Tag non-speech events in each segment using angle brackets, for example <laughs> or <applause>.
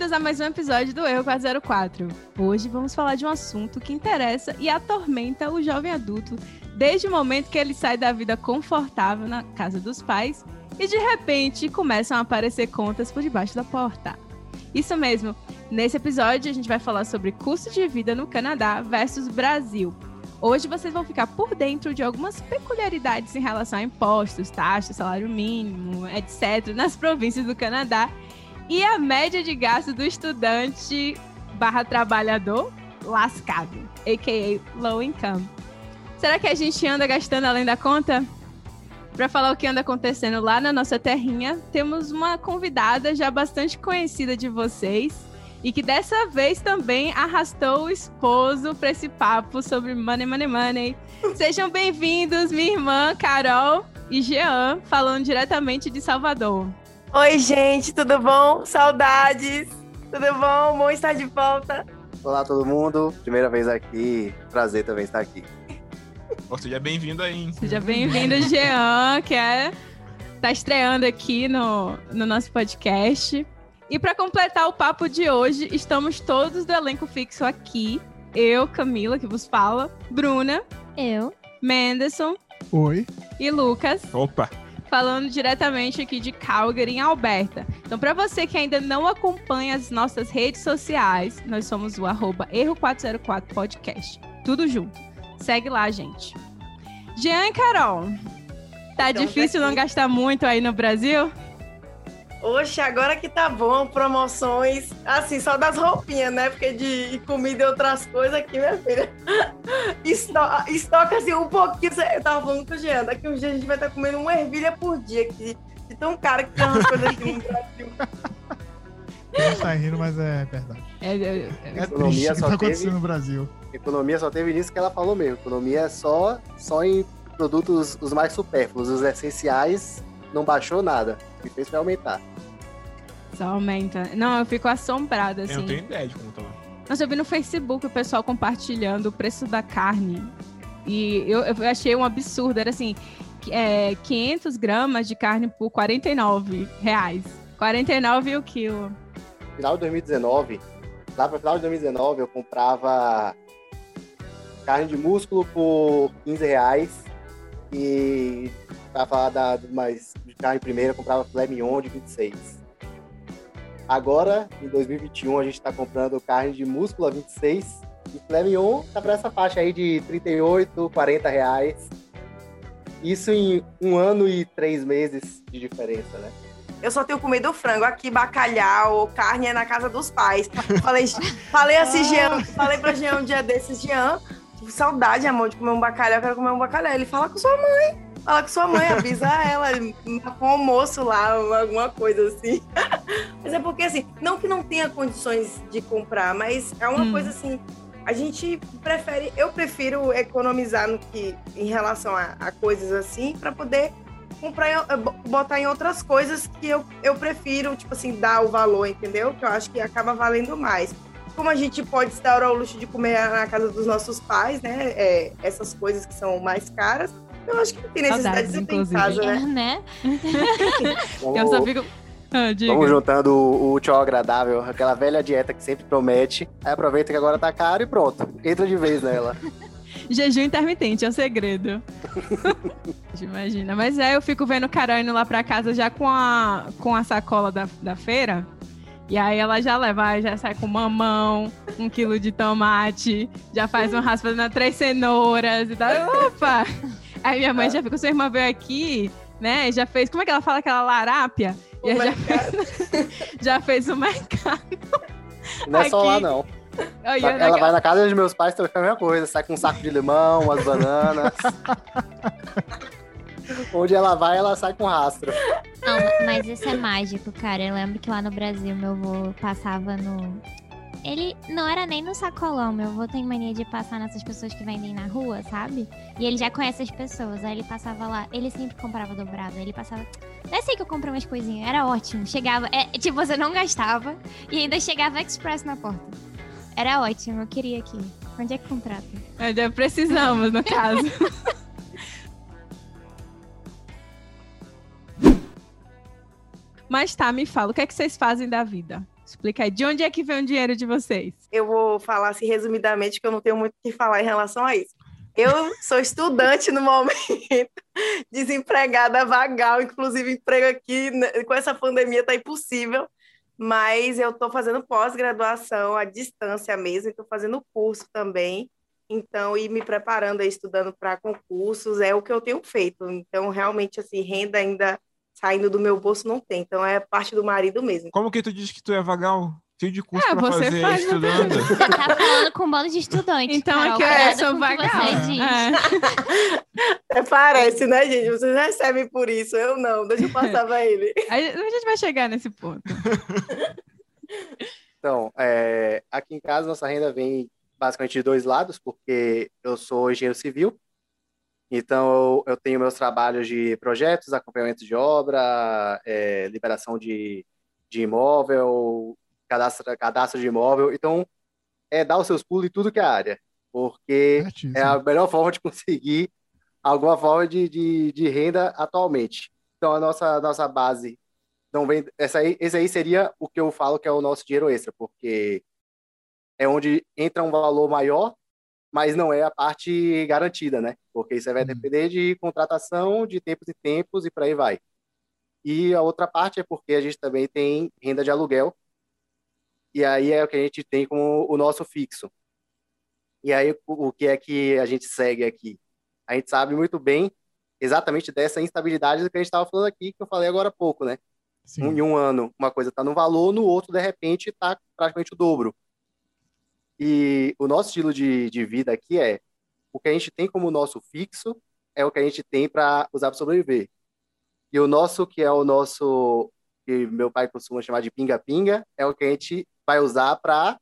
Bem-vindos a mais um episódio do Erro 404. Hoje vamos falar de um assunto que interessa e atormenta o jovem adulto desde o momento que ele sai da vida confortável na casa dos pais e de repente começam a aparecer contas por debaixo da porta. Isso mesmo, nesse episódio a gente vai falar sobre custo de vida no Canadá versus Brasil. Hoje vocês vão ficar por dentro de algumas peculiaridades em relação a impostos, taxas, salário mínimo, etc., nas províncias do Canadá e a média de gasto do estudante barra trabalhador lascado, a.k.a. low income. Será que a gente anda gastando além da conta? Para falar o que anda acontecendo lá na nossa terrinha, temos uma convidada já bastante conhecida de vocês e que dessa vez também arrastou o esposo para esse papo sobre money, money, money. Sejam bem-vindos, minha irmã Carol e Jean, falando diretamente de Salvador. Oi, gente, tudo bom? Saudades! Tudo bom? Bom estar de volta. Olá, todo mundo. Primeira vez aqui. Prazer também estar aqui. seja bem-vindo aí. Hein? Seja bem-vindo, Jean, que é tá estreando aqui no, no nosso podcast. E para completar o papo de hoje, estamos todos do elenco fixo aqui. Eu, Camila, que vos fala, Bruna, eu, Menderson, oi, e Lucas. Opa falando diretamente aqui de Calgary, em Alberta. Então, para você que ainda não acompanha as nossas redes sociais, nós somos o arroba Erro404 Podcast. Tudo junto. Segue lá, gente. Jean e Carol, tá difícil não gastar muito aí no Brasil? Oxe, agora que tá bom, promoções, assim, só das roupinhas, né? Porque de comida e outras coisas aqui, minha filha. <laughs> Estoca, estoca assim um pouquinho. Eu tava falando com o Jean, daqui uns dias a gente vai estar tá comendo uma ervilha por dia aqui. De tão caro que tem umas coisas aqui no Brasil. <laughs> Não tá rindo, mas é verdade. É, é, é, é o que tá acontecendo teve, no Brasil. Economia só teve nisso que ela falou mesmo. Economia é só, só em produtos os mais supérfluos, os essenciais, não baixou nada. O que fez foi aumentar. Só aumenta. Não, eu fico assombrada, assim. Eu não tenho ideia de como tá. Nossa, eu vi no Facebook o pessoal compartilhando o preço da carne. E eu, eu achei um absurdo. Era assim, é, 500 gramas de carne por 49 reais. 49 o quilo. Final de 2019, lá para final de 2019, eu comprava carne de músculo por 15 reais. E para falar da, mais de carne primeira, eu comprava filé mignon de 26. Agora, em 2021, a gente está comprando carne de músculo a 26 e filé mignon tá para essa faixa aí de 38, 40 reais. Isso em um ano e três meses de diferença, né? Eu só tenho comido frango aqui, bacalhau, carne é na casa dos pais. Falei, falei assim, Jean, falei pra Jean um dia desses, Jean, saudade, amor, de comer um bacalhau, quero comer um bacalhau. Ele fala com sua mãe. Fala com sua mãe, avisa ela, com almoço lá, alguma coisa assim. <laughs> mas é porque, assim, não que não tenha condições de comprar, mas é uma hum. coisa assim. A gente prefere, eu prefiro economizar no que em relação a, a coisas assim, para poder comprar, botar em outras coisas que eu, eu prefiro, tipo assim, dar o valor, entendeu? Que eu acho que acaba valendo mais. Como a gente pode se dar ao luxo de comer na casa dos nossos pais, né? É, essas coisas que são mais caras, eu acho que não tem necessidade de ter em casa, né? É, né? <laughs> eu só fico... Ah, Vamos juntando o, o tchau agradável, aquela velha dieta que sempre promete. Aí aproveita que agora tá caro e pronto. Entra de vez nela. <laughs> Jejum intermitente é o segredo. <laughs> Imagina. Mas é, eu fico vendo o Carol indo lá pra casa já com a, com a sacola da, da feira. E aí ela já leva, já sai com mamão, um quilo de tomate, já faz um raspa na três cenouras e tal. Opa! Aí minha mãe já ficou, sua irmã veio aqui, né? Já fez, como é que ela fala aquela larápia? O já, fez, <laughs> já fez o mercado. Não é aqui. só lá, não. ela vai na casa dos meus pais trocar a mesma coisa, sai com um saco de limão, umas bananas. <laughs> Onde ela vai, ela sai com rastro. Não, mas isso é mágico, cara. Eu lembro que lá no Brasil meu avô passava no ele não era nem no sacolão, meu avô tem mania de passar nessas pessoas que vendem na rua, sabe? E ele já conhece as pessoas, aí ele passava lá, ele sempre comprava dobrado, aí ele passava. Desce aí que eu comprei umas coisinhas, era ótimo. Chegava, é, tipo, você não gastava e ainda chegava express na porta. Era ótimo, eu queria aqui. Onde é que contrata? É, precisamos, no caso. <laughs> Mas tá, me fala, o que é que vocês fazem da vida? Explica aí, de onde é que vem o dinheiro de vocês? Eu vou falar assim resumidamente, que eu não tenho muito o que falar em relação a isso. Eu sou estudante no momento, <laughs> desempregada, vagal, inclusive emprego aqui né, com essa pandemia tá impossível, mas eu estou fazendo pós-graduação à distância mesmo, estou fazendo curso também, então, e me preparando, estudando para concursos, é o que eu tenho feito. Então, realmente, assim, renda ainda saindo do meu bolso não tem. Então é parte do marido mesmo. Como que tu diz que tu é vagal? Cheio de curso é, pra você fazer faz estudando. Você tá falando com um bando de estudantes. Então Carol, aqui é, sou <laughs> vagal. É. Parece, né, gente? Vocês recebem por isso, eu não. Deixa eu passar pra ele. <laughs> A gente vai chegar nesse ponto. <laughs> Então, é, aqui em casa nossa renda vem basicamente de dois lados, porque eu sou engenheiro civil, então, eu, tenho meus trabalhos de projetos, acompanhamento de obra, é, liberação de, de imóvel, cadastro, cadastro de imóvel. Então, é dar os seus pulos em tudo que é área, porque é a melhor <laughs> forma de conseguir alguma forma de, de, de renda atualmente. Então, a nossa, nossa base não vem. Essa aí, esse aí seria o que eu falo que é o nosso dinheiro extra, porque é onde entra um valor maior mas não é a parte garantida, né? Porque isso vai uhum. depender de contratação de tempos em tempos e por aí vai. E a outra parte é porque a gente também tem renda de aluguel, e aí é o que a gente tem como o nosso fixo. E aí o que é que a gente segue aqui? A gente sabe muito bem exatamente dessa instabilidade do que a gente estava falando aqui, que eu falei agora há pouco, né? Sim. Em um ano uma coisa está no valor, no outro, de repente, está praticamente o dobro. E o nosso estilo de, de vida aqui é o que a gente tem como nosso fixo é o que a gente tem para usar para sobreviver. E o nosso, que é o nosso, que meu pai costuma chamar de pinga-pinga, é o que a gente vai usar para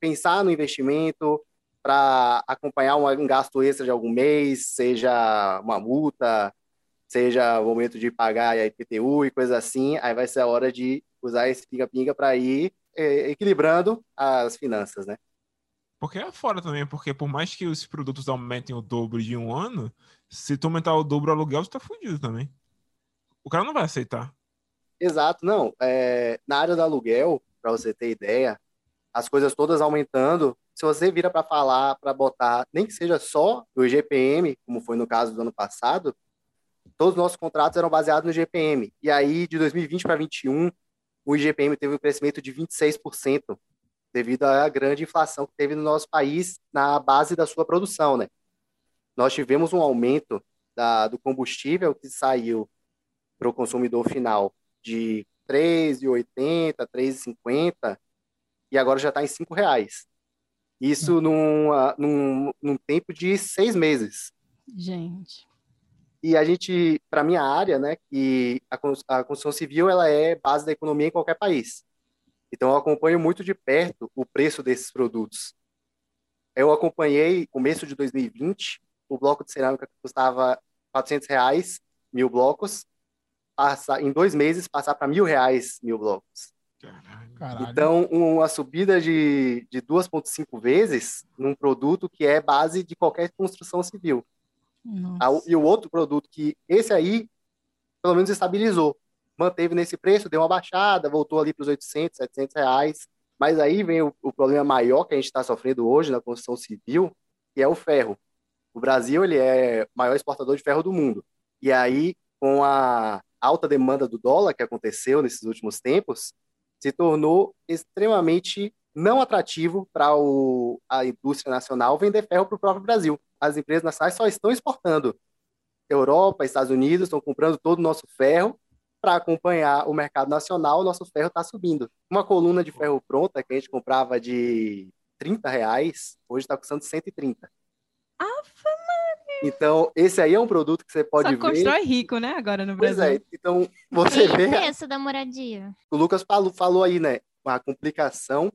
pensar no investimento, para acompanhar um, gasto extra de algum mês, seja uma multa, seja o momento de pagar a IPTU e coisa assim, aí vai ser a hora de usar esse pinga-pinga para ir é, equilibrando as finanças, né? Porque é fora também, porque por mais que os produtos aumentem o dobro de um ano, se tu aumentar o dobro o aluguel, você tá fudido também. O cara não vai aceitar. Exato, não. É, na área do aluguel, para você ter ideia, as coisas todas aumentando. Se você vira para falar, para botar, nem que seja só o IGPM, como foi no caso do ano passado, todos os nossos contratos eram baseados no IGPM. E aí, de 2020 para 2021, o IGPM teve um crescimento de 26% devido à grande inflação que teve no nosso país na base da sua produção, né? Nós tivemos um aumento da, do combustível que saiu para o consumidor final de R$ 3,80, R$ 3,50 e agora já está em R$ reais. Isso hum. num, num, num tempo de seis meses. Gente. E a gente, para minha área, né, que a, a construção civil ela é base da economia em qualquer país. Então, eu acompanho muito de perto o preço desses produtos. Eu acompanhei, começo de 2020, o bloco de cerâmica que custava 400 reais, mil blocos, passar, em dois meses passar para mil reais mil blocos. Caralho. Então, uma subida de, de 2,5 vezes num produto que é base de qualquer construção civil. Nossa. E o outro produto que, esse aí, pelo menos estabilizou manteve nesse preço, deu uma baixada, voltou ali para os 800, 700 reais. Mas aí vem o, o problema maior que a gente está sofrendo hoje na construção civil, que é o ferro. O Brasil ele é o maior exportador de ferro do mundo. E aí, com a alta demanda do dólar que aconteceu nesses últimos tempos, se tornou extremamente não atrativo para a indústria nacional vender ferro para o próprio Brasil. As empresas nacionais só estão exportando. Europa, Estados Unidos estão comprando todo o nosso ferro para acompanhar o mercado nacional, o nosso ferro está subindo. Uma coluna de ferro pronta que a gente comprava de 30 reais, hoje está custando 130. Afa, então, esse aí é um produto que você pode Só ver. constrói rico, né, agora no Brasil. Pois é, então você e vê... o preço da moradia? O Lucas falou, falou aí, né, a complicação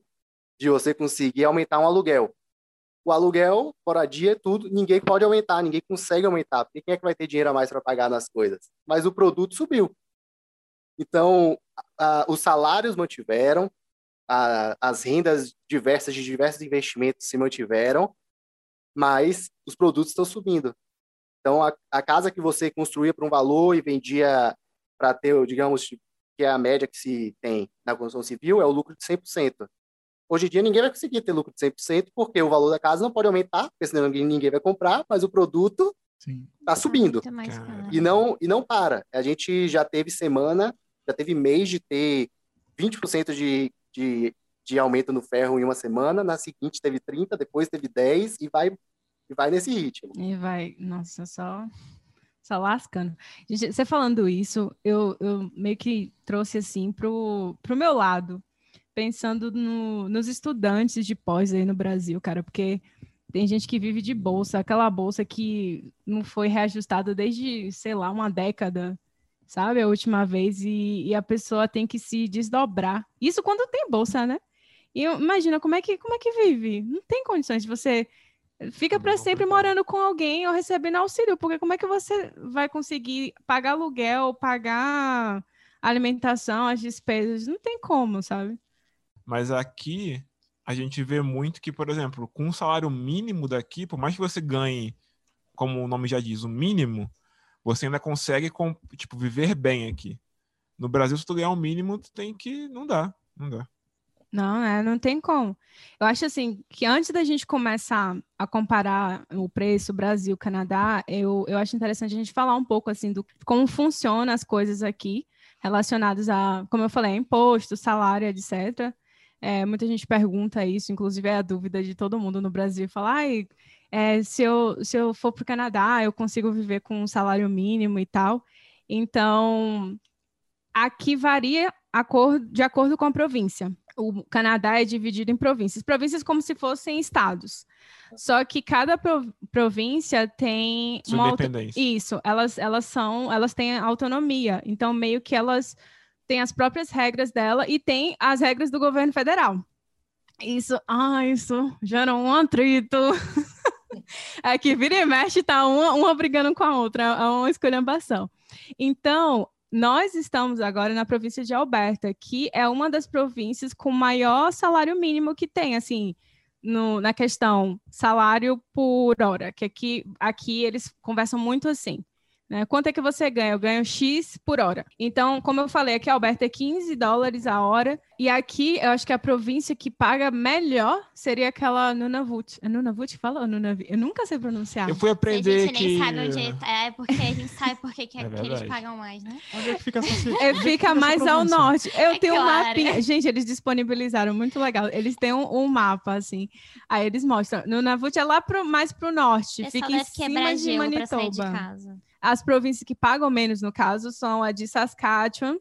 de você conseguir aumentar um aluguel. O aluguel, moradia, tudo, ninguém pode aumentar, ninguém consegue aumentar, porque quem é que vai ter dinheiro a mais para pagar nas coisas? Mas o produto subiu. Então, a, os salários mantiveram, a, as rendas diversas de diversos investimentos se mantiveram, mas os produtos estão subindo. Então, a, a casa que você construía por um valor e vendia para ter, digamos, que é a média que se tem na construção civil, é o lucro de 100%. Hoje em dia ninguém vai conseguir ter lucro de 100% porque o valor da casa não pode aumentar, porque senão ninguém vai comprar, mas o produto está subindo. E não, e não para. A gente já teve semana, já teve mês de ter 20% de, de, de aumento no ferro em uma semana, na seguinte teve 30%, depois teve 10% e vai, e vai nesse ritmo. E vai, nossa, só só lascando. Gente, você falando isso, eu, eu meio que trouxe assim pro, pro meu lado, pensando no, nos estudantes de pós aí no Brasil, cara, porque tem gente que vive de bolsa, aquela bolsa que não foi reajustada desde, sei lá, uma década, sabe? A última vez, e, e a pessoa tem que se desdobrar. Isso quando tem bolsa, né? E imagina como é que como é que vive? Não tem condições de você fica para sempre morando com alguém ou recebendo auxílio, porque como é que você vai conseguir pagar aluguel, pagar alimentação, as despesas? Não tem como, sabe? Mas aqui a gente vê muito que, por exemplo, com um salário mínimo daqui, por mais que você ganhe, como o nome já diz, o mínimo, você ainda consegue tipo viver bem aqui. No Brasil, se tu ganhar o um mínimo, tu tem que não dá, não dá. Não, né? Não tem como. Eu acho assim que antes da gente começar a comparar o preço Brasil, Canadá, eu, eu acho interessante a gente falar um pouco assim do como funcionam as coisas aqui relacionadas a, como eu falei, imposto, salário, etc. É, muita gente pergunta isso, inclusive é a dúvida de todo mundo no Brasil, falar, é, se, eu, se eu for para o Canadá, eu consigo viver com um salário mínimo e tal. Então, aqui varia de acordo com a província o Canadá é dividido em províncias. Províncias como se fossem estados. Só que cada província tem uma independência. Isso, elas elas são, elas têm autonomia. Então meio que elas têm as próprias regras dela e tem as regras do governo federal. Isso, ah, isso gera um atrito. <laughs> que vira e mexe, tá uma, uma brigando com a outra, é uma escolhambação. Então, nós estamos agora na província de Alberta, que é uma das províncias com maior salário mínimo que tem, assim, no, na questão salário por hora, que aqui, aqui eles conversam muito assim. Né? Quanto é que você ganha? Eu ganho X por hora. Então, como eu falei, aqui Alberta é 15 dólares a hora. E aqui, eu acho que a província que paga melhor seria aquela Nunavut. É Nunavut que fala ou Nunavut? Eu nunca sei pronunciar. Eu fui aprender que... A gente que... nem sabe onde é, é, porque a gente sabe porque que, é que eles pagam mais, né? Onde é que fica essa é, Fica mais ao norte. Eu é tenho claro. um mapinha. Gente, eles disponibilizaram, muito legal. Eles têm um, um mapa, assim. Aí eles mostram. Nunavut é lá pro, mais pro norte. Eu fica em cima de Manitoba. de casa. As províncias que pagam menos, no caso, são a de Saskatchewan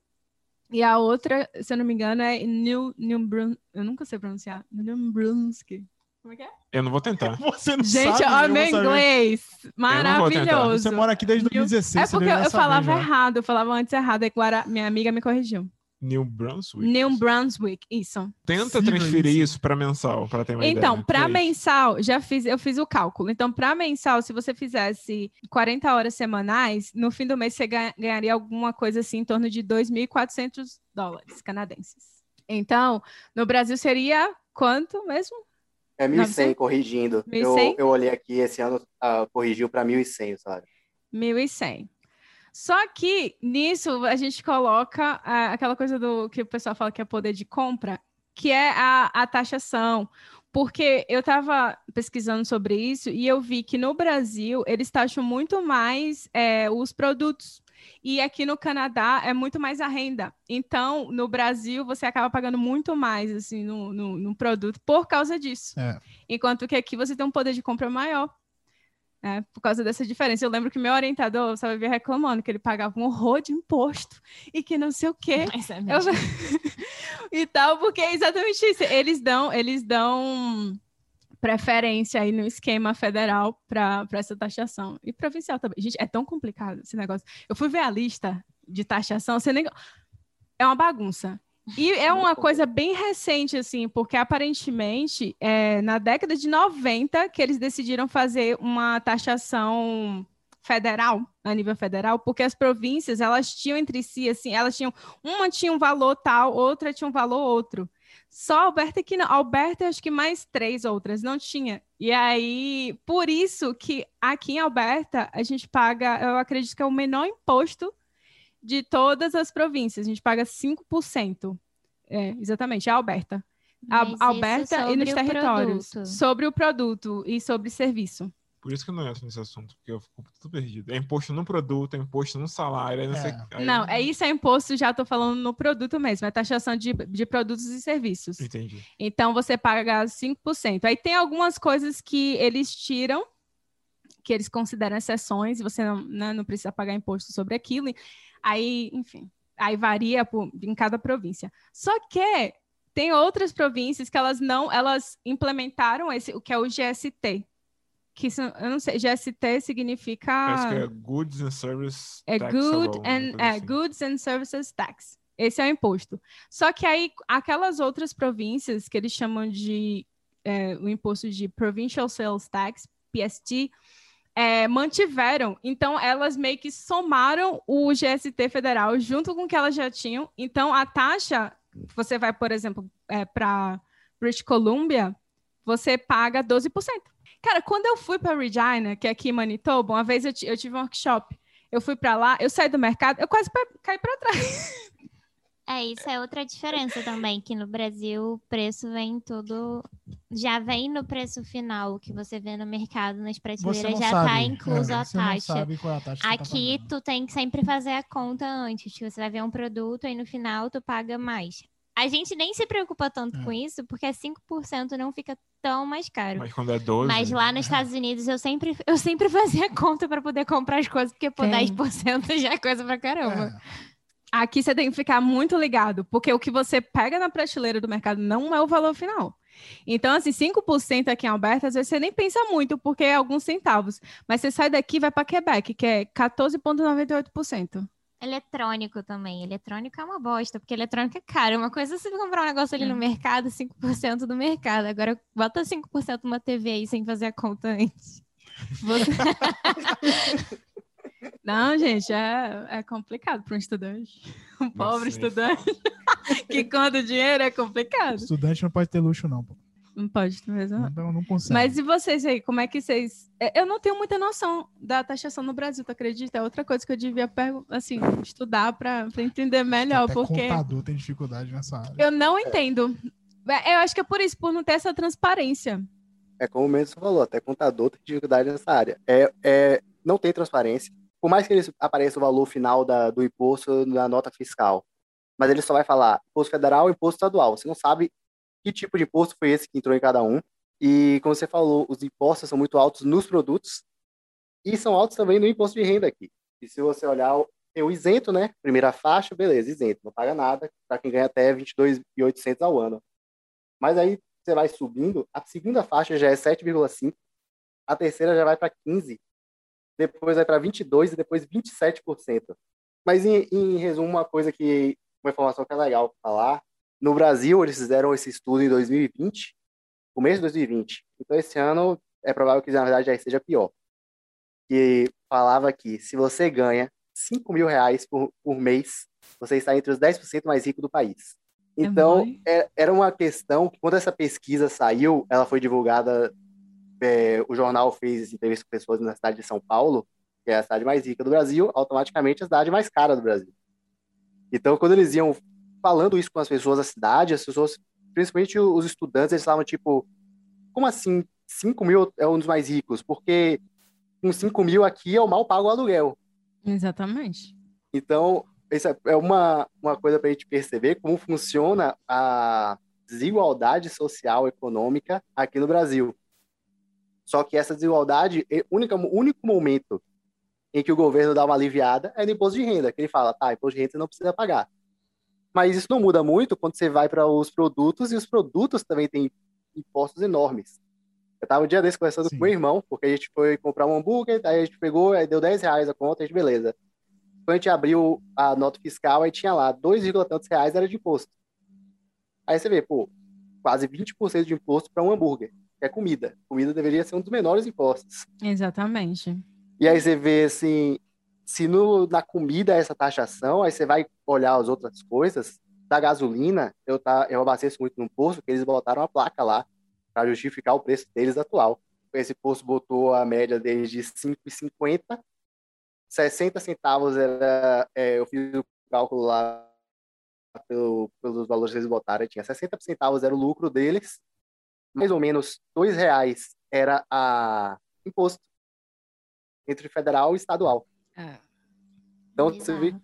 e a outra, se eu não me engano, é New, New Brun... Eu nunca sei pronunciar. New Brunswick. Como é que é? Eu não vou tentar. <laughs> Você não Gente, sabe, meu inglês. Maravilhoso. Você mora aqui desde 2016. É porque eu, eu falava errado, eu falava antes errado, aí agora minha amiga me corrigiu. New Brunswick. New Brunswick, isso. Tenta Sim, transferir isso, isso para mensal, para ter uma então, para mensal, já fiz, eu fiz o cálculo. Então, para mensal, se você fizesse 40 horas semanais, no fim do mês você ganharia alguma coisa assim em torno de 2.400 dólares canadenses. Então, no Brasil seria quanto mesmo? É 1.100 corrigindo. 1.100? Eu, eu olhei aqui esse ano, uh, corrigiu para 1.100 o salário. 1.100. Só que nisso a gente coloca aquela coisa do que o pessoal fala que é poder de compra, que é a, a taxação. Porque eu estava pesquisando sobre isso e eu vi que no Brasil eles taxam muito mais é, os produtos. E aqui no Canadá é muito mais a renda. Então, no Brasil, você acaba pagando muito mais assim, no, no, no produto por causa disso. É. Enquanto que aqui você tem um poder de compra maior né, por causa dessa diferença. Eu lembro que meu orientador só vivia reclamando que ele pagava um horror de imposto e que não sei o quê. Mas é eu... <laughs> e tal, porque é exatamente isso. Eles dão, eles dão preferência aí no esquema federal para essa taxação. E provincial também. Gente, é tão complicado esse negócio. Eu fui ver a lista de taxação, você nem... É uma bagunça. E é uma coisa bem recente, assim, porque aparentemente é na década de 90 que eles decidiram fazer uma taxação federal, a nível federal, porque as províncias, elas tinham entre si, assim, elas tinham, uma tinha um valor tal, outra tinha um valor outro. Só Alberta que não, Alberta acho que mais três outras, não tinha. E aí, por isso que aqui em Alberta, a gente paga, eu acredito que é o menor imposto de todas as províncias. A gente paga 5%. É, exatamente, a Alberta. A Alberta e nos territórios. Produto. Sobre o produto e sobre serviço. Por isso que eu não entro nesse assunto, porque eu fico tudo perdido. É imposto no produto, é imposto no salário, é não sei. Aí... Não, é isso, é imposto, já estou falando no produto mesmo, é taxação de, de produtos e serviços. Entendi. Então você paga 5%. Aí tem algumas coisas que eles tiram, que eles consideram exceções, você não, né, não precisa pagar imposto sobre aquilo. Aí, enfim, aí varia por, em cada província. Só que tem outras províncias que elas não, elas implementaram esse, o que é o GST, que eu não sei, GST significa. Que é Goods and Services é Tax. Good and, é, assim. Goods and Services Tax. Esse é o imposto. Só que aí, aquelas outras províncias que eles chamam de é, o imposto de Provincial Sales Tax, PST, é, mantiveram. Então, elas meio que somaram o GST federal junto com o que elas já tinham. Então, a taxa, você vai, por exemplo, é, para British Columbia, você paga 12%. Cara, quando eu fui para Regina, que é aqui em Manitoba, uma vez eu, eu tive um workshop, eu fui para lá, eu saí do mercado, eu quase caí para trás. <laughs> É, isso é outra diferença também, que no Brasil o preço vem tudo. Já vem no preço final, que você vê no mercado, nas prateleiras, já está incluso é, a taxa. É a taxa Aqui tá tu tem que sempre fazer a conta antes, que você vai ver um produto e no final tu paga mais. A gente nem se preocupa tanto é. com isso, porque 5% não fica tão mais caro. Mas quando é 12... Mas lá nos Estados Unidos eu sempre, <laughs> eu sempre fazia conta para poder comprar as coisas, porque por Sim. 10% <laughs> já é coisa pra caramba. É. Aqui você tem que ficar muito ligado, porque o que você pega na prateleira do mercado não é o valor final. Então, assim, 5% aqui em Alberta, às vezes você nem pensa muito, porque é alguns centavos. Mas você sai daqui e vai para Quebec, que é 14,98%. Eletrônico também. Eletrônico é uma bosta, porque eletrônico é caro. Uma coisa é você comprar um negócio ali é. no mercado, 5% do mercado. Agora, bota 5% numa TV aí sem fazer a conta antes. Você... <laughs> Não, gente, é, é complicado para um estudante. <laughs> Um pobre Nossa, estudante <laughs> que conta o dinheiro é complicado. Estudante não pode ter luxo, não, pô. Não pode mesmo. Não, não consegue. Mas e vocês aí, como é que vocês. É, eu não tenho muita noção da taxação no Brasil, tu acredita? É outra coisa que eu devia assim, estudar para entender melhor. Até porque contador tem dificuldade nessa área. Eu não entendo. É, eu acho que é por isso, por não ter essa transparência. É como o Mendes falou, até contador tem dificuldade nessa área. É, é, não tem transparência. Por mais que ele apareça o valor final da, do imposto na nota fiscal, mas ele só vai falar imposto federal e imposto estadual. Você não sabe que tipo de imposto foi esse que entrou em cada um. E, como você falou, os impostos são muito altos nos produtos e são altos também no imposto de renda aqui. E se você olhar o isento, né? Primeira faixa, beleza, isento, não paga nada para quem ganha até 22.800 ao ano. Mas aí você vai subindo, a segunda faixa já é 7,5, a terceira já vai para 15, depois vai para 22 e depois 27%. Mas em, em resumo, uma coisa que uma informação que é legal falar no Brasil, eles fizeram esse estudo em 2020, começo de 2020. Então, esse ano é provável que, na verdade, já seja pior. Que falava que se você ganha 5 mil reais por, por mês, você está entre os 10% mais ricos do país. É então, é, era uma questão que, quando essa pesquisa saiu, ela foi divulgada, é, o jornal fez entrevista com pessoas na cidade de São Paulo, que é a cidade mais rica do Brasil, automaticamente a cidade mais cara do Brasil. Então, quando eles iam falando isso com as pessoas da cidade, as pessoas, principalmente os estudantes, eles falavam, tipo, como assim 5 mil é um dos mais ricos? Porque com 5 mil aqui eu mal pago o aluguel. Exatamente. Então, isso é uma, uma coisa para a gente perceber como funciona a desigualdade social econômica aqui no Brasil. Só que essa desigualdade, o único, único momento em que o governo dá uma aliviada é no imposto de renda, que ele fala, tá, imposto de renda você não precisa pagar. Mas isso não muda muito quando você vai para os produtos, e os produtos também têm impostos enormes. Eu estava um dia desse conversando Sim. com meu irmão, porque a gente foi comprar um hambúrguer, aí a gente pegou, aí deu 10 reais a conta, a gente, beleza. Quando a gente abriu a nota fiscal, aí tinha lá 2, tantos reais era de imposto. Aí você vê, pô, quase 20% de imposto para um hambúrguer, que é comida. Comida deveria ser um dos menores impostos. Exatamente. E aí você vê, assim, se no, na comida essa taxação, aí você vai olhar as outras coisas, da gasolina, eu, tá, eu abasteço muito no posto, que eles botaram a placa lá para justificar o preço deles atual. Esse posto botou a média deles de 5,50 60 centavos era. É, eu fiz o cálculo lá pelo, pelos valores que eles botaram, tinha 60 centavos era o lucro deles, mais ou menos dois reais era a imposto entre federal e estadual. É. Então você vê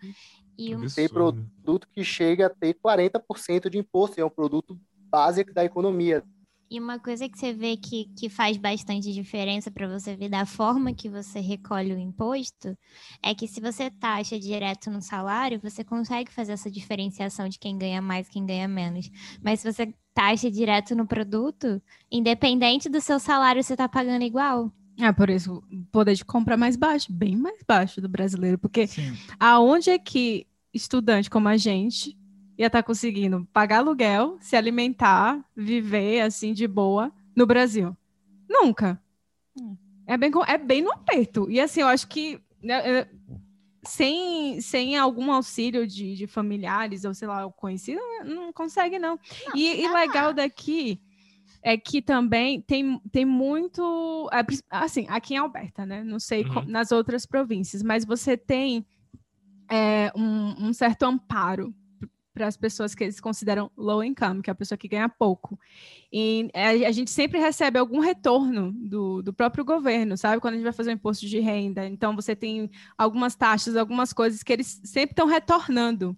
e um... tem produto que chega a ter 40% de imposto, é um produto básico da economia. E uma coisa que você vê que, que faz bastante diferença para você ver da forma que você recolhe o imposto é que se você taxa direto no salário, você consegue fazer essa diferenciação de quem ganha mais e quem ganha menos. Mas se você taxa direto no produto, independente do seu salário, você está pagando igual. É, por isso, o poder de compra é mais baixo, bem mais baixo do brasileiro. Porque Sim. aonde é que estudante como a gente ia estar tá conseguindo pagar aluguel, se alimentar, viver assim de boa no Brasil? Nunca. Hum. É, bem, é bem no aperto. E assim, eu acho que né, sem, sem algum auxílio de, de familiares ou sei lá, conhecido, não consegue, não. não e, e legal daqui é que também tem, tem muito. É, assim, aqui em Alberta, né? Não sei uhum. nas outras províncias, mas você tem é, um, um certo amparo para as pessoas que eles consideram low income, que é a pessoa que ganha pouco. E a, gente sempre recebe algum retorno do, do próprio governo, sabe? Quando a gente vai fazer o imposto de renda. Então, você tem algumas taxas, algumas coisas que eles sempre estão retornando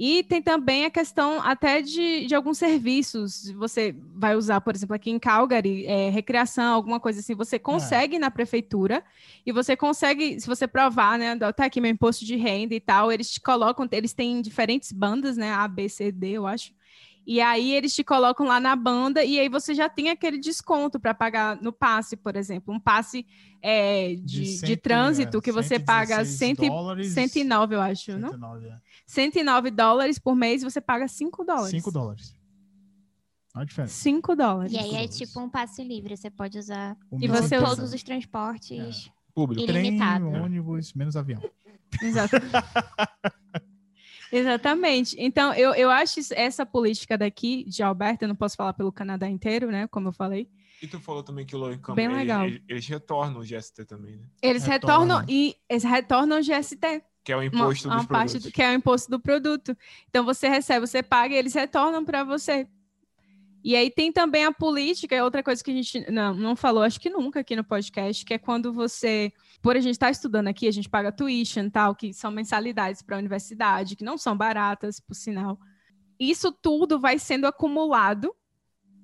e tem também a questão até de, de alguns serviços. Você vai usar, por exemplo, aqui em Calgary, é, recreação, alguma coisa assim. Você consegue é. na prefeitura e você consegue, se você provar, né? Tá aqui meu imposto de renda e tal, eles te colocam, eles têm diferentes bandas, né? A, B, C, D, eu acho. E aí eles te colocam lá na banda e aí você já tem aquele desconto para pagar no passe, por exemplo. Um passe é, de, de, cento, de, trânsito é, que você paga cento, dólares, 109, eu acho, 109, não? É. 109 dólares por mês você paga 5 dólares. 5 dólares. Olha a diferença. 5 dólares. E aí é tipo um passe livre, você pode usar o e você todos usa. os transportes é. público. Ilimitado. Trem, ônibus, menos avião. Exato. <laughs> Exatamente. Então, eu, eu acho essa política daqui de Alberta, eu não posso falar pelo Canadá inteiro, né? Como eu falei. E tu falou também que o low income, Bem legal. Eles, eles, retornam o GST também, né? Eles retornam, e eles retornam o GST. Que é o imposto uma, dos uma produtos. Do, que é o imposto do produto. Então, você recebe, você paga e eles retornam para você. E aí tem também a política, é outra coisa que a gente não, não falou, acho que nunca aqui no podcast, que é quando você por a gente estar tá estudando aqui, a gente paga tuition, tal, que são mensalidades para a universidade, que não são baratas, por sinal. Isso tudo vai sendo acumulado,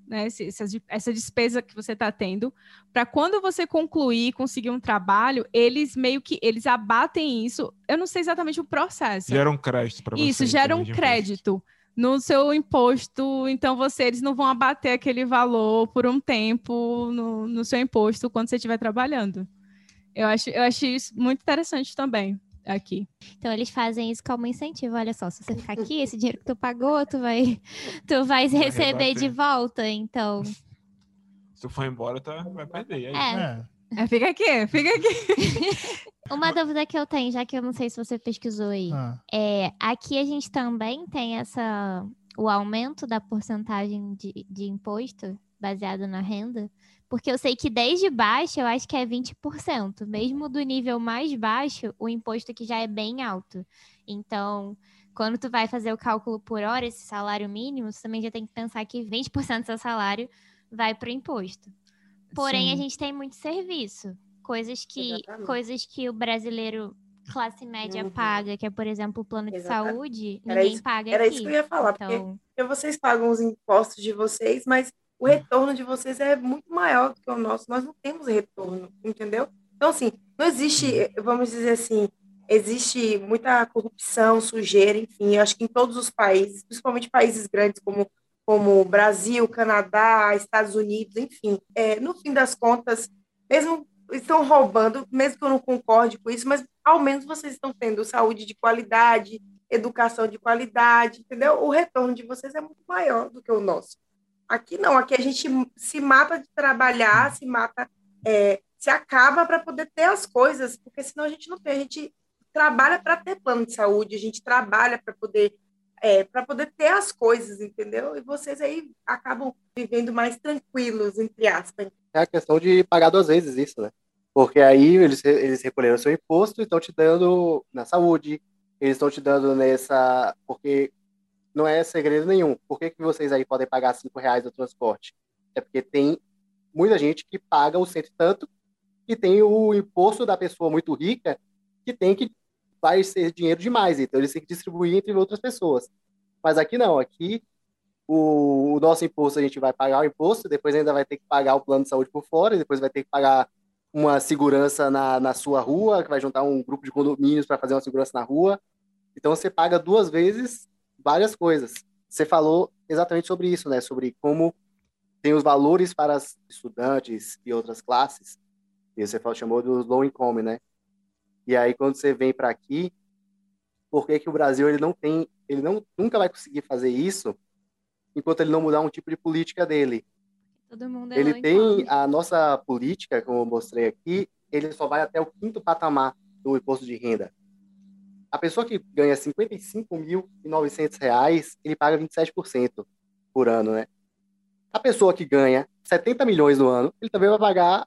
né, essa, essa despesa que você está tendo, para quando você concluir, conseguir um trabalho, eles meio que eles abatem isso. Eu não sei exatamente o processo. Gera um crédito para você. Isso, gera um crédito no seu imposto, então você eles não vão abater aquele valor por um tempo no, no seu imposto quando você estiver trabalhando. Eu acho, eu acho isso muito interessante também aqui. Então eles fazem isso como incentivo. Olha só, se você ficar aqui, esse dinheiro que tu pagou, tu vai, <laughs> tu vai, vai receber rebater. de volta. Então. <laughs> Se tu for embora, tá, vai perder. Aí. É. é. fica aqui, fica aqui. <laughs> Uma dúvida que eu tenho, já que eu não sei se você pesquisou aí, ah. é aqui a gente também tem essa o aumento da porcentagem de, de imposto baseado na renda. Porque eu sei que desde baixo eu acho que é 20%. Mesmo do nível mais baixo, o imposto aqui já é bem alto. Então, quando tu vai fazer o cálculo por hora, esse salário mínimo, você também já tem que pensar que 20% do seu salário vai para o imposto. Porém, Sim. a gente tem muito serviço. Coisas que, coisas que o brasileiro classe média uhum. paga, que é, por exemplo, o plano de Exatamente. saúde, era ninguém isso, paga Era aqui. isso que eu ia falar, então... porque vocês pagam os impostos de vocês, mas o retorno de vocês é muito maior do que o nosso. Nós não temos retorno, entendeu? Então, assim, não existe, vamos dizer assim, existe muita corrupção, sujeira, enfim, acho que em todos os países, principalmente países grandes como como Brasil, Canadá, Estados Unidos, enfim. É, no fim das contas, mesmo estão roubando, mesmo que eu não concorde com isso, mas ao menos vocês estão tendo saúde de qualidade, educação de qualidade, entendeu? O retorno de vocês é muito maior do que o nosso. Aqui não, aqui a gente se mata de trabalhar, se mata, é, se acaba para poder ter as coisas, porque senão a gente não tem, a gente trabalha para ter plano de saúde, a gente trabalha para poder é, para poder ter as coisas, entendeu? E vocês aí acabam vivendo mais tranquilos, entre aspas. É a questão de pagar duas vezes isso, né? Porque aí eles, eles recolheram seu imposto e estão te dando na saúde, eles estão te dando nessa. Porque não é segredo nenhum. Por que, que vocês aí podem pagar cinco reais do transporte? É porque tem muita gente que paga o cento e tanto e tem o imposto da pessoa muito rica que tem que vai ser dinheiro demais, então eles têm que distribuir entre outras pessoas. Mas aqui não, aqui o, o, nosso imposto a gente vai pagar o imposto, depois ainda vai ter que pagar o plano de saúde por fora, depois vai ter que pagar uma segurança na, na sua rua, que vai juntar um grupo de condomínios para fazer uma segurança na rua. Então você paga duas vezes várias coisas. Você falou exatamente sobre isso, né? Sobre como tem os valores para estudantes e outras classes. E você falou, chamou dos low income, né? E aí quando você vem para aqui, por que, que o Brasil ele não tem, ele não nunca vai conseguir fazer isso enquanto ele não mudar um tipo de política dele. Todo mundo é ele tem a nossa política, como eu mostrei aqui, ele só vai até o quinto patamar do imposto de renda. A pessoa que ganha 55.900 reais, ele paga 27% por ano, né? A pessoa que ganha 70 milhões no ano, ele também vai pagar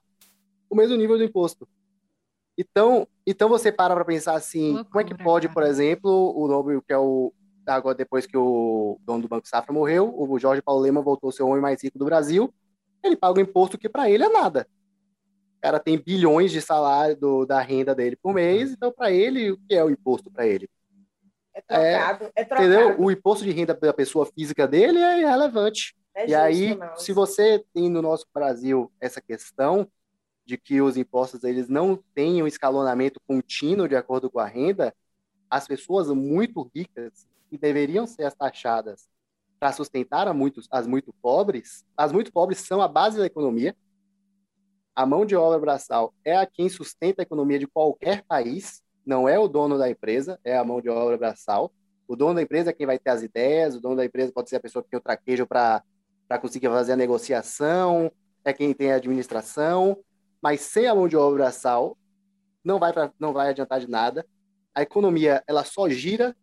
o mesmo nível do imposto. Então, então você para para pensar assim, Loucura, como é que pode, por exemplo, o nome que é o agora depois que o dono do Banco Safra morreu, o Jorge Paulo Lema voltou a ser o homem mais rico do Brasil, ele paga um imposto que para ele é nada. Cara tem bilhões de salário do, da renda dele por mês, então para ele, o que é o imposto para ele? É trocado, é, é trocado. Entendeu? O imposto de renda da pessoa física dele é irrelevante. É e justo, aí, não. se você tem no nosso Brasil essa questão de que os impostos eles não têm um escalonamento contínuo de acordo com a renda, as pessoas muito ricas que deveriam ser as taxadas para sustentar a muitos, as muito pobres, as muito pobres são a base da economia. A mão de obra braçal é a quem sustenta a economia de qualquer país, não é o dono da empresa, é a mão de obra braçal. O dono da empresa é quem vai ter as ideias, o dono da empresa pode ser a pessoa que tem o traquejo para conseguir fazer a negociação, é quem tem a administração, mas sem a mão de obra braçal, não vai, pra, não vai adiantar de nada. A economia ela só gira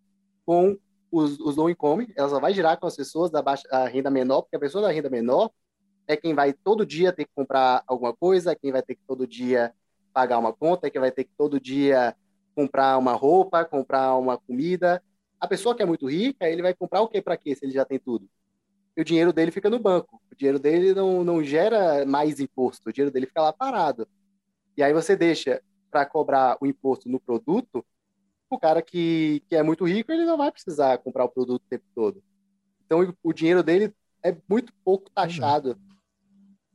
com os, os low income, ela só vai girar com as pessoas da baixa renda menor, porque a pessoa da renda menor é quem vai todo dia ter que comprar alguma coisa, é quem vai ter que todo dia pagar uma conta, é quem vai ter que todo dia comprar uma roupa, comprar uma comida. A pessoa que é muito rica, ele vai comprar o que para quê se ele já tem tudo? E o dinheiro dele fica no banco. O dinheiro dele não, não gera mais imposto, o dinheiro dele fica lá parado. E aí você deixa para cobrar o imposto no produto o cara que, que é muito rico, ele não vai precisar comprar o produto o tempo todo. Então, o dinheiro dele é muito pouco taxado.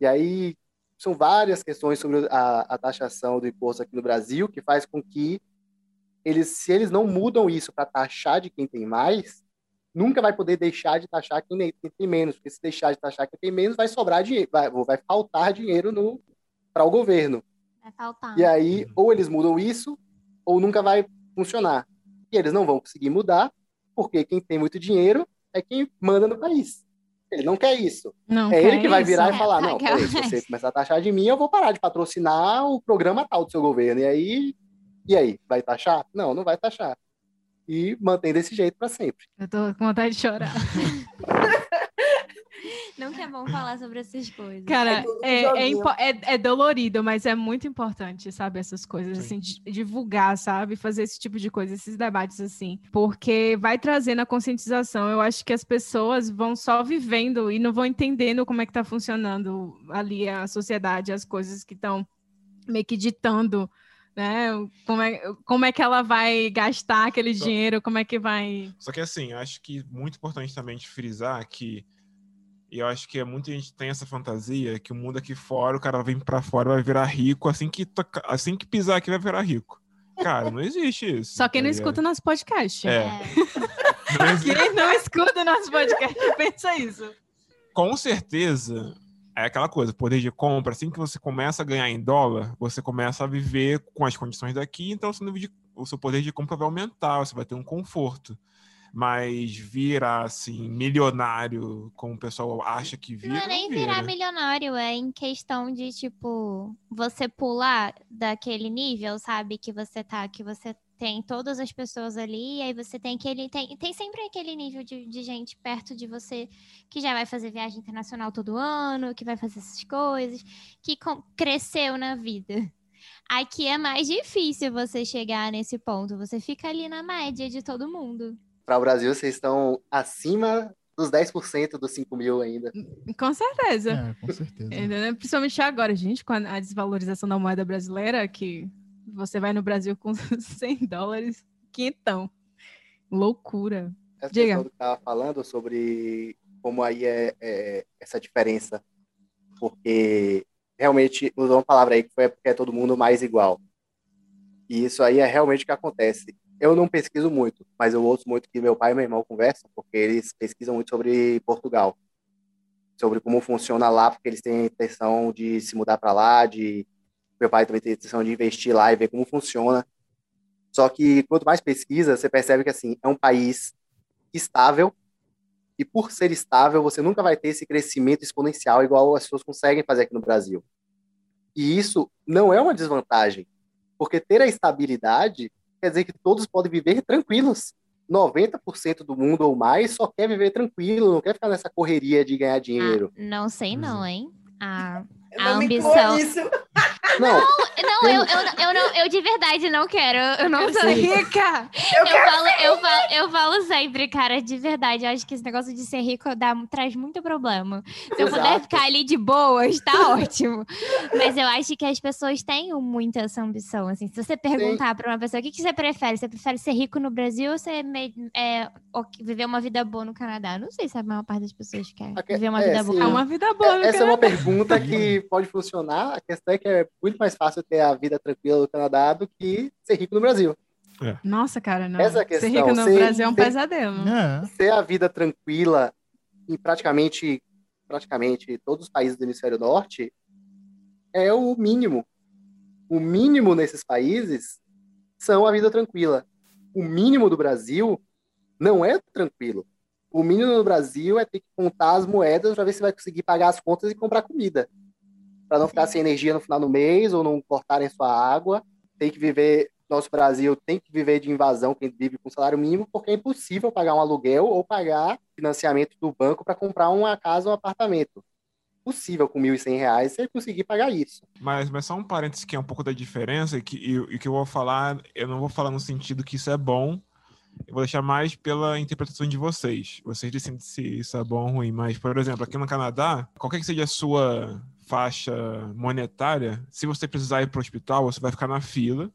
E aí, são várias questões sobre a, a taxação do imposto aqui no Brasil que faz com que eles, se eles não mudam isso para taxar de quem tem mais, nunca vai poder deixar de taxar quem, tem menos, porque se deixar de taxar quem tem menos, vai sobrar dinheiro, vai, vai faltar dinheiro para o governo. Vai faltar. E aí, ou eles mudam isso, ou nunca vai funcionar. E eles não vão conseguir mudar, porque quem tem muito dinheiro é quem manda no país. Ele não quer isso. Não é ele que vai isso. virar e falar: não, peraí, se você começar a taxar de mim, eu vou parar de patrocinar o programa tal do seu governo. E aí, e aí, vai taxar? Não, não vai taxar. E mantém desse jeito para sempre. Eu tô com vontade de chorar. <laughs> Não que é bom falar sobre essas coisas. Cara, é, é, é, é, dolorido, mas é muito importante, sabe? Essas coisas, Sim. assim, divulgar, sabe? Fazer esse tipo de coisa, esses debates, assim. Porque vai trazendo a conscientização. Eu acho que as pessoas vão só vivendo e não vão entendendo como é que tá funcionando ali a sociedade, as coisas que estão meio que ditando né? Como é, como é que ela vai gastar aquele dinheiro? Como é que vai. Só que assim, acho que muito importante também de frisar que e eu acho que é muita gente tem essa fantasia que o mundo aqui fora, o cara vem para fora vai virar rico assim que toca, assim que pisar aqui vai virar rico. Cara, não existe isso. Só quem tá não escuta nosso podcast. É. é. <laughs> quem não escuta nosso podcast <laughs> pensa isso. Com certeza, é aquela coisa, poder de compra, assim que você começa a ganhar em dólar, você começa a viver com as condições daqui, então o seu poder de compra vai aumentar, você vai ter um conforto mas virar assim milionário, como o pessoal acha que vira. Não é nem virar milionário, é em questão de tipo você pular daquele nível, sabe, que você tá, que você tem todas as pessoas ali, e aí você tem aquele. Tem, tem sempre aquele nível de, de gente perto de você que já vai fazer viagem internacional todo ano, que vai fazer essas coisas, que com, cresceu na vida. Aqui é mais difícil você chegar nesse ponto. Você fica ali na média de todo mundo. Para o Brasil, vocês estão acima dos 10% dos 5 mil ainda. Com certeza. É, com certeza. Entendeu? Principalmente agora, gente, com a desvalorização da moeda brasileira, que você vai no Brasil com <laughs> 100 dólares, quinhentão. Loucura. Essa Diga. que estava falando sobre como aí é, é, essa diferença, porque realmente usou uma palavra aí que foi porque é todo mundo mais igual. E isso aí é realmente o que acontece. Eu não pesquiso muito, mas eu ouço muito que meu pai e meu irmão conversam, porque eles pesquisam muito sobre Portugal, sobre como funciona lá, porque eles têm a intenção de se mudar para lá, de meu pai também tem a intenção de investir lá e ver como funciona. Só que quanto mais pesquisa, você percebe que assim é um país estável e por ser estável, você nunca vai ter esse crescimento exponencial igual as pessoas conseguem fazer aqui no Brasil. E isso não é uma desvantagem, porque ter a estabilidade quer dizer que todos podem viver tranquilos. 90% do mundo ou mais só quer viver tranquilo, não quer ficar nessa correria de ganhar dinheiro. Ah, não sei não, hein? A, Eu a ambição. isso. Não, Não, eu, eu, <laughs> eu, não, eu de verdade não quero. Eu não Eu sou sei. rica! Eu Eu quero falo, eu, falo, eu falo sempre, cara, de verdade. Eu acho que esse negócio de ser rico dá, traz muito problema. Se eu puder Exato. ficar ali de boas, tá <laughs> ótimo. Mas eu acho que as pessoas têm muita essa ambição. Assim, se você perguntar pra uma pessoa o que, que você prefere, você prefere ser rico no Brasil ou você é, viver uma vida boa no Canadá? Não sei se a maior parte das pessoas quer viver uma é, vida sim. É boa. uma vida boa, no essa é uma Canadá. pergunta que pode funcionar. A questão é que é muito mais fácil ter a vida tranquila no Canadá do que ser rico no Brasil. Nossa, cara, não. Essa é a ser questão, rico no ser- Brasil é um ser- pesadelo. É. ter a vida tranquila em praticamente, praticamente todos os países do hemisfério norte é o mínimo. O mínimo nesses países são a vida tranquila. O mínimo do Brasil não é tranquilo. O mínimo no Brasil é ter que contar as moedas para ver se vai conseguir pagar as contas e comprar comida. Para não ficar sem energia no final do mês ou não cortarem sua água. Tem que viver, nosso Brasil tem que viver de invasão, quem vive com salário mínimo, porque é impossível pagar um aluguel ou pagar financiamento do banco para comprar uma casa ou um apartamento. Possível com 1.100 reais você conseguir pagar isso. Mas, mas só um parênteses que é um pouco da diferença e que, e, e que eu vou falar, eu não vou falar no sentido que isso é bom, eu vou deixar mais pela interpretação de vocês. Vocês decidem se isso é bom ou ruim, mas, por exemplo, aqui no Canadá, qualquer que seja a sua faixa monetária, se você precisar ir para o hospital, você vai ficar na fila,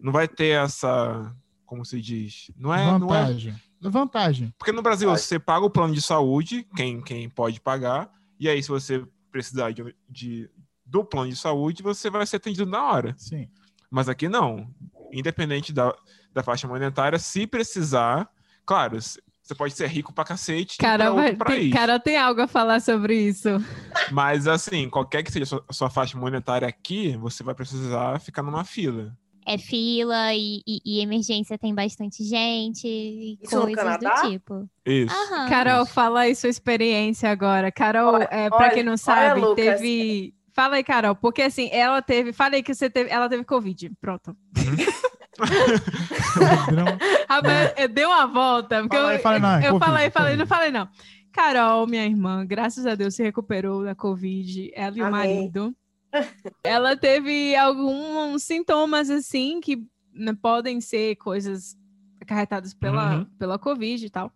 não vai ter essa, como se diz, não é, não é Vantagem. Vantagem. porque no Brasil Vai. você paga o plano de saúde, quem, quem pode pagar, e aí se você precisar de, de- do plano de saúde, você vai ser atendido na hora. Sim. Mas aqui não. Independente da, da faixa monetária, se precisar, claro, você pode ser rico pra cacete Cara, pra vai- tem, cara, tem algo a falar sobre isso. <laughs> Mas assim, qualquer que seja a sua, a sua faixa monetária aqui, você vai precisar ficar numa fila. É fila e, e- e emergência tem bastante gente e Isso coisas do tipo. Isso. Aham. Carol, fala aí sua experiência agora. Carol, Olha, é, pra olha, quem não olha, sabe, Lucas. teve. Fala aí, Carol, porque assim, ela teve. Falei que você teve. Ela teve Covid. Pronto. <laughs> Não, Rapaz, eu dei uma volta. Porque Fala aí, eu, fala aí, não, é eu falei, falei, não falei, não. Carol, minha irmã, graças a Deus se recuperou da Covid. Ela e o Amém. marido. Ela teve alguns sintomas assim que né, podem ser coisas acarretadas pela, Uhum. pela Covid e tal.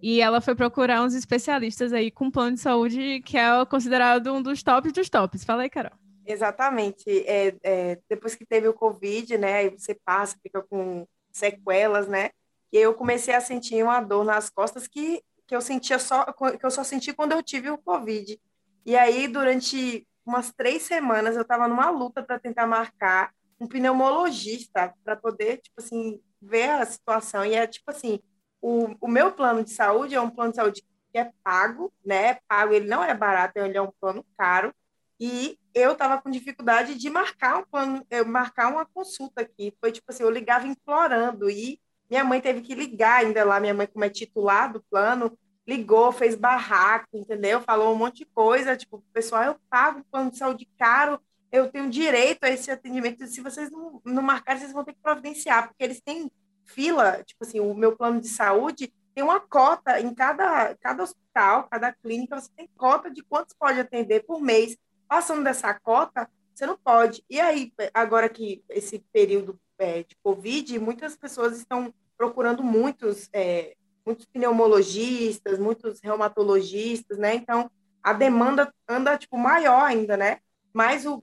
E ela foi procurar uns especialistas aí com plano de saúde que é considerado um dos tops dos tops. Fala aí, Carol. Exatamente. É, é, depois que teve o Covid, né? Aí você passa, fica com sequelas, né? E eu comecei a sentir uma dor nas costas que, que eu sentia só que eu só senti quando eu tive o Covid. E aí, durante umas três semanas, eu estava numa luta para tentar marcar um pneumologista para poder, tipo assim, ver a situação. E é tipo assim, o, o meu plano de saúde é um plano de saúde que é pago, né? Pago, ele não é barato, ele é um plano caro. E eu estava com dificuldade de marcar um plano, eu marcar uma consulta aqui. Foi tipo assim, eu ligava implorando e minha mãe teve que ligar ainda lá, minha mãe como é titular do plano, ligou, fez barraco, entendeu? Falou um monte de coisa, tipo, pessoal, eu pago um plano de saúde caro, eu tenho direito a esse atendimento, se vocês não, não marcarem, vocês vão ter que providenciar, porque eles têm fila, tipo assim, o meu plano de saúde tem uma cota em cada, cada hospital, cada clínica, você tem cota de quantos pode atender por mês. Passando dessa cota, você não pode. E aí, agora que esse período é, de Covid, muitas pessoas estão procurando muitos, é, muitos pneumologistas, muitos reumatologistas, né? Então, a demanda anda, tipo, maior ainda, né? Mas o,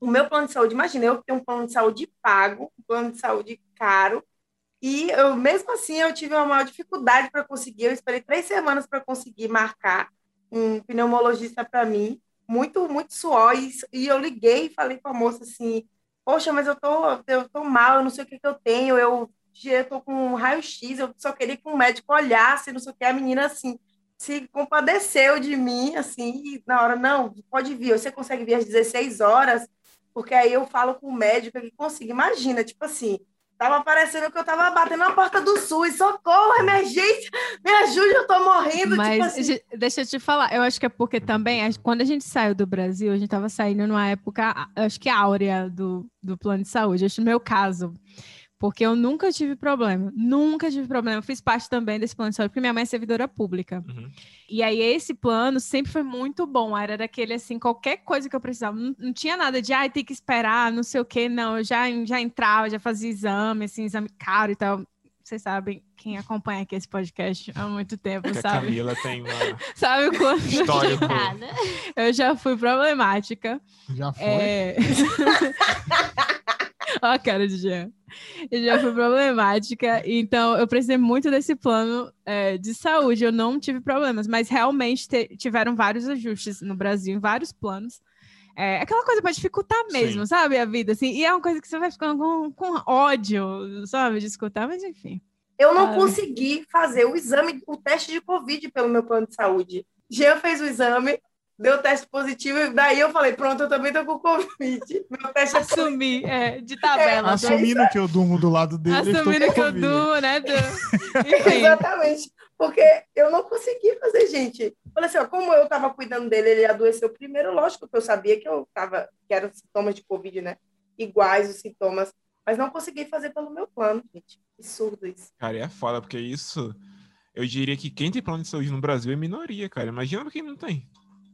o meu plano de saúde, imagina, eu tenho um plano de saúde pago, um plano de saúde caro, e eu, mesmo assim, eu tive uma maior dificuldade para conseguir. Eu esperei três semanas para conseguir marcar um pneumologista para mim, muito, muito suor. E, e, eu liguei e falei com a moça assim: Poxa, mas eu tô, eu tô mal, eu não sei o que, que eu tenho. Eu, eu tô com um raio-x, eu só queria que um médico olhasse, não sei o que. A menina, assim, se compadeceu de mim, assim, e na hora, não, pode vir, você consegue vir às 16 horas, porque aí eu falo com o médico que consigo. Imagina, tipo assim, Tava parecendo que eu tava batendo na porta do SUS. Socorro, emergência! Me ajude, eu tô morrendo. Tipo Mas tipo assim. deixa eu te falar, eu acho que é porque também, quando a gente saiu do Brasil, a gente tava saindo numa época, acho que áurea do, do plano de saúde. Acho no meu caso. Porque eu nunca tive problema. Nunca tive problema. Eu fiz parte também desse plano de saúde, porque minha mãe é servidora pública. Uhum. E aí, esse plano sempre foi muito bom. Era daquele, assim, qualquer coisa que eu precisava. Não, não tinha nada de, ai, ah, tem que esperar, não sei o quê. Não, eu já, já entrava, já fazia exame, assim, exame caro e tal. Vocês sabem, quem acompanha aqui esse podcast há muito tempo, é sabe? A Camila tem uma <laughs> sabe quando... história. eu já fui problemática. Já foi? É... <laughs> <laughs> Ó a cara de Jean. Eu já fui problemática, então eu precisei muito desse plano é, de saúde. Eu não tive problemas, mas realmente te, tiveram vários ajustes no Brasil, em vários planos. É aquela coisa para dificultar mesmo, Sim. sabe? A vida, assim. E é uma coisa que você vai ficando com, com ódio, sabe? De escutar, mas enfim. Eu não ah, consegui fazer o exame, o teste de Covid pelo meu plano de saúde. Jean fez o exame, deu teste positivo, e daí eu falei, pronto, eu também tô com Covid. <laughs> Meu teste é Assumi, é, de tabela. É, assumindo que eu durmo do lado dele. Assumindo que eu durmo, né? <laughs> Do... Exatamente. Porque eu não consegui fazer, gente. Falei assim, ó, como eu tava cuidando dele, ele adoeceu primeiro, lógico que eu sabia que eu tava, que eram sintomas de Covid, né? Iguais os sintomas, mas não consegui fazer pelo meu plano, gente. Absurdo isso. Cara, é foda, porque isso. Eu diria que quem tem plano de saúde no Brasil é minoria, cara. Imagina quem não tem.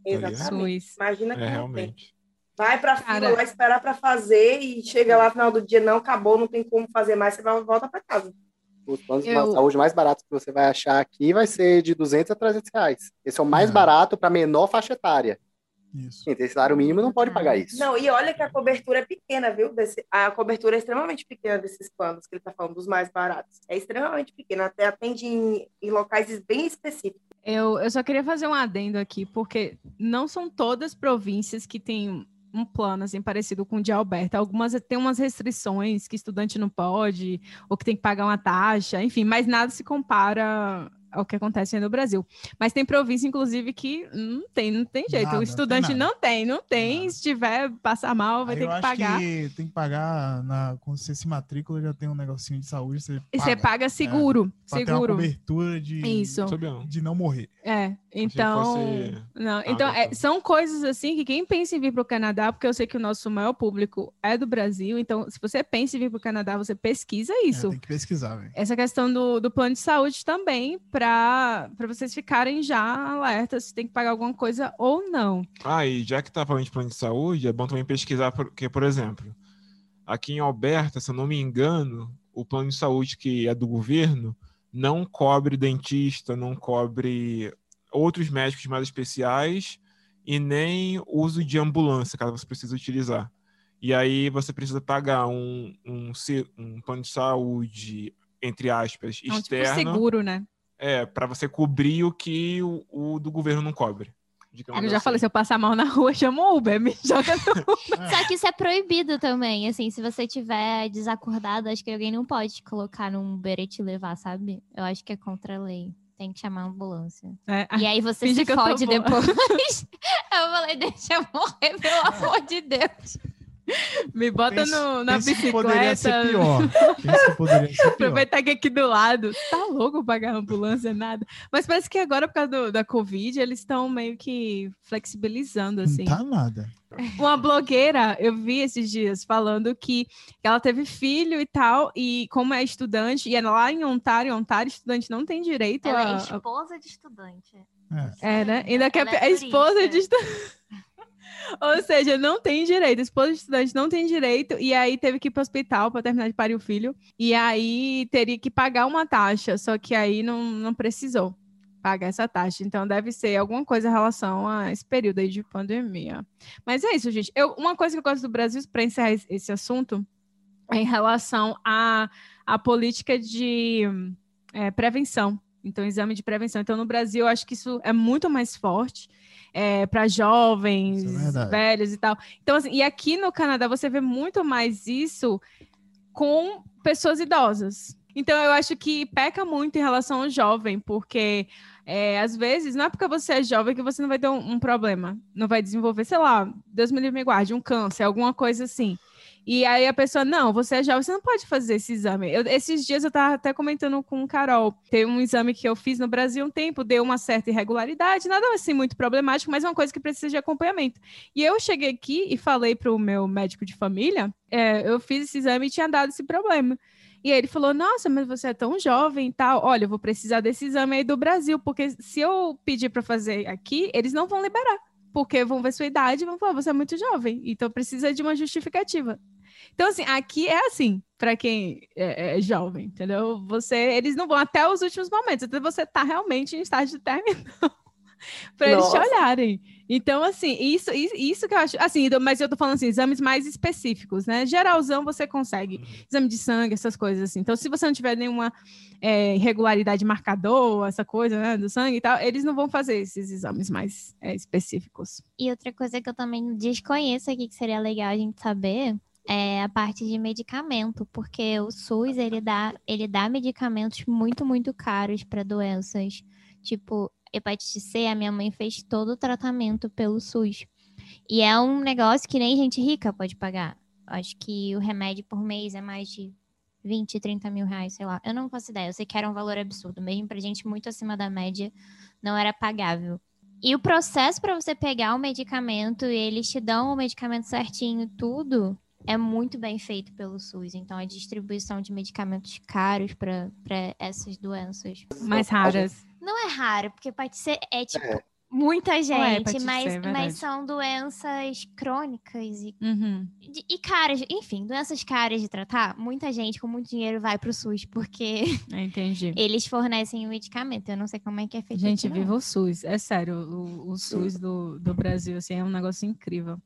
Exatamente. Imagina que é, realmente. Vai para fila lá esperar para fazer e chega lá no final do dia, não, acabou, não tem como fazer mais, você vai, volta para casa. Os planos eu... de saúde mais baratos que você vai achar aqui vai ser de 200 a 300 reais. Esse é o mais é. barato para menor faixa etária. Isso. Quem tem salário mínimo não pode pagar isso. Não, e olha que a cobertura é pequena, viu? Desse, a cobertura é extremamente pequena desses planos que ele está falando, dos mais baratos. É extremamente pequena, até atende em, em locais bem específicos. Eu, eu só queria fazer um adendo aqui, porque não são todas províncias que têm um plano assim parecido com o de Alberta. Algumas têm umas restrições que estudante não pode, ou que tem que pagar uma taxa, enfim, mas nada se compara ao que acontece no Brasil. Mas tem província, inclusive, que não tem, não tem jeito. Nada, o estudante tem não tem, não tem. Nada. Se tiver passar mal, vai Aí ter que pagar. Que tem que pagar na, quando você se matricula, já tem um negocinho de saúde. Você paga, você paga seguro. É, seguro. cobertura de, Isso. de não morrer. É, então. Fosse... Não, então, é, são coisas assim que quem pensa em vir para o Canadá, porque eu sei que o nosso maior público é do Brasil, então, se você pensa em vir para o Canadá, você pesquisa isso. É, tem que pesquisar, velho. Essa questão do, do plano de saúde também, para vocês ficarem já alertas se tem que pagar alguma coisa ou não. Ah, e já que tá falando de plano de saúde, é bom também pesquisar, porque, por exemplo, aqui em Alberta, se eu não me engano, o plano de saúde que é do governo não cobre dentista, não cobre outros médicos mais especiais e nem uso de ambulância, caso você precise utilizar. E aí você precisa pagar um, um, um plano de saúde, entre aspas, é um externo. Tipo seguro, né? É, para você cobrir o que o, o, do governo não cobre. Eu já assim. falei, se eu passar mal na rua, <laughs> chama o Uber, me joga no <laughs> Uber. Só que isso é proibido também, assim, se você tiver desacordado, acho que alguém não pode colocar num Uber e te levar, sabe? Eu acho que é contra a lei tem que chamar a ambulância. É, e aí você se fode depois. <laughs> eu falei, deixa eu morrer, pelo amor de Deus. <laughs> Me bota pense, no, na pense bicicleta. Que poderia ser <laughs> pior. que poderia ser pior. Aproveitar que aqui do lado. Tá louco pagar ambulância, nada. Mas parece que agora, por causa do, da Covid, eles estão meio que flexibilizando, assim. Não tá nada. Uma blogueira, eu vi esses dias, falando que ela teve filho e tal, e como é estudante, e é lá em Ontário, Ontário, estudante não tem direito ela a... é esposa de estudante. É, é né? Ainda que é, é esposa de estudante. <laughs> Ou seja, não tem direito. Esposa de estudante não tem direito. E aí teve que ir para o hospital para terminar de parir o filho. E aí teria que pagar uma taxa. Só que aí não, não precisou pagar essa taxa. Então deve ser alguma coisa em relação a esse período aí de pandemia. Mas é isso, gente. Eu, uma coisa que eu gosto do Brasil, para encerrar esse assunto, é em relação à a, a política de é, prevenção. Então, exame de prevenção. Então, no Brasil, eu acho que isso é muito mais forte é, para jovens, é velhos e tal. Então, assim, e aqui no Canadá você vê muito mais isso com pessoas idosas. Então, eu acho que peca muito em relação ao jovem, porque é, às vezes não é porque você é jovem que você não vai ter um, um problema, não vai desenvolver, sei lá, Deus me livre me guarde, um câncer, alguma coisa assim. E aí a pessoa, não, você é jovem, você não pode fazer esse exame. Eu, esses dias eu estava até comentando com o Carol. Tem um exame que eu fiz no Brasil um tempo, deu uma certa irregularidade, nada assim muito problemático, mas é uma coisa que precisa de acompanhamento. E eu cheguei aqui e falei para o meu médico de família, é, eu fiz esse exame e tinha dado esse problema. E aí ele falou: Nossa, mas você é tão jovem e tal. Olha, eu vou precisar desse exame aí do Brasil, porque se eu pedir para fazer aqui, eles não vão liberar. Porque vão ver sua idade e vão falar: Você é muito jovem, então precisa de uma justificativa. Então, assim, aqui é assim, para quem é, é, jovem, entendeu? Você, eles não vão até os últimos momentos, até você tá realmente em estágio de terminal. <laughs> para eles te olharem. Então, assim, isso, isso que eu acho. Assim, mas eu tô falando assim, exames mais específicos, né? Geralzão você consegue. Uhum. Exame de sangue, essas coisas assim. Então, se você não tiver nenhuma é, irregularidade marcador, essa coisa, né, do sangue e tal, eles não vão fazer esses exames mais é, específicos. E outra coisa que eu também desconheço aqui, que seria legal a gente saber, é a parte de medicamento, porque o SUS ele dá, ele dá medicamentos muito, muito caros para doenças. Tipo, hepatite C, a minha mãe fez todo o tratamento pelo SUS. E é um negócio que nem gente rica pode pagar. Acho que o remédio por mês é mais de 20, 30 mil reais, sei lá. Eu não faço ideia. Eu sei que era um valor absurdo. Mesmo pra gente muito acima da média, não era pagável. E o processo para você pegar o medicamento e eles te dão o medicamento certinho, tudo, é muito bem feito pelo SUS. Então, a distribuição de medicamentos caros para essas doenças mais raras. Não é raro, porque pode ser é tipo é. muita gente, é, mas, ser, mas são doenças crônicas e, uhum. e, e, caras, enfim, doenças caras de tratar. Muita gente com muito dinheiro vai pro SUS porque <laughs> Entendi. eles fornecem o medicamento. Eu não sei como é que é feito. Gente, viva o SUS. É sério, o, o SUS do, do Brasil assim, é um negócio incrível.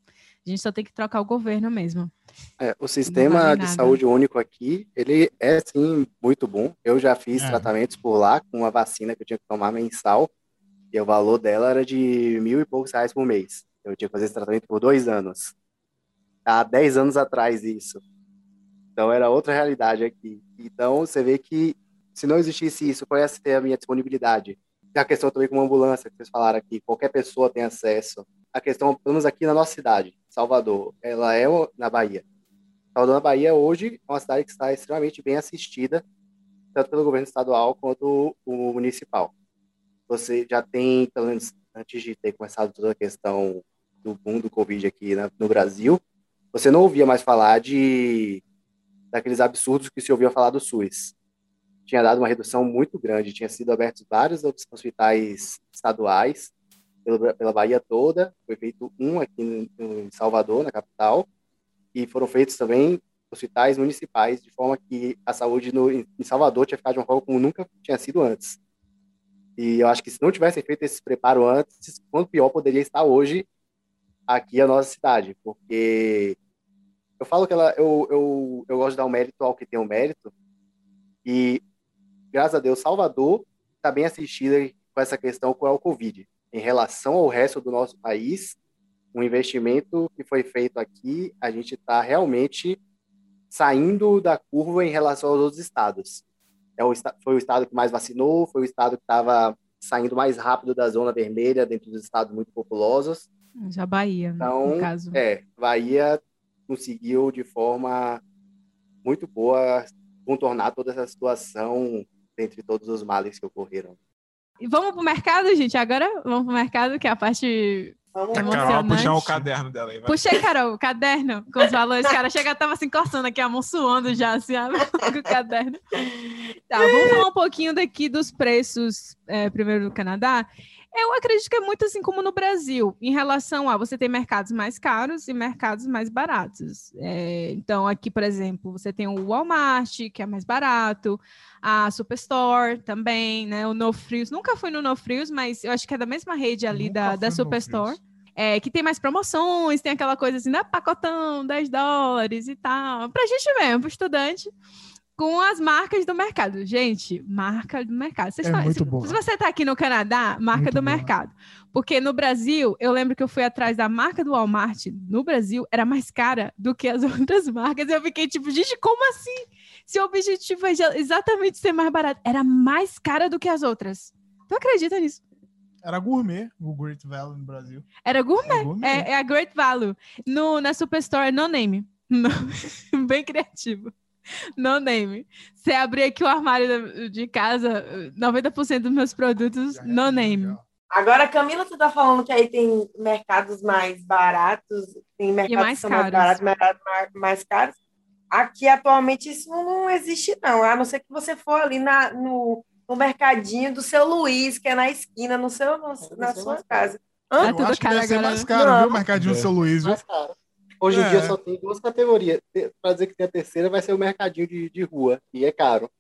A gente só tem que trocar o governo mesmo. É, o sistema vale de saúde único aqui, ele é sim muito bom. Eu já fiz é. tratamentos por lá com uma vacina que eu tinha que tomar mensal e o valor dela era de mil e poucos reais por mês. Eu tinha que fazer esse tratamento por dois anos. Há dez anos atrás isso. Então era outra realidade aqui. Então você vê que se não existisse isso, qual ia ser a minha disponibilidade? E a questão também com uma ambulância que vocês falaram aqui, qualquer pessoa tem acesso. A questão, pelo menos aqui na nossa cidade, Salvador, ela é na Bahia. Salvador, na Bahia, hoje é uma cidade que está extremamente bem assistida, tanto pelo governo estadual quanto o municipal. Você já tem, pelo menos antes de ter começado toda a questão do boom do Covid aqui no Brasil, você não ouvia mais falar de daqueles absurdos que se ouvia falar do SUS. Tinha dado uma redução muito grande, tinha sido abertos vários hospitais estaduais, pela, pela Bahia toda, foi feito um aqui em Salvador, na capital, e foram feitos também hospitais municipais, de forma que a saúde no, em Salvador tinha ficado de uma forma como nunca tinha sido antes. E eu acho que se não tivessem feito esse preparo antes, quanto pior poderia estar hoje aqui a nossa cidade, porque eu falo que ela, eu, eu, eu gosto de dar o um mérito ao que tem o um mérito, e graças a Deus, Salvador está bem assistida com essa questão com o Covid em relação ao resto do nosso país, um investimento que foi feito aqui, a gente está realmente saindo da curva em relação aos outros estados. É o, foi o estado que mais vacinou, foi o estado que estava saindo mais rápido da zona vermelha dentro dos estados muito populosos. Já Bahia, então, no caso. É, Bahia conseguiu de forma muito boa contornar toda essa situação entre todos os males que ocorreram. Vamos pro mercado, gente. Agora vamos pro mercado, que é a parte. Vamos a Carol puxar o caderno dela aí. Vai. Puxei, Carol, o caderno com os valores. Cara, chega, tava se encostando aqui, a mão suando já, assim, <laughs> com o caderno. Tá, vamos falar um pouquinho daqui dos preços, é, primeiro do Canadá. Eu acredito que é muito assim como no Brasil, em relação a você ter mercados mais caros e mercados mais baratos. É, então, aqui, por exemplo, você tem o Walmart, que é mais barato, a Superstore também, né? O No Frios. Nunca fui no No Frios, mas eu acho que é da mesma rede ali da, da Superstore. É, que tem mais promoções, tem aquela coisa assim, né? Pacotão, 10 dólares e tal. Pra gente mesmo, pro estudante com as marcas do mercado. Gente, marca do mercado. Vocês é muito se, se você está aqui no Canadá, marca muito do boa. mercado. Porque no Brasil, eu lembro que eu fui atrás da marca do Walmart no Brasil, era mais cara do que as <laughs> outras marcas. E eu fiquei tipo, gente, como assim? Se o objetivo é exatamente ser mais barato, era mais cara do que as outras. Tu acredita nisso? Era gourmet, o Great Value no Brasil. Era gourmet, é, gourmet. é, é a Great Value. No, na Superstore, no name. <laughs> Bem criativo. No name. Você abrir aqui o armário de casa, 90% dos meus produtos, é no name. Agora, Camila, tu tá falando que aí tem mercados mais baratos, tem mercados mais que são caros. mais baratos, mercados mais, mais caros. Aqui, atualmente, isso não existe, não. A não ser que você for ali na, no, no mercadinho do seu Luiz, que é na esquina, no seu, no, na sua casa. Hã? É tudo acho caro que deve ser mais caro, não. viu, o mercadinho é. do seu Luiz, viu? Mais caro. Hoje em é. dia só tem duas categorias. Para dizer que tem a terceira, vai ser o mercadinho de, de rua, e é caro.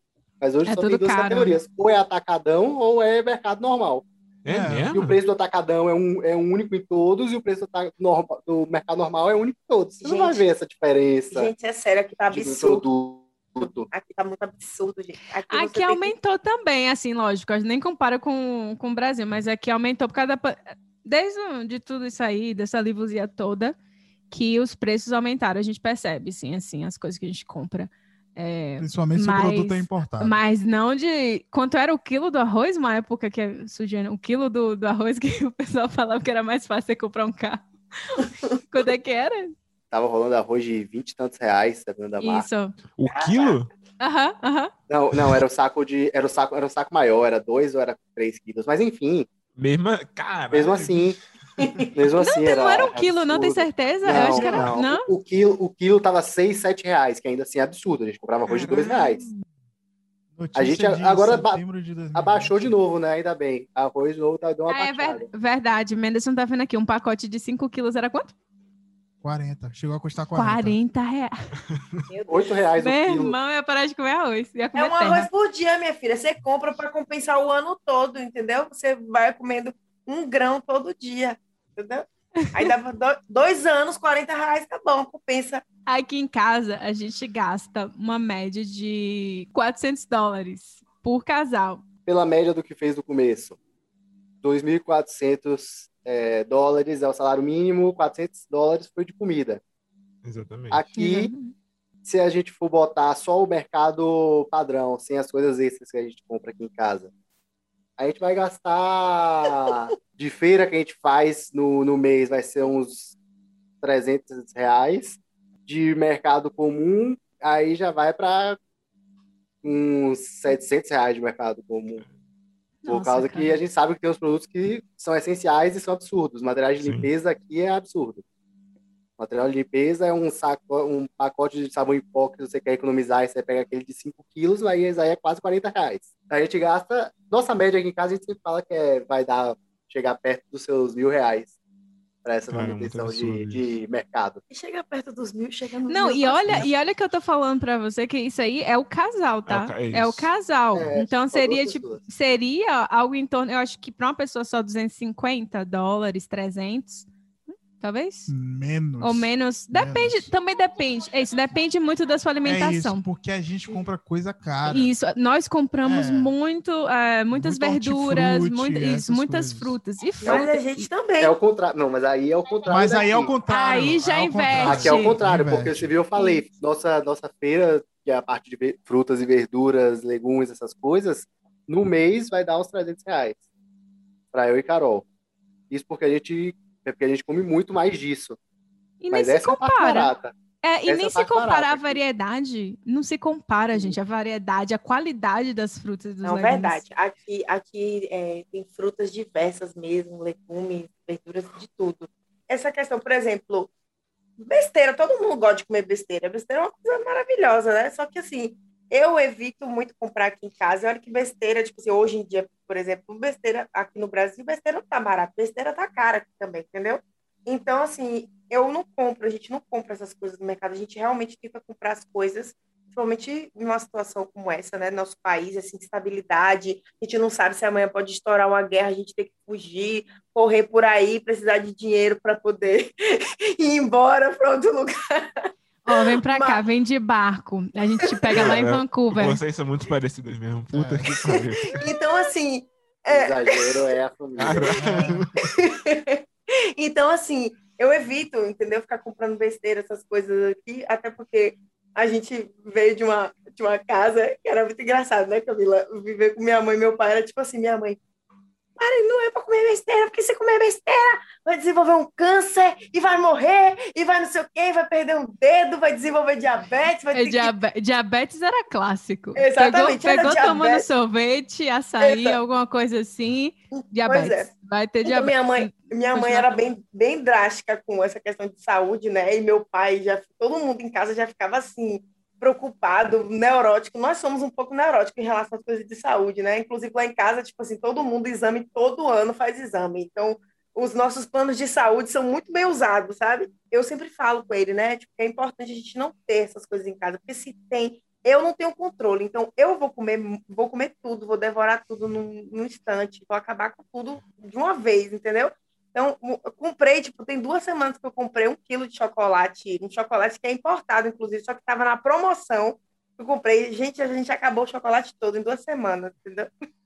Mas hoje é só tem duas caro. categorias. Ou é atacadão ou é mercado normal. É, é mesmo? E o preço do atacadão é um, é um único em todos, e o preço do, normal, do mercado normal é único em todos. Você gente, não vai ver essa diferença. Gente, é sério, aqui tá absurdo. Aqui tá muito absurdo, gente. Aqui, aqui aumentou que... também, assim, lógico. A gente nem compara com, com o Brasil, mas aqui aumentou por causa da. Desde de tudo isso aí, dessa livrosia toda, que os preços aumentaram, a gente percebe, sim, assim, as coisas que a gente compra. É, Principalmente mas, se o produto é importado. Mas não de. Quanto era o quilo do arroz, uma época que surgiu o quilo do, do arroz que <laughs> o pessoal falava que era mais fácil você comprar um carro. <laughs> Quando é que era? Tava rolando arroz de 20 e tantos reais, dependendo da marca. Isso. O quilo? Aham, aham. Não, não, era o saco de. Era o saco, era o saco maior, era dois ou era três quilos. Mas enfim. Mesmo, cara. Mesmo assim. Mesmo assim, não, era, não era um quilo, não tem certeza? Não, eu acho que era. Não. não? O, o, quilo, o quilo tava 6, 7 reais, que ainda assim é absurdo. A gente comprava arroz de 2 reais. Notícia a gente agora de abaixou de novo, né? Ainda bem. Arroz novo tá dando uma ah, É ver verdade. Menderson tá vendo aqui. Um pacote de 5 quilos era quanto? 40. Chegou a custar 40. 40 <laughs> reais. 8 reais Meu quilo. irmão ia parar de comer arroz. Ia comer é um terra. arroz por dia, minha filha. Você compra para compensar o ano todo, entendeu? Você vai comendo um grão todo dia entendeu? Aí dava dois anos, 40 reais, tá bom, compensa. Aqui em casa, a gente gasta uma média de 400 dólares por casal. Pela média do que fez no começo. 2.400 é, dólares é o salário mínimo, 400 dólares foi de comida. Exatamente. Aqui, uhum. se a gente for botar só o mercado padrão, sem as coisas extras que a gente compra aqui em casa, a gente vai gastar de feira que a gente faz no, no mês vai ser uns 300 reais. De mercado comum, aí já vai para uns 700 reais de mercado comum. Nossa, por causa cara. que a gente sabe que tem uns produtos que são essenciais e são absurdos. Materiais de Sim. limpeza aqui é absurdo. Material de limpeza é um saco, um pacote de sabão em pó que você quer economizar e você pega aquele de 5 quilos, aí aí é quase 40 reais. A gente gasta, nossa média aqui em casa, a gente sempre fala que é, vai dar, chegar perto dos seus mil reais para essa manutenção de, de, mercado. E chega perto dos mil, chega no Não, e olha, e olha que eu tô falando para você que isso aí é o casal, tá? É o, é é o casal. É, então seria tipo, seria algo em torno, eu acho que para uma pessoa só 250 dólares, 300 talvez? Menos. Ou menos. Depende, menos. também depende. É isso, depende muito da sua alimentação. É isso, porque a gente compra coisa cara. Isso, nós compramos é. muito, é, muitas muito verduras, muito, isso, muitas coisas. frutas. E fruta. Mas a gente também. É o contrário. Não, mas aí é o contrário. Mas aí é o contrário. Aí já é investe. Aqui é o contrário, porque você viu, eu falei, nossa, nossa feira, que é a parte de frutas e verduras, legumes, essas coisas, no mês vai dar uns 300 reais. Para eu e Carol. Isso porque a gente é porque a gente come muito mais disso. E Mas nem se compara. É, e essa nem é se compara a variedade. Não se compara, gente, a variedade, a qualidade das frutas dos Não, legumes. verdade. Aqui, aqui é, tem frutas diversas mesmo, legumes, verduras, de tudo. Essa questão, por exemplo, besteira, todo mundo gosta de comer besteira. Besteira é uma coisa maravilhosa, né? Só que assim, eu evito muito comprar aqui em casa. Olha que besteira, tipo assim, hoje em dia, por exemplo, besteira aqui no Brasil, besteira não tá barata, besteira tá cara aqui também, entendeu? Então, assim, eu não compro, a gente não compra essas coisas no mercado, a gente realmente tenta comprar as coisas, principalmente numa situação como essa, né? Nosso país, assim, instabilidade, a gente não sabe se amanhã pode estourar uma guerra, a gente tem que fugir, correr por aí, precisar de dinheiro para poder <laughs> ir embora para outro lugar. Ó, vem pra Mas... cá, vem de barco. A gente te pega lá em Vancouver. Vocês são muito parecidas mesmo. Puta é. que pariu. Então, assim. É... Exagero é a família. <laughs> então, assim, eu evito, entendeu? Ficar comprando besteira, essas coisas aqui, até porque a gente veio de uma, de uma casa que era muito engraçado, né, Camila? Viver com minha mãe e meu pai era tipo assim, minha mãe, para, não é para comer besteira, porque se comer besteira vai desenvolver um câncer e vai morrer e vai não sei o quê, vai perder um dedo, vai desenvolver diabetes. Vai é, diabe que... Diabetes era clássico. Exatamente. Pegou, pegou tomando sorvete, açaí, Exato. alguma coisa assim, diabetes. É. Vai ter então, diabetes. Minha mãe, minha mãe era bem, bem drástica com essa questão de saúde, né? E meu pai já, todo mundo em casa já ficava assim preocupado, neurótico. Nós somos um pouco neuróticos em relação às coisas de saúde, né? Inclusive lá em casa, tipo assim, todo mundo exame todo ano faz exame. Então, os nossos planos de saúde são muito bem usados, sabe? Eu sempre falo com ele, né? Tipo, é importante a gente não ter essas coisas em casa, porque se tem, eu não tenho controle. Então, eu vou comer, vou comer tudo, vou devorar tudo num, num instante, vou acabar com tudo de uma vez, entendeu? Então, eu comprei, tipo, tem duas semanas que eu comprei um quilo de chocolate, um chocolate que é importado, inclusive, só que estava na promoção. Eu comprei, gente, a gente acabou o chocolate todo em duas semanas, entendeu? <laughs>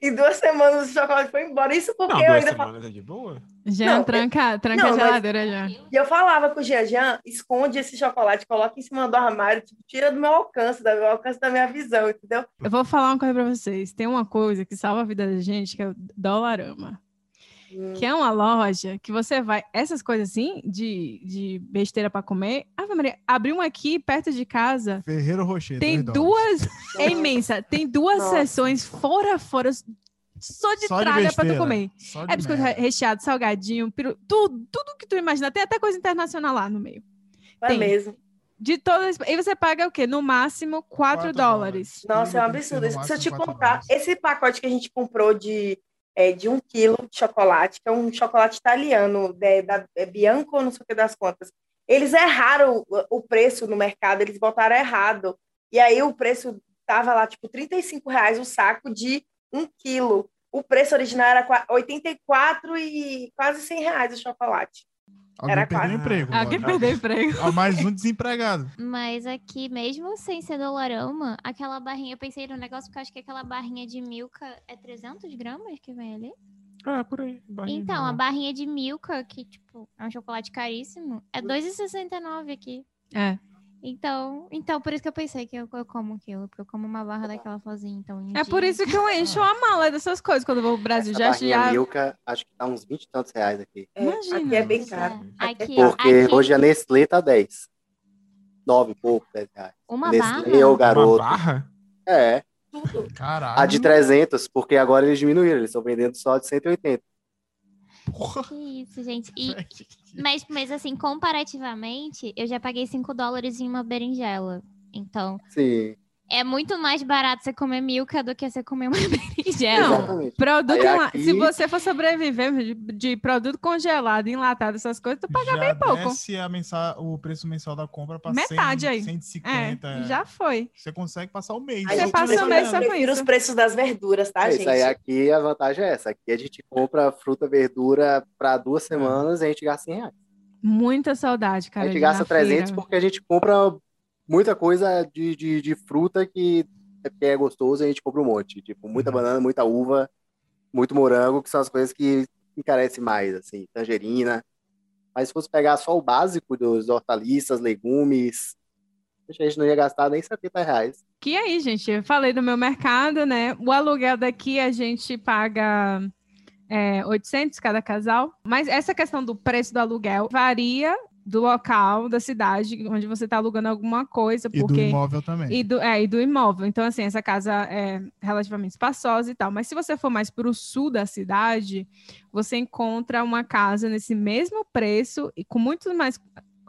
Em duas semanas o chocolate foi embora. Isso porque não, eu ainda. Semanas é de boa? Jean, não, tranca, tranca não, a geladeira já. E eu falava com o Jean, Jean, esconde esse chocolate, coloca em cima do armário, tipo, tira do meu alcance, do meu alcance da minha visão, entendeu? Eu vou falar uma coisa pra vocês. Tem uma coisa que salva a vida da gente, que é o Dolarama. Que é uma loja que você vai. Essas coisas assim, de, de besteira para comer. Ah, Maria, abriu um aqui perto de casa. Ferreiro Rocher. Tem duas. <laughs> É imensa. Tem duas Nossa. sessões fora, fora. Só de só traga para tu comer. É biscoito merda. recheado, salgadinho, peru, tudo, tudo que tu imagina. Tem até coisa internacional lá no meio. É tem. mesmo. De todas. E você paga o quê? No máximo 4 dólares. Nossa, é um absurdo. Se eu te contar, esse pacote que a gente comprou de é, de um quilo de chocolate, que é um chocolate italiano, de, da é Bianco, não sei o que das contas. Eles erraram o, preço no mercado, eles botaram errado. E aí o preço tava lá, tipo, 35 reais o saco de um quilo. O preço original era 84 e quase 100 reais o chocolate. Alguém Era perdeu quase... emprego. Alguém perdeu emprego. Há mais um desempregado. Mas aqui, mesmo sem ser dolarama, aquela barrinha, eu pensei no negócio porque eu acho que aquela barrinha de Milka é 300 gramas que vem ali. Ah, por aí. Então, a barrinha de Milka, que, tipo, é um chocolate caríssimo, é 2,69 aqui. É. Então, então, por isso que eu pensei que eu, eu como aquilo, porque eu como uma barra daquela sozinha, então. É por isso que eu encho a mala dessas coisas quando eu vou pro Brasil. Essa já já. Milka, acho que tá uns 20 e tantos reais aqui. É, Imagina. Aqui é bem caro. É. Aqui, porque aqui... hoje a Nestlé tá 10. 9 e pouco, 10 reais. Uma Nestlé barra? ou garoto. Uma barra? É. Caralho. A de 300, porque agora eles diminuíram, eles estão vendendo só de 180. Porra. Que isso, gente. E, <laughs> mas, mas assim, comparativamente, eu já paguei 5 dólares em uma berinjela. Então. Sim. É muito mais barato você comer milka do que você comer uma <laughs> berinjela. Não, produto aqui... Se você for sobreviver de, de, produto congelado, enlatado, essas coisas, tu paga bem pouco. Se a mensal, o preço mensal da compra para Metade 100, aí. 150. É, já foi. Você consegue passar o mês. Você passa o mês só com isso. os preços das verduras, tá, é, gente? Isso aí aqui, a vantagem é essa. Aqui a gente compra fruta, verdura para duas semanas é. e a gente gasta 100 reais. Muita saudade, cara. A gente gasta 300 feira. porque a gente compra muita coisa de, de, de fruta que é, é gostoso e a gente compra um monte. Tipo, muita uhum. banana, muita uva, muito morango, que são as coisas que encarecem mais, assim, tangerina. Mas se fosse pegar só o básico dos hortaliças, legumes, a gente não ia gastar nem 70 reais. Que aí, gente, eu falei do meu mercado, né? O aluguel daqui a gente paga é, 800 cada casal, mas essa questão do preço do aluguel varia do local, da cidade, onde você está alugando alguma coisa. E porque... do imóvel também. E do, é, e do imóvel. Então, assim, essa casa é relativamente espaçosa e tal. Mas se você for mais para o sul da cidade, você encontra uma casa nesse mesmo preço e com muitos mais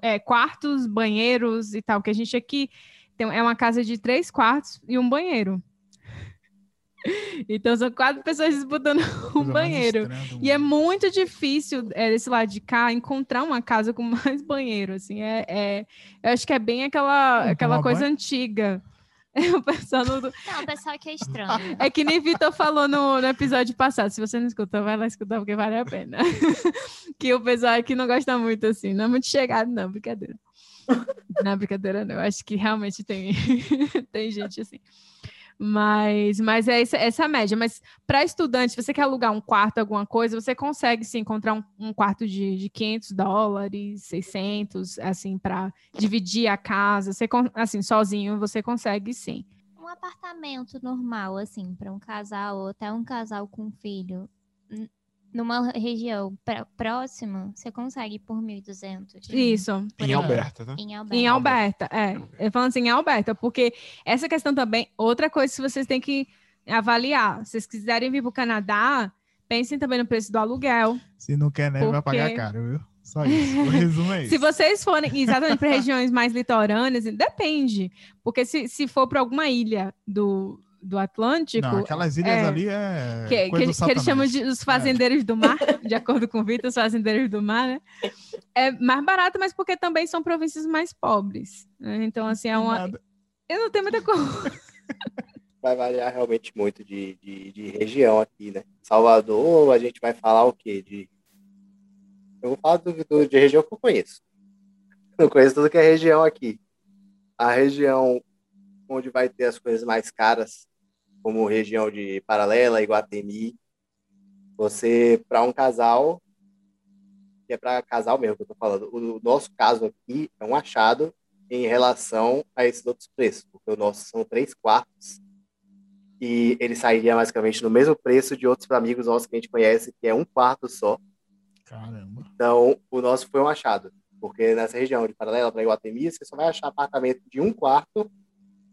é, quartos, banheiros e tal, que a gente aqui tem, é uma casa de três quartos e um banheiro. Então são quatro pessoas disputando um banheiro. e é muito difícil é, desse lado de cá encontrar uma casa com <laughs> mais banheiro. Assim, é, é eu acho que é bem aquela, aquela coisa banho? antiga. <laughs> O pessoal não... <laughs> não, o pessoal que é estranho. É que nem Vitor falou no, no, episódio passado. Se você não escutou, vai lá escutar, porque vale a pena. que o pessoal aqui não gosta muito, assim. Não é muito chegado, não, brincadeira. Não, brincadeira, não. Acho que realmente tem, tem gente assim. Mas, mas é essa, essa média. Mas para estudante, se você quer alugar um quarto, alguma coisa, você consegue sim encontrar um, um quarto de, de 500 dólares, 600, assim, para dividir a casa. Você, assim, sozinho, você consegue sim. Um apartamento normal, assim, para um casal, ou até um casal com filho, numa região próxima, você consegue por 1.200. Isso. Por em Alberta, tá? Em Alberta. Em Alberta, é. Eu falando assim, em Alberta, porque essa questão também, outra coisa que vocês têm que avaliar. Se vocês quiserem vir para o Canadá, pensem também no preço do aluguel. Se não quer, né, porque... vai pagar caro, viu? Só isso. O resumo é <laughs> isso. se vocês forem exatamente para regiões mais litorâneas, depende. Porque se, se for para alguma ilha do, do Atlântico. Não, aquelas ilhas é, ali é. Que, que, que, eles chamam de os fazendeiros é. do mar, <laughs> de acordo com o Vitor, os fazendeiros do mar, né? É mais barato, mas porque também são províncias mais pobres. Né? Então, assim, é uma. Nada. Eu não tenho muita coisa. <laughs> Vai variar realmente muito de, de, de, região aqui, né? Salvador, a gente vai falar o quê? De... Eu vou falar do, do, de região que eu conheço. <laughs> Eu conheço tudo que é região aqui. A região onde vai ter as coisas mais caras como região de Paralela, Iguatemi. Você, para um casal, que é para casal mesmo que eu estou falando, o nosso caso aqui é um achado em relação a esses outros preços, porque o nosso são três quartos e ele sairia basicamente no mesmo preço de outros amigos nossos que a gente conhece, que é um quarto só. Caramba. Então, o nosso foi um achado, porque nessa região de Paralela para Iguatemi, você só vai achar apartamento de um quarto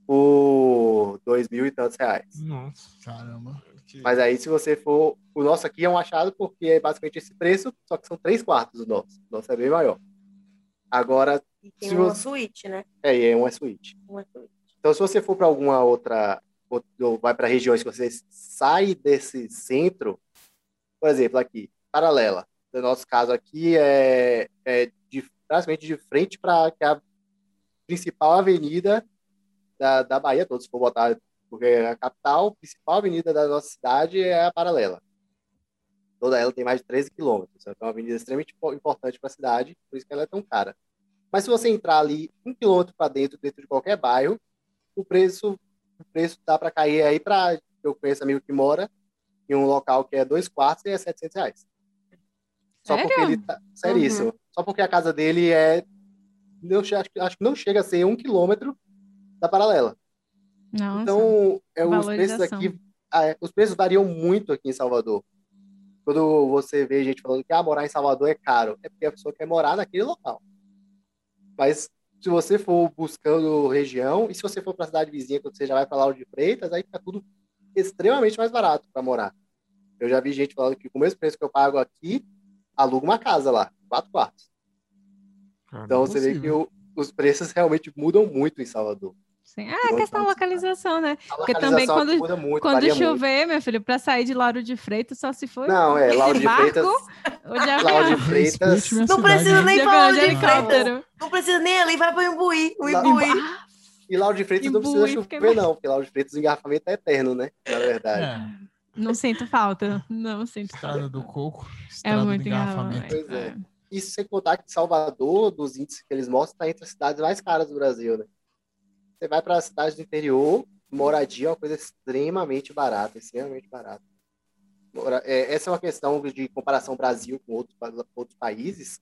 por dois mil e tantos reais. Nossa, caramba. Mas aí, se você for. O nosso aqui é um achado porque é basicamente esse preço, só que são três quartos o nosso. O nosso é bem maior. Agora. E tem uma você... suíte, né? É, é uma suíte. Uma suíte. Então, se você for para alguma outra. Ou vai para regiões que você sai desse centro, por exemplo, aqui, paralela. No nosso caso aqui é, é de, praticamente de frente para é a principal avenida da, da Bahia todos, for botar, porque a capital, a principal avenida da nossa cidade é a Paralela. Toda ela tem mais de 13 quilômetros, então é uma avenida extremamente importante para a cidade, por isso que ela é tão cara. Mas se você entrar ali um quilômetro para dentro, dentro de qualquer bairro, o preço, o preço dá para cair aí para eu conheço amigo que mora em um local que é dois quartos e é 700 reais. Só Sério? porque ele tá, seríssimo. Uhum. Só porque a casa dele é não, acho, acho que não chega a ser um quilômetro da paralela. Nossa, então, é, os preços aqui, ah, é, os preços variam muito aqui em Salvador. Quando você vê gente falando que ah, morar em Salvador é caro, é porque a pessoa quer morar naquele local. Mas se você for buscando região, e se você for para a cidade vizinha, quando você já vai para Lauro de Freitas, aí fica tudo extremamente mais barato para morar. Eu já vi gente falando que com o mesmo preço que eu pago aqui, aluga uma casa lá, quatro quartos. Ah, então você vê que o, os preços <laughs> realmente mudam muito em Salvador. Sim. Ah, a questão da localização, né? A Porque também quando, muito, quando chover, muito. meu filho, para sair de Lauro de Freitas, só se for. Não, é, Lauro de barco, Freitas. Ou de Lauro de Freitas. Não precisa nem falar de, de Freitas. Não precisa nem ali, vai para o Imbuí. O Imbuí. E Lauro de Freitas Imbuí, não precisa chover, não, porque Lauro de Freitas o engarrafamento é eterno, né? Na verdade. É. Não sinto falta. Não sinto estrada falta. do coco, é estrada é muito do engarrafamento. Pois é. Isso sem contar que Salvador, dos índices que eles mostram, está entre as cidades mais caras do Brasil, né? Você vai para a cidade do interior, moradia é uma coisa extremamente barata, extremamente barata. É, essa é uma questão de comparação Brasil com outros, outros países.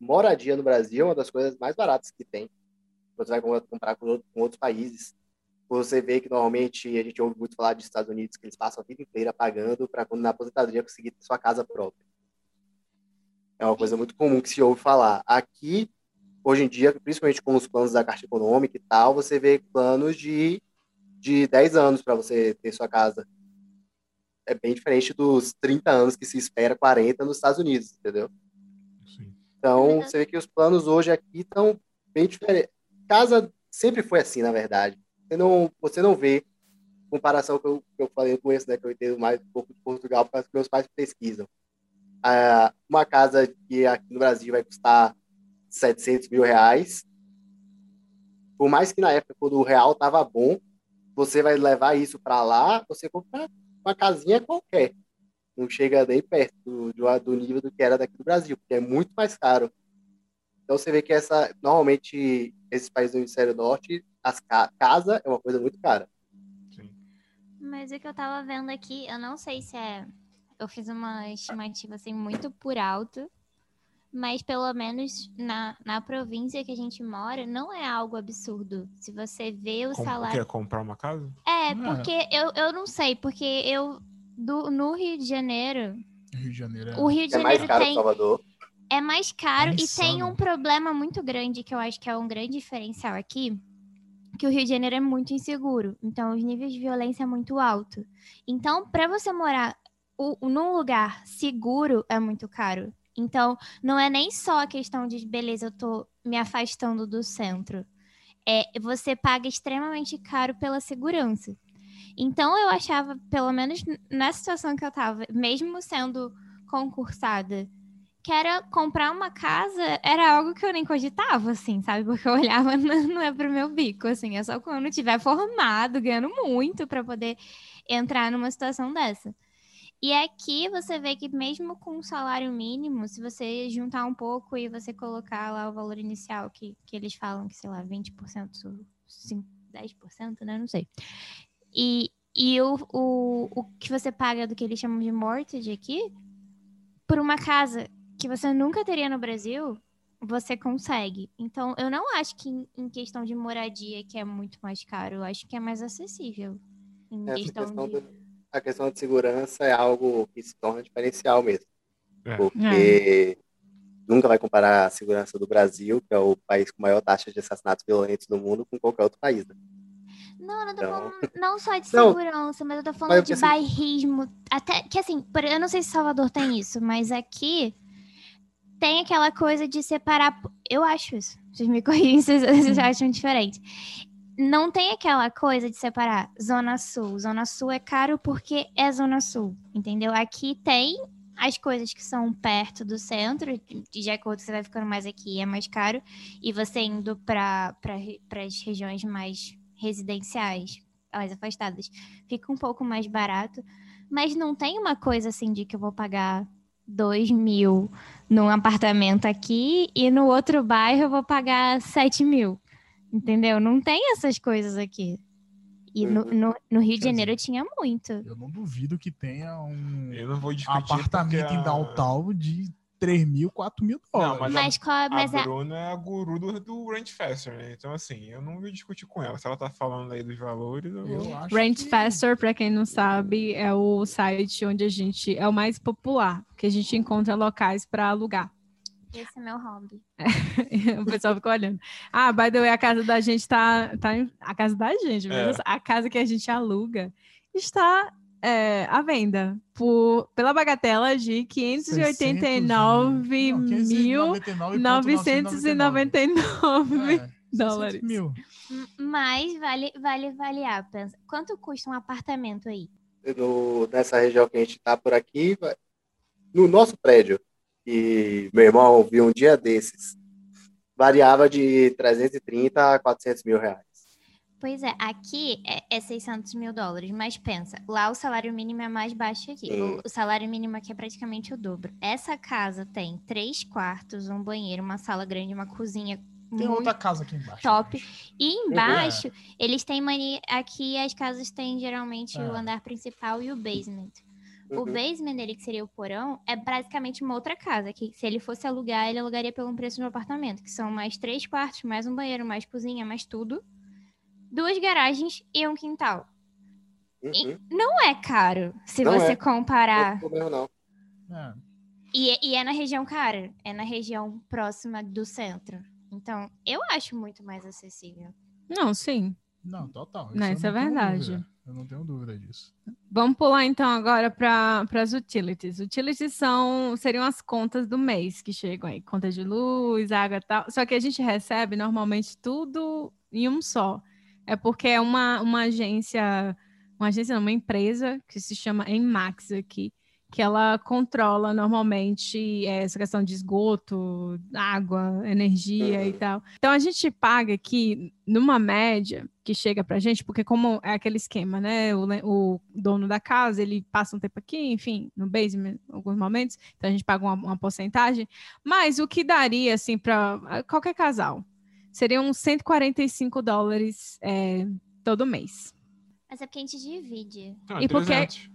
Moradia no Brasil é uma das coisas mais baratas que tem. Você vai comparar com, com outros países. Você vê que normalmente a gente ouve muito falar dos Estados Unidos, que eles passam a vida inteira pagando para quando na aposentadoria conseguir sua casa própria. É uma coisa muito comum que se ouve falar. Aqui, hoje em dia, principalmente com os planos da Caixa Econômica e tal, você vê planos de, de 10 anos para você ter sua casa. É bem diferente dos 30 anos que se espera, 40 nos Estados Unidos, entendeu? Sim. Então, você vê que os planos hoje aqui estão bem diferentes. Casa sempre foi assim, na verdade. Você não, você não vê comparação que eu, que eu falei no começo, né, que eu entendo mais um pouco de Portugal, porque meus pais pesquisam. Ah, uma casa que aqui no Brasil vai custar 700 mil reais, por mais que na época, quando o real estava bom, você vai levar isso para lá, você compra uma casinha qualquer. Não chega nem perto do, do nível do que era daqui do Brasil, porque é muito mais caro. Então você vê que essa, normalmente, esses países do hemisfério norte, as ca casa é uma coisa muito cara. Mas o que eu tava vendo aqui, eu não sei se é. Eu fiz uma estimativa assim muito por alto, mas pelo menos na, na província que a gente mora, não é algo absurdo. Se você vê o Com, salário. Quer comprar uma casa? É, é, porque eu, eu não sei, porque eu. Do, no Rio de Janeiro. Rio de Janeiro é... O Rio de é Janeiro mais caro tem. Salvador. É mais caro é e tem um problema muito grande que eu acho que é um grande diferencial aqui, que o Rio de Janeiro é muito inseguro. Então, os níveis de violência é muito alto. Então, para você morar o, num lugar seguro é muito caro. Então, não é nem só a questão de, beleza, eu tô me afastando do centro. É, você paga extremamente caro pela segurança. Então, eu achava, pelo menos na situação que eu tava, mesmo sendo concursada, que era comprar uma casa, era algo que eu nem cogitava, assim, sabe? <laughs> Porque eu olhava, não, é pro meu bico, assim, é só quando tiver formado, ganhando muito para poder entrar numa situação dessa. E aqui você vê que mesmo com um salário mínimo, se você juntar um pouco e você colocar lá o valor inicial que, que eles falam que, sei lá, 20%, 5, 10%, né? Não sei. E, e o, o, o que você paga do que eles chamam de mortgage aqui, por uma casa que você nunca teria no Brasil, você consegue. Então, eu não acho que em, em questão de moradia que é muito mais caro, eu acho que é mais acessível. Em Essa questão, questão de... do a questão de segurança é algo que se torna diferencial mesmo. É. Porque é. nunca vai comparar a segurança do Brasil, que é o país com maior taxa de assassinatos violentos do mundo, com qualquer outro país. Né? Não, eu não tô então... falando não só de <laughs> segurança, não, mas eu tô falando de assim... bairrismo. Até que assim, eu não sei se Salvador tem isso, mas aqui tem aquela coisa de separar. Eu acho isso. Vocês me <laughs> corrigem se vocês acham diferente não tem aquela coisa de separar Zona Sul. Zona Sul é caro porque é Zona Sul, entendeu? Aqui tem as coisas que são perto do centro, de acordo que você vai ficando mais aqui, é mais caro. E você indo para as regiões mais residenciais, mais afastadas, fica um pouco mais barato. Mas não tem uma coisa assim de que eu vou pagar 2 mil num apartamento aqui e no outro bairro eu vou pagar 7 mil. Entendeu? Não tem essas coisas aqui. E no, uhum. no, no, Rio de Janeiro tinha muito. Eu não duvido que tenha um apartamento a... em downtown de 3 mil, 4 mil dólares. Não, mas, mas, a, qual, mas a, a Bruna é a guru do, do Rent Faster, né? Então, assim, eu não vou discutir com ela. Se ela tá falando aí dos valores, eu, eu acho Rent que... Faster, para quem não sabe, é o site onde a gente é o mais popular, que a gente encontra locais para alugar. Esse é meu hobby. <laughs> o pessoal ficou olhando. Ah, by the way, a casa da gente tá. tá em... A casa da gente, é. a casa que a gente aluga está é, à venda por, pela bagatela de 589.999 <laughs> é, dólares. Mil. Mas vale, vale avaliar. Pensa, quanto custa um apartamento aí? No, nessa região que a gente está por aqui, no nosso prédio, que meu irmão viu um dia desses, variava de 330 a 400 mil reais. Pois é, aqui é, é 600 mil dólares, mas pensa, lá o salário mínimo é mais baixo aqui. O, o, salário mínimo aqui é praticamente o dobro. Essa casa tem três quartos, um banheiro, uma sala grande, uma cozinha. Tem outra casa aqui embaixo. Top. E embaixo, é. eles têm mania. Aqui as casas têm geralmente é. o andar principal e o basement. Uhum. O basement dele, que seria o porão, é basicamente uma outra casa, que se ele fosse alugar, ele alugaria pelo preço de um apartamento, que são mais três quartos, mais um banheiro, mais cozinha, mais tudo. Duas garagens e um quintal. Uhum. E não é caro, se não você é. comparar. Não é não. É. E, e é na região cara, é na região próxima do centro. Então, eu acho muito mais acessível. Não, sim. Não, total. Isso, não, isso é verdade. Dúvida. Eu não tenho dúvida disso. Vamos pular então agora para as utilities. Utilities são seriam as contas do mês que chegam aí, conta de luz, água e tal. Só que a gente recebe normalmente tudo em um só. É porque é uma, uma agência, uma agência, não, uma empresa que se chama Enmax aqui, que ela controla normalmente é, essa questão de esgoto, água, energia uhum. e tal. Então a gente paga aqui numa média que chega para a gente, porque como é aquele esquema, né? O, o, dono da casa ele passa um tempo aqui, enfim, no basement, em alguns momentos, então a gente paga uma, uma porcentagem. Mas o que daria assim para qualquer casal seriam 145 dólares é, todo mês. Mas é porque a gente divide. Ah, e 300. porque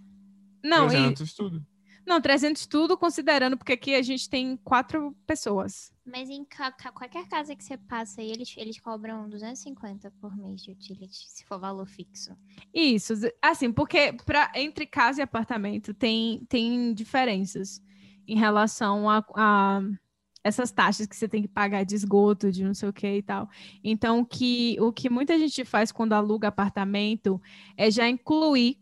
não, 300 e... tudo. Não, 300 tudo, considerando, porque aqui a gente tem quatro pessoas. Mas em ca qualquer casa que você passa aí, eles, eles cobram 250 por mês de utility, se for valor fixo. Isso, assim, porque pra, entre casa e apartamento tem, tem diferenças em relação a, a essas taxas que você tem que pagar de esgoto, de não sei o que e tal. Então, que, o que muita gente faz quando aluga apartamento é já incluir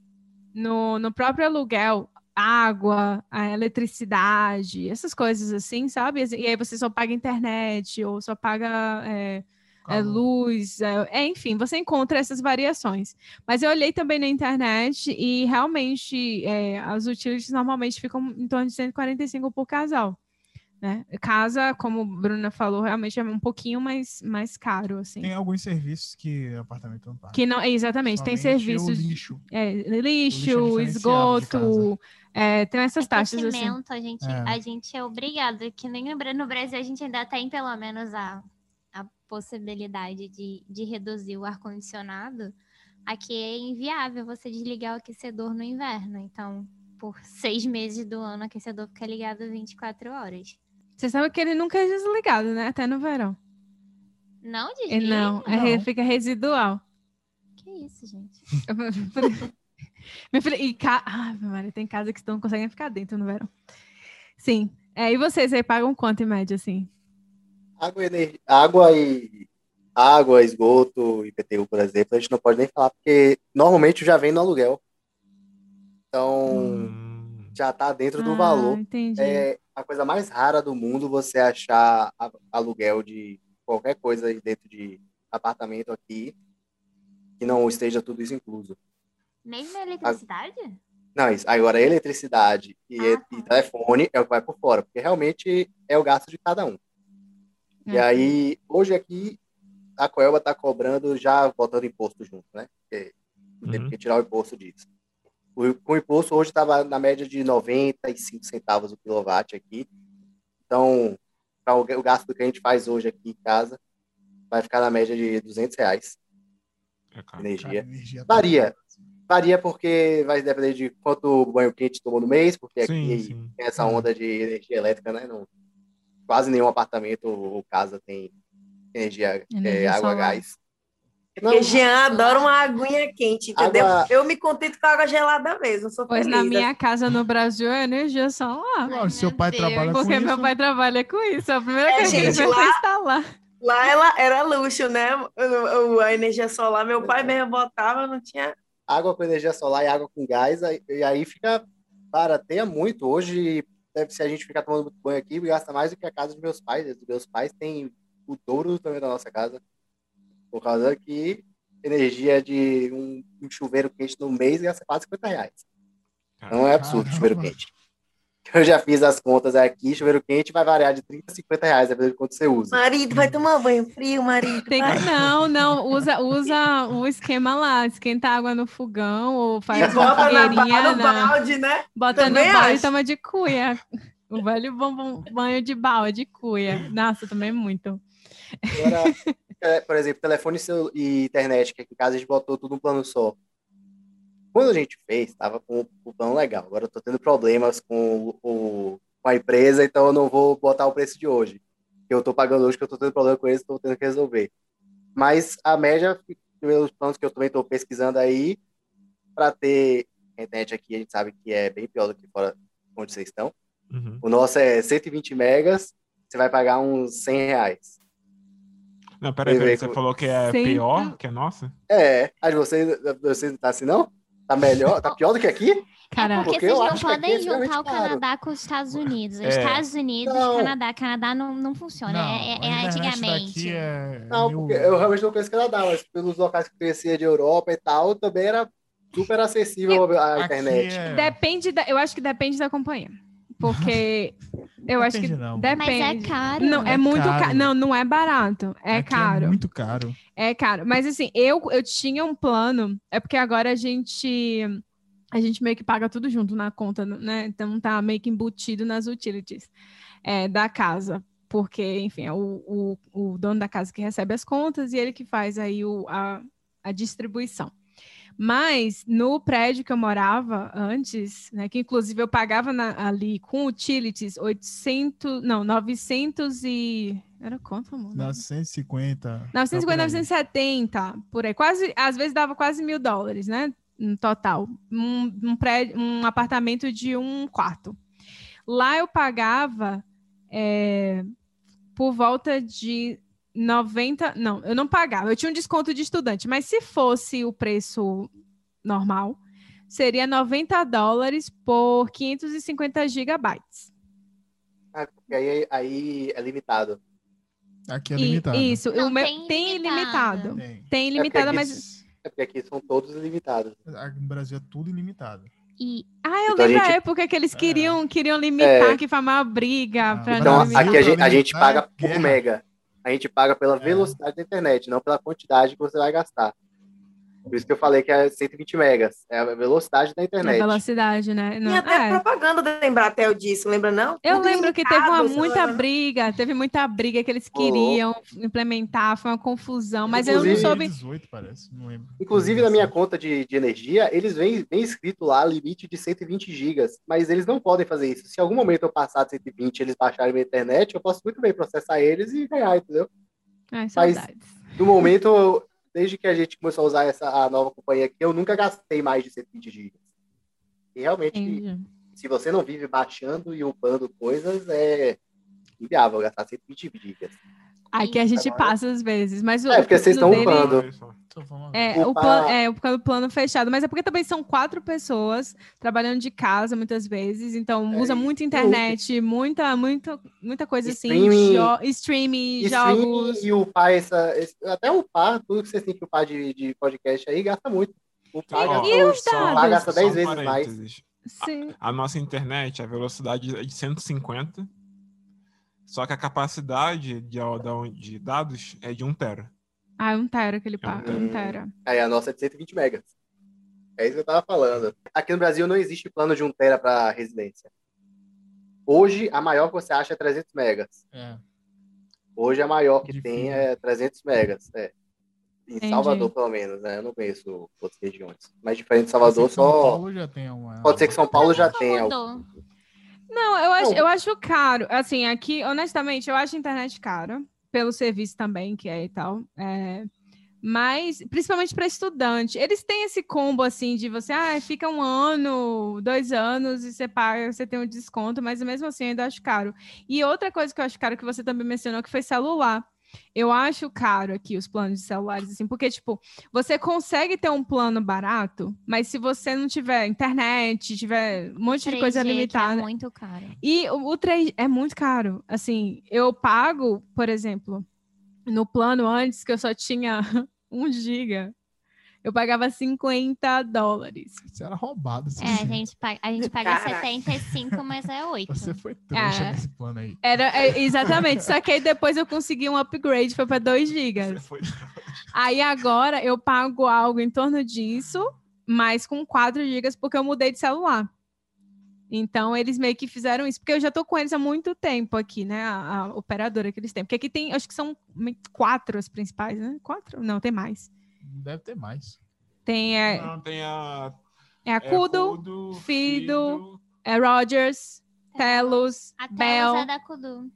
no, no próprio aluguel água, a eletricidade, essas coisas assim, sabe? E aí você só paga internet ou só paga é, é, luz, é, é, enfim, você encontra essas variações. Mas eu olhei também na internet e realmente é, as utilities normalmente ficam em torno de 145 por casal. Né? Casa, como a Bruna falou, realmente é um pouquinho mais, mais caro, assim. Tem alguns serviços que o apartamento não paga. Que não, exatamente, Somente tem serviços... lixo. É, lixo, lixo esgoto, é, tem essas é taxas, assim. A gente, é. a gente é obrigado, que nem no Brasil a gente ainda tem pelo menos a, a possibilidade de, de reduzir o ar-condicionado. Aqui é inviável você desligar o aquecedor no inverno, então por seis meses do ano o aquecedor fica ligado 24 horas. Você sabe que ele nunca é desligado, né? Até no verão. Não desliga? Não, é não. Fica residual. Que isso, gente? <laughs> Minha filha, e ca... ah, Maria, tem casa que não conseguem ficar dentro no verão. Sim. É, e vocês aí pagam quanto em média, assim? Água, energia, água e água, esgoto, IPTU, por exemplo, a gente não pode nem falar, porque normalmente já vem no aluguel. Então, hum. já está dentro do ah, valor. Entendi. É, a coisa mais rara do mundo você achar aluguel de qualquer coisa dentro de apartamento aqui que não esteja tudo isso incluso. Mesmo a eletricidade? Não, isso. Agora, eletricidade e, ah, tá. e, telefone é o que vai por fora, porque realmente é o gasto de cada um. Uhum. E aí, hoje aqui, a Coelba está cobrando já botando imposto junto, né? Porque uhum. teve que tirar o imposto disso. O, com o imposto hoje estava na média de 95 centavos o quilowatt aqui. Então, para o, o, gasto que a gente faz hoje aqui em casa, vai ficar na média de 200 reais. É energia. Cara, energia tá Varia. Varia porque vai depender de quanto banho quente tomou no mês, porque sim, aqui sim. tem essa onda de energia elétrica, né? Não, quase nenhum apartamento ou casa tem energia, energia é, água, gás. Porque Jean adora uma aguinha quente, entendeu? Água... Eu me contento com água gelada mesmo. Sou pois feliz. na minha casa no Brasil é energia solar. Não, seu pai Deus. trabalha Porque com isso. Porque meu pai trabalha com isso. A primeira é, coisa gente, que lá, instalar. Lá ela era luxo, né? A energia solar, meu pai mesmo botava, não tinha. Água com energia solar e água com gás, e aí fica barateia muito. Hoje, deve ser a gente ficar tomando muito banho aqui, gasta mais do que a casa dos meus pais. Os meus pais têm o dobro também da nossa casa. Por causa que energia de um, um chuveiro quente no mês gasta quase 50 reais. Não é absurdo chuveiro quente. Eu já fiz as contas aqui, chuveiro quente vai variar de 30 a 50 reais, dependendo de quanto você usa. Marido, vai tomar banho frio, marido. Tem que, não, não, usa, usa o esquema lá, esquenta água no fogão ou faz e uma bota na, no balde, né? Bota também no balde e toma de cuia. O velho bom, bom banho de balde, de cuia. Nossa, também muito. Agora, por exemplo, telefone e internet, que aqui em casa a gente botou tudo no plano só. Quando a gente fez, estava com o plano legal. Agora eu tô tendo problemas com, o, com a empresa, então eu não vou botar o preço de hoje. Que eu tô pagando hoje, que eu tô tendo problema com eles, tô tendo que resolver. Mas a média, pelos planos que eu também tô pesquisando aí, para ter internet aqui, a gente sabe que é bem pior do que fora onde vocês estão. Uhum. O nosso é 120 megas, você vai pagar uns 100 reais. Não, peraí, peraí, você falou que é Sempre. pior que a nossa? É, mas você, você tá assim, não? Tá melhor, tá pior do que aqui? Cara, é porque, porque vocês não podem juntar o Canadá com os Estados Unidos. É. Estados Unidos, não. Canadá. Canadá não, não funciona. Não, é, é, é antigamente. É não, porque eu realmente não conheço Canadá, mas pelos locais que eu conhecia de Europa e tal, também era super acessível a internet. É... Depende da, eu acho que depende da companhia. Porque eu acho que não. depende. Mas é caro. Não, é, é muito caro. caro. Não, não é barato. É Aqui é caro. É muito caro. É caro. Mas assim, eu, eu tinha um plano. É porque agora a gente a gente meio que paga tudo junto na conta, né? Então tá meio que embutido nas utilities é, da casa. Porque, enfim, é o, o, o, dono da casa que recebe as contas e ele que faz aí o, a, a distribuição. Mas no prédio que eu morava antes, né, que inclusive eu pagava na, ali com utilities 800, não, 900 e era quanto, amor? 950. 950, 970, por aí. Quase, às vezes dava quase mil dólares, né? No total. Um, um, prédio, um apartamento de um quarto. Lá eu pagava é, por volta de 90. Não, eu não pagava. Eu tinha um desconto de estudante, mas se fosse o preço normal, seria 90 dólares por 550 gigabytes. Ah, aí, aí é limitado. Aqui é limitado. Isso, não, o meu, tem, tem ilimitado. Tem, tem ilimitado, é mas. É porque aqui são todos ilimitados. No Brasil é tudo ilimitado. E... Ah, eu então, lembro a, gente... a época que eles é. queriam, é. queriam limitar, é. que foi uma briga. Ah, então, aqui a gente, a gente paga por mega a gente paga pela é. velocidade da internet, não pela quantidade que você vai gastar. Por isso que eu falei que é 120 megas. É a velocidade da internet. A velocidade, né? Não, e até é. propaganda da Embratel disso, lembra não? Eu lembro que teve uma muita briga, teve muita briga que eles queriam oh. implementar, foi uma confusão, mas Inclusive, eu não soube... 18, parece, não lembro. Inclusive, na minha conta de, de energia, eles vêm, vêm escrito lá limite de 120 gigas, mas eles não podem fazer isso. Se em algum momento eu passar de 120 eles baixarem minha internet, eu posso muito bem processar eles e ganhar, entendeu? Ai, mas, no momento, desde que a gente começou a usar essa a nova companhia aqui, eu nunca gastei mais de 120 GB. E realmente, Entendi. se você não vive baixando e upando coisas, é inviável gastar 120 GB. Aqui a gente passa às vezes, mas o É, porque vocês estão dele... upando. É, o plano, é, o plano fechado, mas é porque também são quatro pessoas trabalhando de casa muitas vezes, então é, usa muita internet, muita, muita, muita coisa assim, streaming, jo streaming, jogos. E upar essa, esse, até upar, tudo que vocês têm que upar de, de podcast aí gasta muito. O gasta, e os dados? gasta 10 vezes mais. Sim. A, a nossa internet, a velocidade é de 150 só que a capacidade de, de dados é de 1 tera. Ah, é 1 tera que ele paga. É 1 tera. Aí a nossa é de 120 megas. É isso que eu tava falando. Aqui no Brasil não existe plano de 1 tera para residência. Hoje, a maior que você acha é 300 megas. É. Hoje, a maior que tem é 300 megas. É. Em Entendi. Salvador, pelo menos, né? Eu não conheço outras regiões. Mas diferente de Salvador, só. São Paulo já tem uma. Pode ser que São Paulo já tenha. Não, eu acho, eu acho caro. Assim, aqui, honestamente, eu acho a internet cara, pelo serviço também que é e tal. É, mas, principalmente para estudante, eles têm esse combo assim de você, ah, fica um ano, dois anos e você paga, você tem um desconto, mas mesmo assim eu ainda acho caro. E outra coisa que eu acho caro que você também mencionou que foi celular. Eu acho caro aqui os planos de celulares, assim, porque, tipo, você consegue ter um plano barato, mas se você não tiver internet, tiver um monte de coisa é limitada. É muito caro. E o, o 3 é muito caro. Assim, eu pago, por exemplo, no plano antes que eu só tinha <laughs> um giga, eu pagava 50 dólares. Isso era roubado. É, a gente paga, a gente paga 75, mas é 8. Você foi trouxa é, nesse plano aí. Era, é, exatamente. Só que aí depois eu consegui um upgrade, foi para 2 gigas. Aí agora eu pago algo em torno disso, mas com 4 gigas, porque eu mudei de celular. Então, eles meio que fizeram isso, porque eu já tô com eles há muito tempo aqui, né? A, a, operadora que eles têm. Porque aqui tem, acho que são quatro as principais, né? Quatro? Não, tem mais. Deve ter mais. Tem, é, Não, tem a. É a Kudo, é Kudo Fido, Fido, é Rogers, Telos, a Bell. é da Kudo.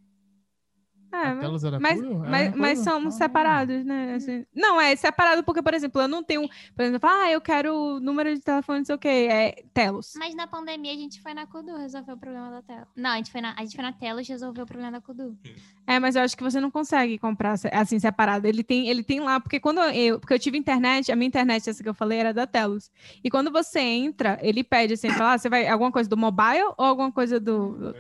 É, mas, mas, mas, mas somos ah, separados, né? Assim, não, é separado porque, por exemplo, eu não tenho. Por exemplo, ah, eu quero o número de telefone, não sei o quê, é Telos. Mas na pandemia a gente foi na Kudu resolver o problema da Telos. Não, a gente foi na, a gente foi na Telos resolver o problema da Kudu. É, mas eu acho que você não consegue comprar assim separado. Ele tem, ele tem lá, porque quando eu. Porque eu tive internet, a minha internet, essa que eu falei, era da Telos. E quando você entra, ele pede assim, fala, ah, você vai alguma coisa do mobile ou alguma coisa do. do...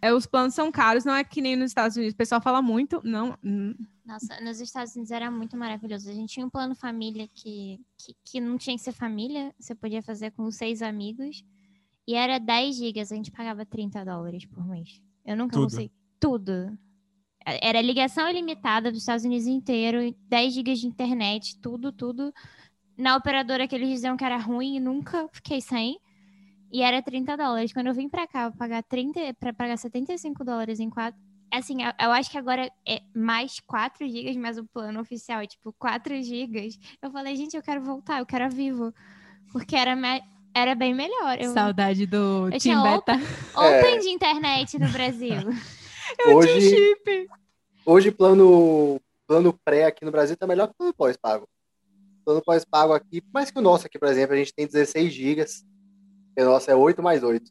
É, os planos são caros, não é que nem nos Estados Unidos. O pessoal fala muito, não. Hum. Nossa, nos Estados Unidos era muito maravilhoso. A gente tinha um plano família que, que, que não tinha que ser família, você podia fazer com seis amigos. E era 10 gigas, a gente pagava 30 dólares por mês. Eu nunca Tudo. consegui. Tudo. Era ligação ilimitada dos Estados Unidos inteiro, 10 gigas de internet, tudo, tudo. Na operadora que eles diziam que era ruim, nunca fiquei sem. E era 30 dólares. Quando eu vim pra cá pagar 30, pra pagar 75 dólares em quatro. Assim, eu, eu acho que agora é mais 4 gigas, mas o plano oficial é tipo 4 gigas. Eu falei, gente, eu quero voltar, eu quero a Vivo. Porque era, me... era bem melhor. Eu... Saudade do eu Team Beta. Open, <laughs> open é... de internet no Brasil. <laughs> eu hoje, tinha chip. Hoje, plano, plano pré aqui no Brasil tá melhor que o plano pós-pago. Plano pós-pago aqui, mais que o nosso aqui, por exemplo, a gente tem 16 gigas porque o nosso é 8 mais 8.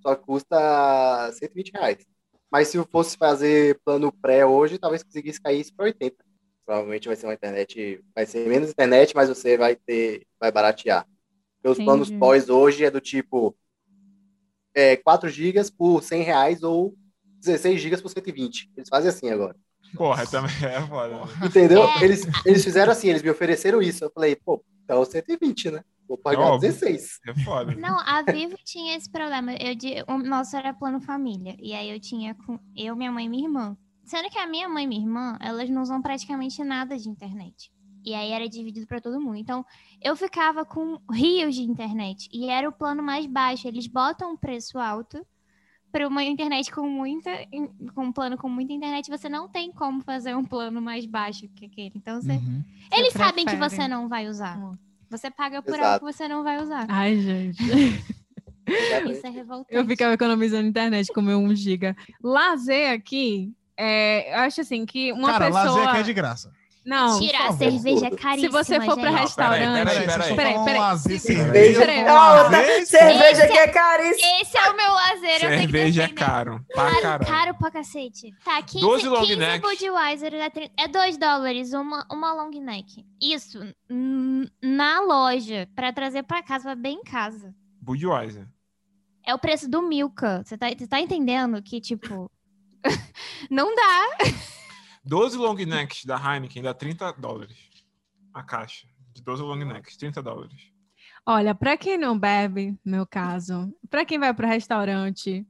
Só custa 120 reais. Mas se eu fosse fazer plano pré hoje, talvez conseguisse cair isso para 80. Provavelmente vai ser uma internet, vai ser menos internet, mas você vai ter, vai baratear. Porque os Entendi. planos pós hoje é do tipo é, 4 GB por 100 reais ou 16 GB por 120. Eles fazem assim agora. Porra, também é foda. Entendeu? Eles, eles fizeram assim, eles me ofereceram isso. Eu falei, pô, então 120, né? Vou pagar é 16. É foda. Não, a Vivo tinha esse problema. Eu, o nosso era plano família. E aí eu tinha com eu, minha mãe e minha irmã. Sendo que a minha mãe e minha irmã, elas não usam praticamente nada de internet. E aí era dividido para todo mundo. Então, eu ficava com rios de internet. E era o plano mais baixo. Eles botam um preço alto para uma internet com muita. com um plano com muita internet. Você não tem como fazer um plano mais baixo que aquele. Então, você, uhum. eles você sabem que você não vai usar. Uhum. Você paga por Exato. algo que você não vai usar. Ai, gente. <laughs> Isso é revoltante. Eu ficava economizando internet com meu 1 giga. Lazer aqui, é, eu acho assim que uma Cara, pessoa... lazer aqui é de graça. Não. Tirar a cerveja é caríssima. Se você for para restaurante. Peraí, peraí, peraí. peraí. Cerveja, peraí. cerveja que é caríssima. Esse é o meu lazer. Cerveja é caro. Pra caro. Caro pra cacete. Tá, 15, 12 long 15 neck. Budweiser é 2 dólares uma, uma long neck. Isso. Na loja. Pra trazer pra casa, pra bem em casa. Budweiser. É o preço do Milka. Você tá, você tá entendendo que, tipo. <laughs> não dá. 12 long necks da Heineken dá 30 dólares. A caixa de 12 long necks, 30 dólares. Olha, para quem não bebe, no meu caso, para quem vai para o restaurante,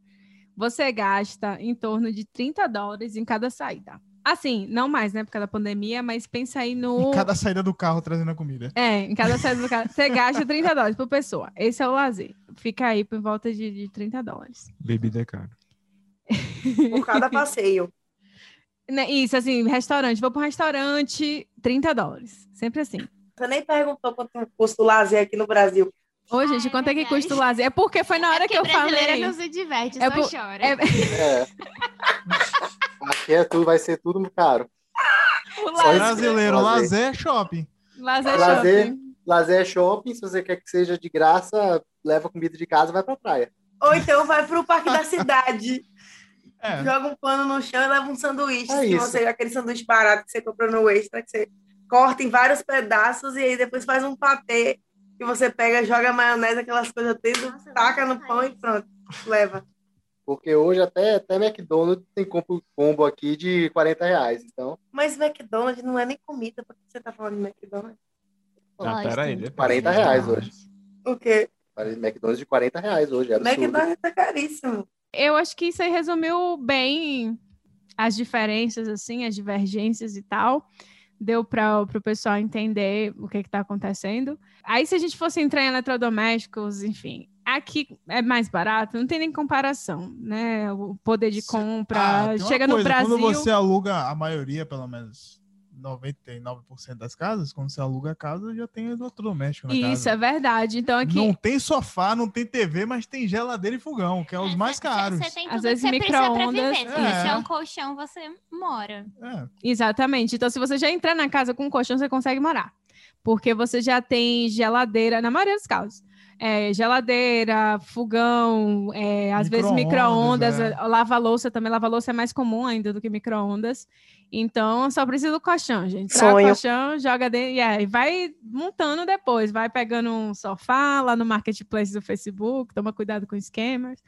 você gasta em torno de 30 dólares em cada saída. Assim, não mais, né, por causa da pandemia, mas pensa aí no. Em cada saída do carro trazendo a comida. É, em cada saída do carro. Você gasta 30 dólares por pessoa. Esse é o lazer. Fica aí por volta de, de 30 dólares. Bebida é caro. Por cada passeio. Né, isso, assim, restaurante. Vou para um restaurante, 30 dólares. Sempre assim. Você nem perguntou quanto custa o lazer aqui no Brasil. Ô, gente, quanto é, que custa o lazer? É porque foi na hora é que eu falei. não se diverte, é só por... chora. É... é. <laughs> Aqui é tudo, vai ser tudo caro. O lazer. Brasileiro, lazer é shopping. Lazer, é lazer shopping. Lazer é shopping. Se você quer que seja de graça, leva comida de casa e vai pra praia. Ou então vai pro parque da cidade. É. Joga um pano no chão e leva um sanduíche. É você, aquele sanduíche barato que você comprou no extra, que você corta em vários pedaços e aí depois faz um patê que você pega, joga maionese, aquelas coisas dentro, Nossa, taca no pão e pronto, leva. Porque hoje até, até McDonald's tem combo, combo aqui de 40 reais, então... Mas McDonald's não é nem comida, por que você tá falando de McDonald's? Ah, peraí, 40 reais hoje. O quê? McDonald's de 40 reais hoje, é McDonald's tá caríssimo. Eu acho que isso aí resumiu bem as diferenças, assim, as divergências e tal. Deu para o pessoal entender o que está acontecendo. Aí, se a gente fosse entrar em eletrodomésticos, enfim, aqui é mais barato, não tem nem comparação, né? O poder de compra. Ah, chega no Brasil. Quando você aluga a maioria, pelo menos, 99% das casas, quando você aluga a casa, já tem eletrodoméstico na Isso, casa. Isso, é verdade. Então aqui... Não tem sofá, não tem TV, mas tem geladeira e fogão, que é os mais caros. Você tem tudo Às vezes micro-ondas. Se é. um colchão, você mora. É. Exatamente. Então se você já entrar na casa com um colchão, você consegue morar. Porque você já tem geladeira, na maioria dos casos é, geladeira, fogão, é, às micro vezes micro-ondas, é. lava-louça também. Lava-louça é mais comum ainda do que micro-ondas. Então, só precisa do colchão, gente. Traga o colchão, joga dentro yeah, e vai montando depois. Vai pegando um sofá lá no marketplace do Facebook, toma cuidado com esquemas.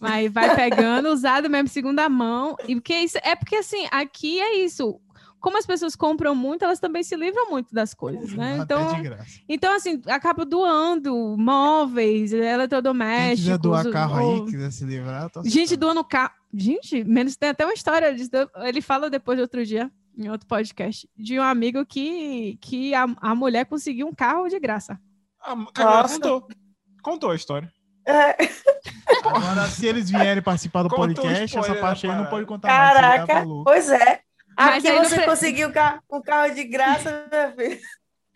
Mas vai pegando, <laughs> usado mesmo, segunda mão. E porque isso, é porque assim, aqui é isso como as pessoas compram muito, elas também se livram muito das coisas, né? Então, então assim, acaba doando móveis, eletrodomésticos. Quem quiser doar carro ou... aí, quiser se livrar, tô Gente doando carro. Gente, menos tem até uma história. Ele fala depois do outro dia, em outro podcast, de um amigo que, que a, a mulher conseguiu um carro de graça. Ah, contou. Contou a história. É. Agora, se eles vierem participar do podcast, essa parte aí não pode contar Caraca, mais, pois é. Aqui você pre... conseguiu um carro de graça, minha filha.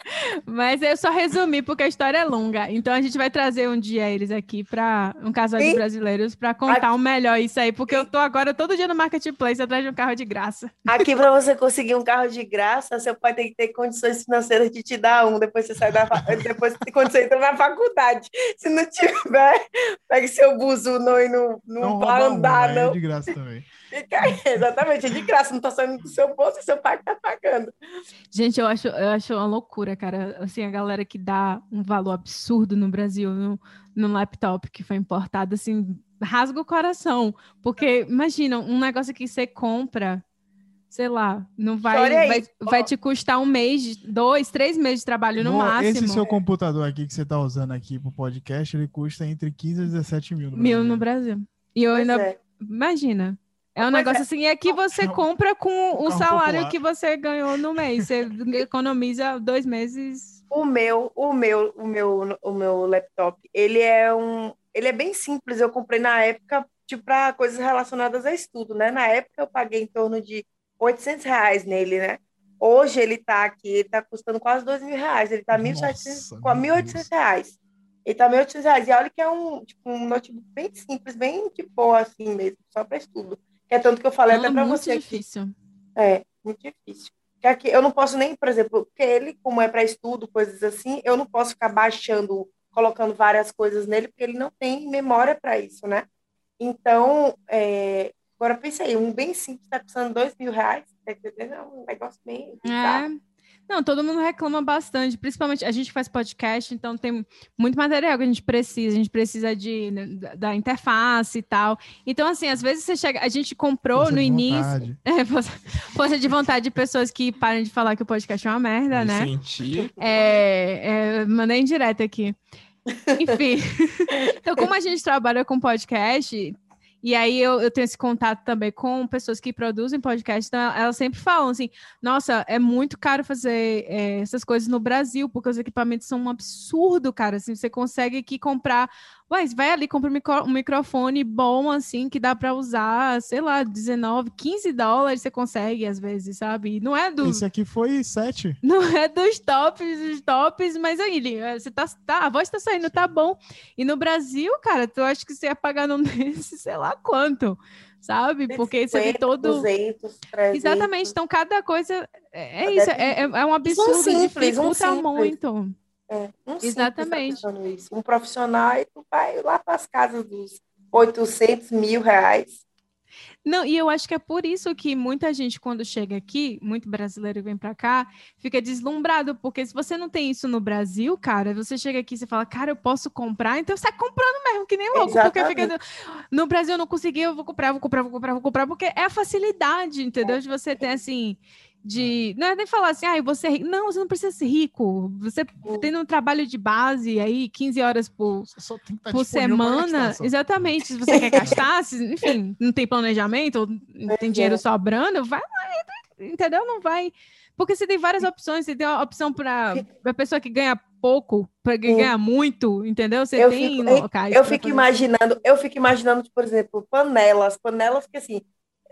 <laughs> Mas eu só resumi porque a história é longa. Então a gente vai trazer um dia eles aqui para um casal de brasileiros para contar aqui... um melhor isso aí, porque eu tô agora todo dia no marketplace atrás de um carro de graça. Aqui para você conseguir um carro de graça, seu pai tem que ter condições financeiras de te dar um depois você sai da <laughs> depois quando você entra na faculdade. Se não tiver, <laughs> pegue seu buzu não e não, não, não vai andar um, não. É de graça também. Fica aí, <laughs> exatamente, é de graça, não tá saindo do seu bolso e seu pai tá pagando. Gente, eu acho, eu acho uma loucura, cara. Assim, a galera que dá um valor absurdo no Brasil, no, no laptop que foi importado, assim, rasga o coração. Porque, imagina, um negócio que você compra, sei lá, não vai, vai, vai, te custar um mês, dois, três meses de trabalho no Bom, máximo. Esse seu computador aqui que você tá usando aqui pro podcast, ele custa entre 15 e 17 mil no Brasil. Mil no Brasil. E eu pois ainda. É. Imagina, é um Mas negócio é... assim, e aqui você compra com o salário popular. que você ganhou no mês. Você economiza dois meses. O meu, o meu, o meu, o meu laptop, ele é um, ele é bem simples. Eu comprei na época tipo para coisas relacionadas a estudo, né? Na época eu paguei em torno de 800 reais nele, né? Hoje ele tá aqui, ele tá custando quase dois mil reais. Ele tá 1.700, com 1.800 reais. Ele tá 1.800 reais. E olha que é um, tipo, um notebook bem simples, bem de boa assim mesmo, só para estudo. É tanto que eu falei não, até para você. Muito difícil. É, muito difícil. Que aqui eu não posso nem, por exemplo, porque ele, como é para estudo, coisas assim, eu não posso ficar baixando, colocando várias coisas nele, porque ele não tem memória para isso, né? Então, é, agora pensei, um bem simples está custando dois mil reais, tá entendendo? É um negócio bem. É. Não, todo mundo reclama bastante, principalmente a gente faz podcast, então tem muito material que a gente precisa, a gente precisa de, né, da interface e tal. Então, assim, às vezes você chega, a gente comprou força no início. <laughs> É, força, força, de vontade de pessoas que param de falar que o podcast é uma merda, Me né? Senti. É, é, mandei em direto aqui. Enfim. <laughs> então, como a gente trabalha com podcast, e aí eu, eu tenho esse contato também com pessoas que produzem podcast, então elas sempre falam assim: nossa, é muito caro fazer é, essas coisas no Brasil, porque os equipamentos são um absurdo, cara. Assim, você consegue aqui comprar mas vai ali, compra um, micro, um microfone bom, assim, que dá para usar, sei lá, 19, 15 dólares você consegue, às vezes, sabe? Não é do. Esse aqui foi 7. <laughs> Não é dos tops, dos tops, mas aí, é, você tá, tá. A voz tá saindo, tá bom. E no Brasil, cara, tu acha que você ia pagar num <laughs> desses, sei lá quanto sabe? Porque 50, você vê todo. 200, 300. Exatamente. Então, cada coisa. É, é isso, é, é, um absurdo, um simples, dificulta um muito. É, um Exatamente. Um profissional e tu vai lá para as casas dos 800 mil reais. Não, e eu acho que é por isso que muita gente, quando chega aqui, muito brasileiro vem para cá, fica deslumbrado, porque se você não tem isso no Brasil, cara, você chega aqui e fala, cara, eu posso comprar, então você tá comprando mesmo, que nem louco, Exatamente. porque fica no Brasil eu não consegui, eu vou comprar, vou comprar, vou comprar, vou comprar, porque é a facilidade, entendeu? De você ter assim de. Não é nem falar assim, ah, você é Não, você não precisa ser rico. Você tendo um trabalho de base aí, 15 horas por, por semana. Exatamente. Se você quer gastar, se, enfim, não tem planejamento, não tem dinheiro sobrando, vai lá, entendeu? Não vai. Porque você tem várias opções, você tem a opção para a pessoa que ganha pouco, para quem ganha muito, entendeu? Você eu tem fico, locais. Eu fico imaginando, eu fico imaginando, por exemplo, panelas, panelas que assim,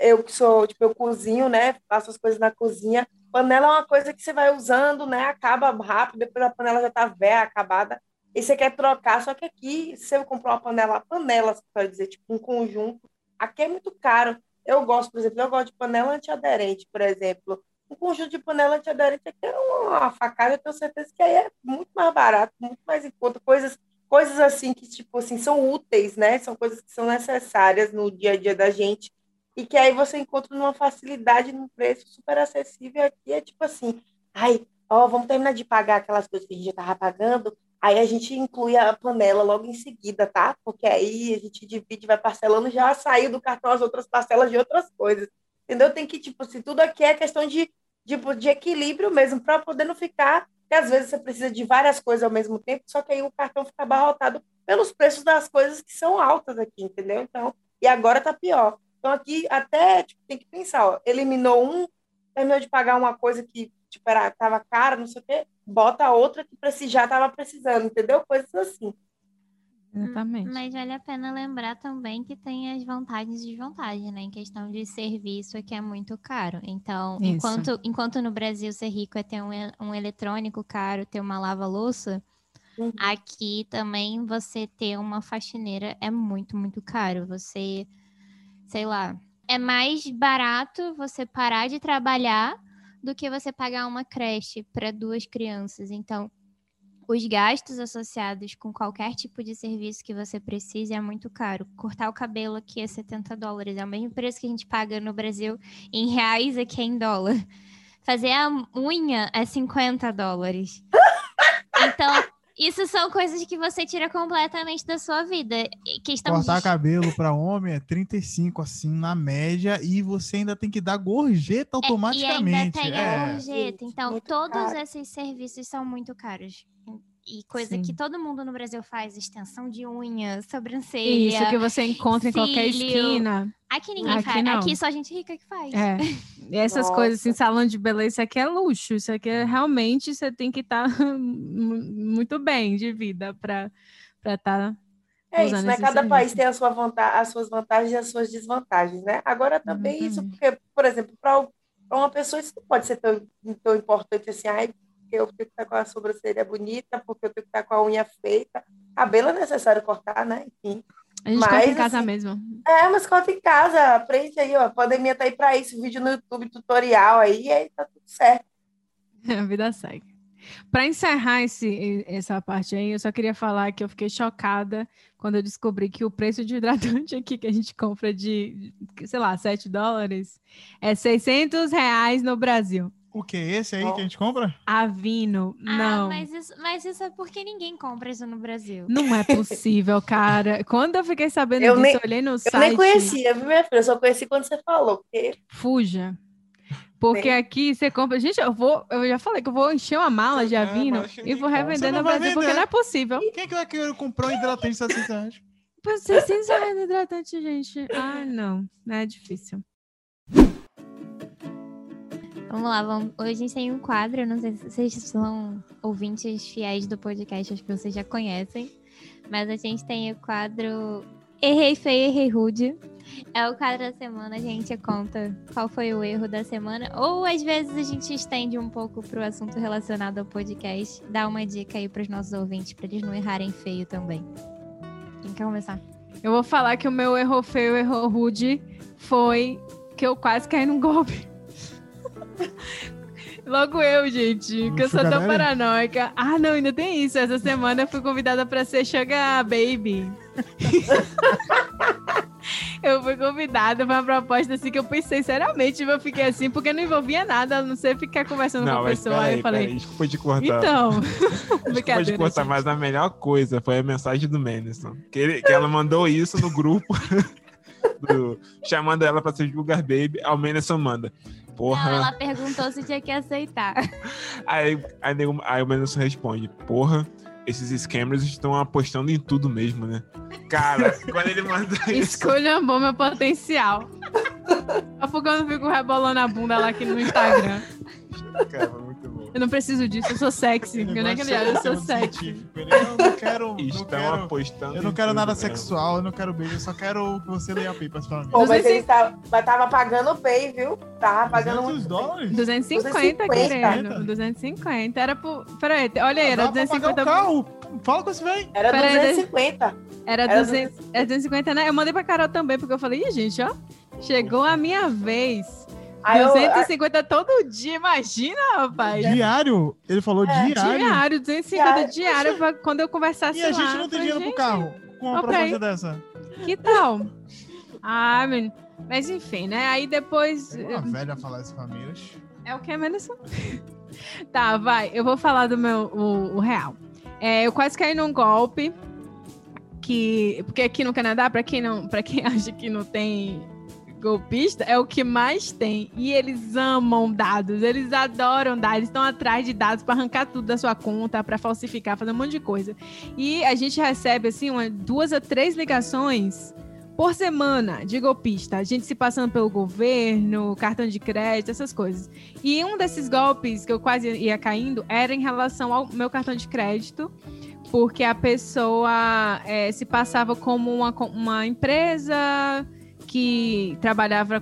eu que sou, tipo, eu cozinho, né? Faço as coisas na cozinha. Panela é uma coisa que você vai usando, né? Acaba rápido, depois a panela já está velha, acabada. E você quer trocar, só que aqui, se você comprar uma panela, panela, você pode dizer, tipo um conjunto, aqui é muito caro. Eu gosto, por exemplo, eu gosto de panela antiaderente, por exemplo. Um conjunto de panela antiaderente aqui é uma facada, eu tenho certeza que aí é muito mais barato, muito mais em conta. Coisas, coisas assim que, tipo assim, são úteis, né? São coisas que são necessárias no dia a dia da gente e que aí você encontra numa facilidade, num preço super acessível. Aqui é tipo assim, ai, ó, vamos terminar de pagar aquelas coisas que a gente já estava pagando, aí a gente inclui a panela logo em seguida, tá? Porque aí a gente divide, vai parcelando, já saiu do cartão as outras parcelas de outras coisas. Entendeu? Tem que, tipo, se tudo aqui é questão de, de, de equilíbrio mesmo, para poder não ficar, que às vezes você precisa de várias coisas ao mesmo tempo, só que aí o cartão fica abarrotado pelos preços das coisas que são altas aqui, entendeu? Então, e agora tá pior. Então, aqui até tipo, tem que pensar, ó, eliminou um, terminou de pagar uma coisa que tipo, era, tava cara, não sei o quê, bota a outra que já estava precisando, entendeu? Coisas assim. Exatamente. Mas vale a pena lembrar também que tem as vantagens e desvantagens, né? Em questão de serviço é que é muito caro. Então, enquanto, enquanto no Brasil ser rico é ter um, um eletrônico caro, ter uma lava-louça, uhum. aqui também você ter uma faxineira é muito, muito caro. Você sei lá, é mais barato você parar de trabalhar do que você pagar uma creche para duas crianças. Então, os gastos associados com qualquer tipo de serviço que você precise é muito caro. Cortar o cabelo aqui é 70 dólares, é o mesmo preço que a gente paga no Brasil em reais aqui é em dólar. Fazer a unha é 50 dólares. <laughs> Então, isso são coisas que você tira completamente da sua vida. Questão Cortar de... cabelo para homem é 35, assim, na média, e você ainda tem que dar gorjeta automaticamente. É, e ainda tem é. a gorjeta. Então, muito todos caro. esses serviços são muito caros. E coisa Sim. que todo mundo no Brasil faz, extensão de unha, sobrancelha. Isso que você encontra cílio. em qualquer esquina. Aqui ninguém aqui faz. Não. Aqui só gente rica que faz. É. E <laughs> essas Nossa. coisas assim, salão de beleza, isso aqui é luxo. Isso aqui é realmente você tem que estar tá <laughs> muito bem de vida para estar. Tá é isso, né? Cada serviço. país tem a sua vantagem, as suas vantagens e as suas desvantagens, né? Agora também isso, porque, por exemplo, para uma pessoa isso não pode ser tão, tão importante assim, ai, porque eu tenho que estar com a sobrancelha bonita, porque eu tenho que estar com a unha feita. Cabelo é necessário cortar, né? Enfim. A gente mas, corta em casa assim, mesmo. É, mas corta em casa, aprende aí, ó. A pandemia tá aí para isso, vídeo no YouTube, tutorial aí, e aí tá tudo certo. <laughs> A vida segue. Para encerrar esse, essa parte aí, eu só queria falar que eu fiquei chocada quando eu descobri que o preço de hidratante aqui que a gente compra de, sei lá, 7 dólares é 600 reais no Brasil. O que? Esse aí oh. que a gente compra? Avino, ah, não. Mas isso, mas isso é porque ninguém compra isso no Brasil. Não é <laughs> possível, cara. Quando eu fiquei sabendo eu disso, nem, eu olhei no eu site... Eu nem conhecia, viu, minha filha? Eu só conheci quando você falou. Porque... Fuja. Porque aqui você compra. Gente, eu vou. Eu já falei que eu vou encher uma mala de avino é, e vou revender no Brasil, porque não é possível. Quem que vai querer comprar um hidratante de 600 reais? 600 <laughs> reais de hidratante, gente. Ah, não. É difícil. Vamos lá, vamos... hoje a gente tem um quadro, não sei se vocês são ouvintes fiéis do podcast, acho que vocês já conhecem, mas a gente tem o quadro Errei Feio, Errei Rude. É o quadro da semana, a gente conta qual foi o erro da semana, ou às vezes a gente estende um pouco para o assunto relacionado ao podcast, dá uma dica aí para os nossos ouvintes, para eles não errarem feio também. Quem quer começar? Eu vou falar que o meu erro feio, erro rude foi que eu quase caí num golpe. <laughs> Logo eu, gente, que eu sou tão paranoica. Ah, não, ainda tem isso. Essa semana eu fui convidada para ser Sugar Baby. <laughs> eu fui convidada para uma proposta assim que eu pensei seriamente, eu fiquei assim, porque não envolvia nada, a não ser ficar conversando não, com a pessoa. Aí, aí eu falei. Desculpa de cortar. Então. desculpa de cortar, mas a melhor coisa foi a mensagem do Menison. Que, ele, que ela mandou isso no grupo. <laughs> do, chamando ela para ser Sugar Baby, ao Menison manda porra. Não, ela perguntou se tinha que aceitar. Aí, aí, aí o Mendelssohn responde, porra, esses scammers estão apostando em tudo mesmo, né? Cara, quando ele manda <laughs> isso... Escolha bom meu potencial. <laughs> Só porque eu não fico rebolando a bunda lá aqui no Instagram. Cara. Eu não preciso disso, eu sou sexy. Eu nem que eu sou sexy. Eu não quero. <laughs> Não Estão quero apostando. eu não quero nada mesmo. sexual, eu não quero beijo, eu só quero que você leia pipas pra mim. Pô, mas 250. ele tava, mas tava pagando o pay, viu? Tava pagando 200 muito. dólares? 250, 250. querendo. 250. Era por. Peraí, olha aí, era Dá pra pagar 250. o carro. Fala com esse velho. Era Peraí, 250. Era Era 200, é 250, né? Eu mandei pra Carol também, porque eu falei, Ih, gente, ó. Chegou a minha vez. Aí eu, 250 todo dia, imagina, rapaz. Diário? Ele falou É, diário. Diário, 250 Diário. diário pra quando eu conversasse E a lá. gente não Eu tem dinheiro pro "Gente, carro com uma pra proposta dessa. Que tal? Ah, menino. Mas enfim, né? Aí depois. Tem uma velha a falar isso famílias. É o que, Menderson? <laughs> tá, vai. Eu vou falar do meu o, o real. É, eu quase caí num golpe que porque aqui no Canadá, para quem não, para quem <laughs> acha que não tem golpista, é o que mais tem. E eles amam dados, eles adoram dados, estão atrás de dados para arrancar tudo da sua conta, para falsificar, fazer um monte de coisa. E a gente recebe assim uma, duas a três ligações por semana de golpista, a gente se passando pelo governo, cartão de crédito, essas coisas. E um desses golpes que eu quase ia caindo era em relação ao meu cartão de crédito, porque a pessoa eh, se passava como uma, uma empresa que trabalhava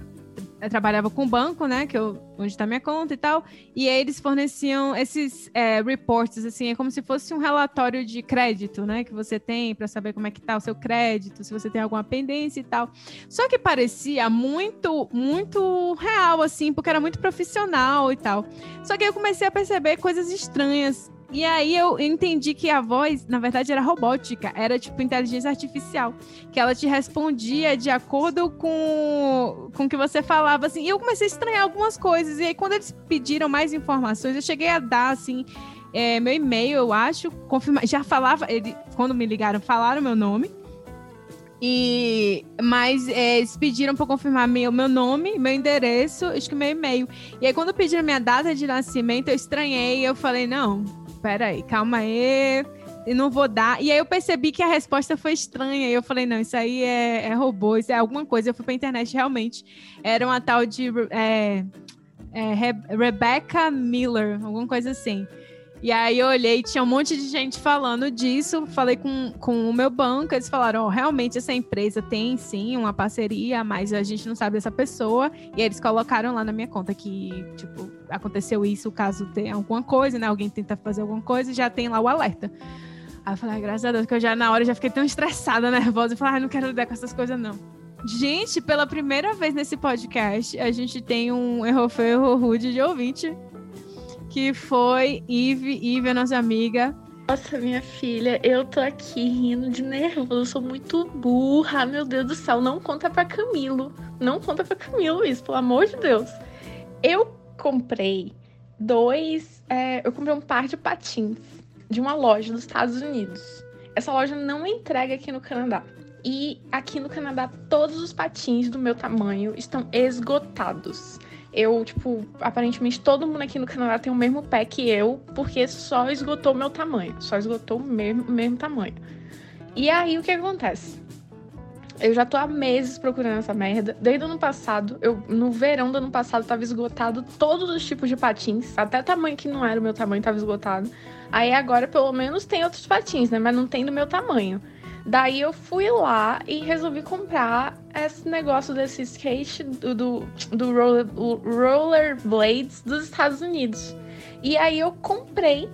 trabalhava com banco, né, que eu, onde está minha conta e tal, e aí eles forneciam esses é, reports, assim, é como se fosse um relatório de crédito, né, que você tem para saber como é que tá o seu crédito, se você tem alguma pendência e tal. Só que parecia muito, muito real, assim, porque era muito profissional e tal. Só que eu comecei a perceber coisas estranhas. E aí eu entendi que a voz, na verdade, era robótica, era tipo inteligência artificial, que ela te respondia de acordo com, com o que você falava, assim. E eu comecei a estranhar algumas coisas. E aí, quando eles pediram mais informações, eu cheguei a dar, assim, é, meu e-mail, eu acho, confirma, já falava, ele, quando me ligaram, falaram meu nome. E mas é, eles pediram para confirmar meu, meu nome, meu endereço, acho que meu e-mail. E aí quando pediram minha data de nascimento, eu estranhei, eu falei: "Não, peraí, calma aí, não vou dar". E aí eu percebi que a resposta foi estranha, e eu falei: "Não, isso aí é, é robô, isso é alguma coisa". Eu fui pra internet realmente. Era uma tal de é, é, Re- Rebecca Miller, alguma coisa assim. E aí eu olhei, tinha um monte de gente falando disso, falei com, com o meu banco, eles falaram, ó, realmente essa empresa tem sim uma parceria, mas a gente não sabe dessa pessoa, e eles colocaram lá na minha conta que, tipo, aconteceu isso, caso tenha alguma coisa, né, alguém tenta fazer alguma coisa, já tem lá o alerta. Aí eu falei, ai, graças a Deus, que eu já na hora já fiquei tão estressada, nervosa, e falei, ai, não quero lidar com essas coisas não. Gente, pela primeira vez nesse podcast, a gente tem um erro feio, erro rude de ouvinte, que foi Ive, Ive, a nossa amiga. Nossa, minha filha, eu tô aqui rindo de nervoso, eu sou muito burra, meu Deus do céu. Não conta pra Camilo. Não conta pra Camilo isso, pelo amor de Deus. Eu comprei dois. é, eu comprei um par de patins de uma loja dos Estados Unidos. Essa loja não entrega aqui no Canadá. E aqui no Canadá, todos os patins do meu tamanho estão esgotados. Eu, tipo, aparentemente todo mundo aqui no Canadá tem o mesmo pé que eu, porque só esgotou meu tamanho. Só esgotou o mesmo, mesmo tamanho. E aí, o que acontece? Eu já tô há meses procurando essa merda. Desde o ano passado, eu no verão do ano passado tava esgotado todos os tipos de patins, até tamanho que não era o meu tamanho tava esgotado. Aí agora pelo menos tem outros patins, né, mas não tem do meu tamanho. Daí eu fui lá e resolvi comprar esse negócio desse skate do, do, do roller, rollerblades dos Estados Unidos. E aí eu comprei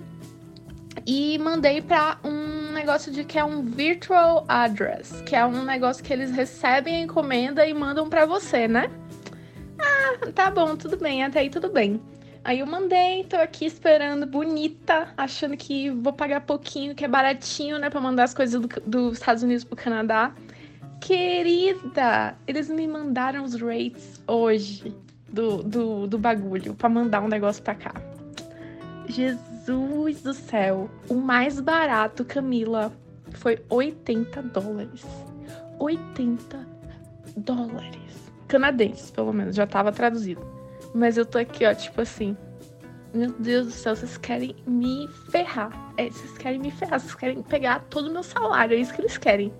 e mandei pra um negócio de que é um virtual address, que é um negócio que eles recebem a encomenda e mandam pra você, né? Ah, tá bom, tudo bem, até aí tudo bem. Aí eu mandei, tô aqui esperando, bonita, achando que vou pagar pouquinho, que é baratinho, né, pra mandar as coisas do- dos Estados Unidos pro Canadá. Querida, eles me mandaram os rates hoje do, do, do bagulho pra mandar um negócio pra cá. Jesus do céu, o mais barato, Camila, foi 80 dólares. 80 dólares. Canadenses, pelo menos, já tava traduzido. Mas eu tô aqui, ó, tipo assim. Meu Deus do céu, vocês querem me ferrar. É, vocês querem me ferrar, vocês querem pegar todo o meu salário, é isso que eles querem.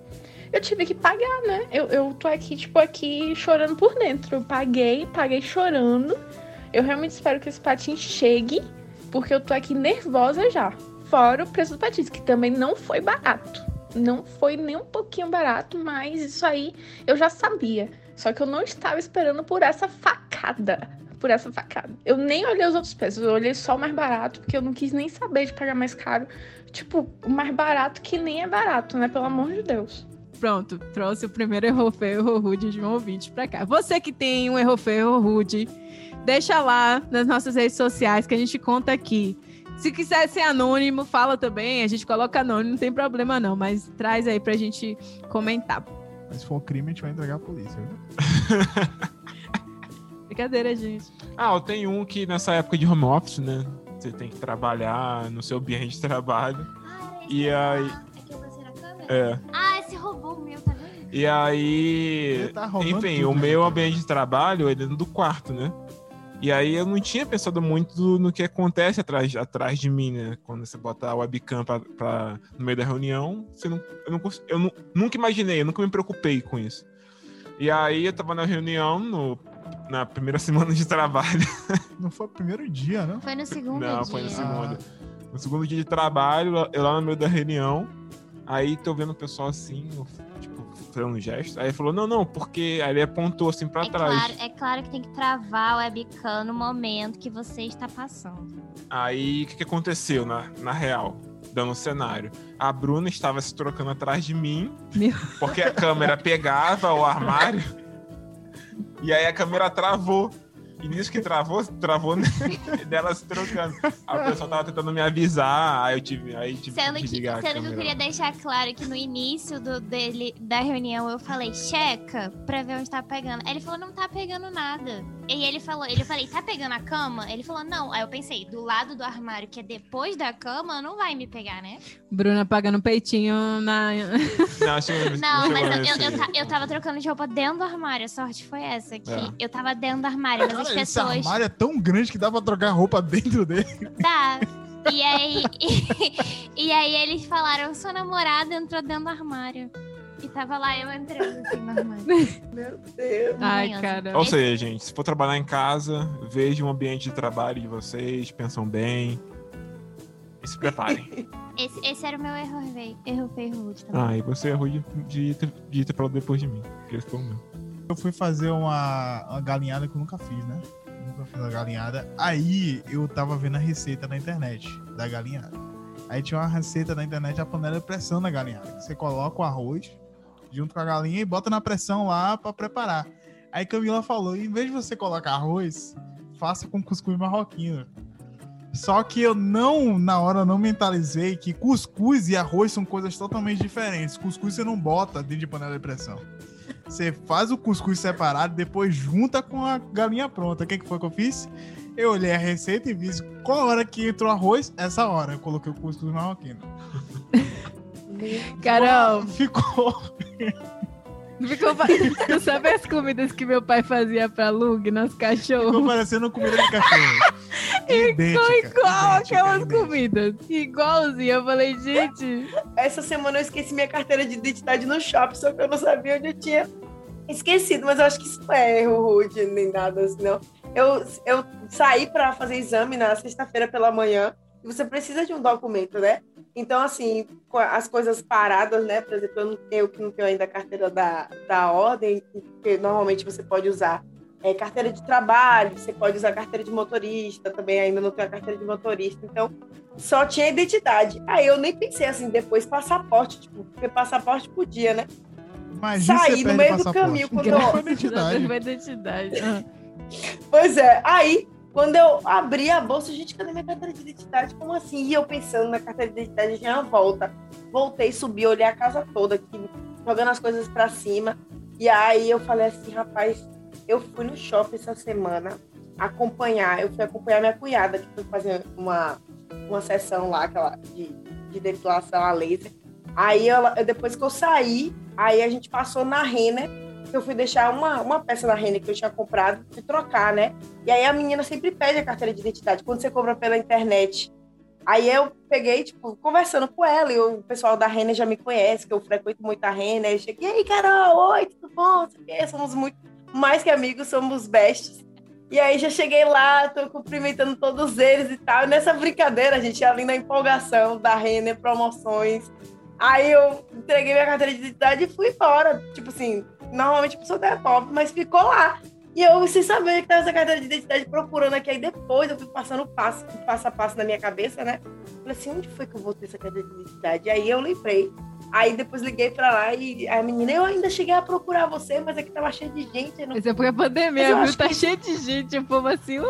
Eu tive que pagar, né? Eu, eu tô aqui, tipo, aqui chorando por dentro. Eu paguei, paguei chorando. Eu realmente espero que esse patinho chegue Porque eu tô aqui nervosa já. Fora o preço do patins, que também não foi barato. Não foi nem um pouquinho barato, mas isso aí eu já sabia. Só que eu não estava esperando por essa facada. Por essa facada. Eu nem olhei os outros preços, eu olhei só o mais barato, porque eu não quis nem saber de pagar mais caro. Tipo, o mais barato que nem é barato, né? Pelo amor de Deus. Pronto, trouxe o primeiro erro feio, erro rude de um ouvinte pra cá. Você que tem um erro feio, erro rude, deixa lá nas nossas redes sociais que a gente conta aqui. Se quiser ser anônimo, fala também. A gente coloca anônimo, não tem problema não. Mas traz aí pra gente comentar. Mas se for crime, a gente vai entregar a polícia. Viu? <laughs> Brincadeira, gente. Ah, eu tenho um que nessa época de home office, né? Você tem que trabalhar no seu ambiente de trabalho. Ah, E esse aí- É? É. Ah, esse roubou o meu, tá vendo? E aí. Tá roubando enfim, tudo, o né? meu ambiente de trabalho é dentro do quarto, né? E aí eu não tinha pensado muito no que acontece atrás, atrás de mim, né? Quando você bota a webcam pra, pra- no meio da reunião, você não, eu, não, eu nu- nunca imaginei, eu nunca me preocupei com isso. E aí eu tava na reunião, no- na primeira <laughs> semana de trabalho. Não foi o primeiro dia, né? Foi no segundo Não, dia. foi no Ah. segundo. No segundo dia de trabalho, lá- eu lá no meio da reunião, aí tô vendo o pessoal assim, tipo, fazendo um gesto. Aí ele falou, não, não, porque. Aí ele apontou assim pra É trás. claro, é claro que tem que travar a webcam no momento que você está passando. Aí o que, que aconteceu na, na real? Dando o cenário. A Bruna estava se trocando atrás de mim, Meu. porque a câmera pegava o armário. <laughs> e aí a câmera travou. E nisso que travou, travou <laughs> dela se trocando. A pessoa tava tentando me avisar, aí eu tive, aí tive Sendo que a sendo que eu queria deixar claro que no início do, dele, da reunião eu falei, checa pra ver onde tá pegando. Aí ele falou, não tá pegando nada. E ele falou, ele falei, tá pegando a cama? Ele falou, não. Aí eu pensei, do lado do armário, que é depois da cama, não vai me pegar, né? Bruna pagando peitinho na. Não, Não, mas eu, eu, eu, eu tava trocando de roupa dentro do armário. A sorte foi essa, que É. eu tava dentro do armário, mas <laughs> as Cara, esse pessoas. armário é tão grande que dá pra trocar roupa dentro dele. Tá. E aí, <laughs> e, aí eles falaram, sua namorada entrou dentro do armário. E tava lá eu entrando assim no armário. <laughs> Meu Deus. Ai, cara. Ou seja, gente, se for trabalhar em casa, vejam o ambiente de trabalho de vocês, pensam bem. E se preparem. <laughs> Esse, esse era o meu erro feio. Erro feio rude também. ah, e você errou de, de, ter, de ter falado depois de mim. Porque esse foi o meu. Eu fui fazer uma, uma galinhada que eu nunca fiz, né? Nunca fiz uma galinhada. Aí eu tava vendo a receita na internet da galinhada. Aí tinha uma receita na internet da panela de pressão na galinhada. Você coloca o arroz junto com a galinha e bota na pressão lá pra preparar. Aí Camila falou: em vez de você colocar arroz, faça com cuscuz marroquino. Só que eu não, na hora, não mentalizei que cuscuz e arroz são coisas totalmente diferentes. Cuscuz você não bota dentro de panela de pressão. Você faz o cuscuz separado, depois junta com a galinha pronta. O que, que foi que eu fiz? Eu olhei a receita e vi qual a hora que entrou arroz. Essa hora eu coloquei o cuscuz marroquino. <laughs> Carol, Ficou. Ficou. pa- <laughs> Tu sabe as comidas que meu pai fazia pra Lug, nos Ficou cachorros? parecendo comida de cachorro. <laughs> Idêntica, Ficou igual idêntica, aquelas idêntica. comidas. Igualzinho. Eu falei, gente. Essa semana eu esqueci minha carteira de identidade no shopping, só que eu não sabia onde eu tinha esquecido, mas eu acho que isso não é erro rude nem nada assim, não. Eu, eu saí para fazer exame na sexta-feira pela manhã e você precisa de um documento, né? Então, assim, as coisas paradas, né? Por exemplo, eu, não- eu que não tenho ainda a carteira da, da ordem, que normalmente você pode usar é, carteira de trabalho, você pode usar carteira de motorista, também ainda não tenho a carteira de motorista, então só tinha identidade. Aí eu nem pensei assim, depois passaporte, tipo, porque passaporte podia, né? Imagina Saí no meio do passaporte. caminho quando eu- foi identidade. Foi identidade. <laughs> Pois é, aí quando eu abri a bolsa, gente, cadê minha carteira de identidade? Como assim? E eu pensando na carteira de identidade, já volta. Voltei, subi, olhei a casa toda aqui, jogando as coisas pra cima. E aí eu falei assim, rapaz, eu fui no shopping essa semana acompanhar, eu fui acompanhar minha cunhada, que foi fazer uma, uma sessão lá, aquela de, de depilação a laser. Aí ela, depois que eu saí, aí a gente passou na Renner, eu fui deixar uma, uma peça na Renner que eu tinha comprado, de trocar, né? E aí a menina sempre pede a carteira de identidade quando você compra pela internet. Aí eu peguei, tipo, conversando com ela, e o pessoal da Renner já me conhece, que eu frequento muito a Renner. Eu cheguei, e aí, Carol, oi, tudo bom? Somos muito mais que amigos, somos bestes. E aí já cheguei lá, tô cumprimentando todos eles e tal. E nessa brincadeira, gente, ali na empolgação da Renner Promoções. Aí eu entreguei minha carteira de identidade e fui embora. Tipo assim, normalmente a pessoa é pobre, mas ficou lá. E eu, sem saber que tava essa carteira de identidade, procurando aqui. Aí depois eu fui passando passo, passo a passo na minha cabeça, né? Falei assim, onde foi que eu vou ter essa carteira de identidade? Aí eu lembrei. Aí depois liguei pra lá e a menina, eu ainda cheguei a procurar você, mas aqui tava cheio de gente. Não... Isso é porque a pandemia, viu? Tá que- cheio de gente, o povo assim, uh,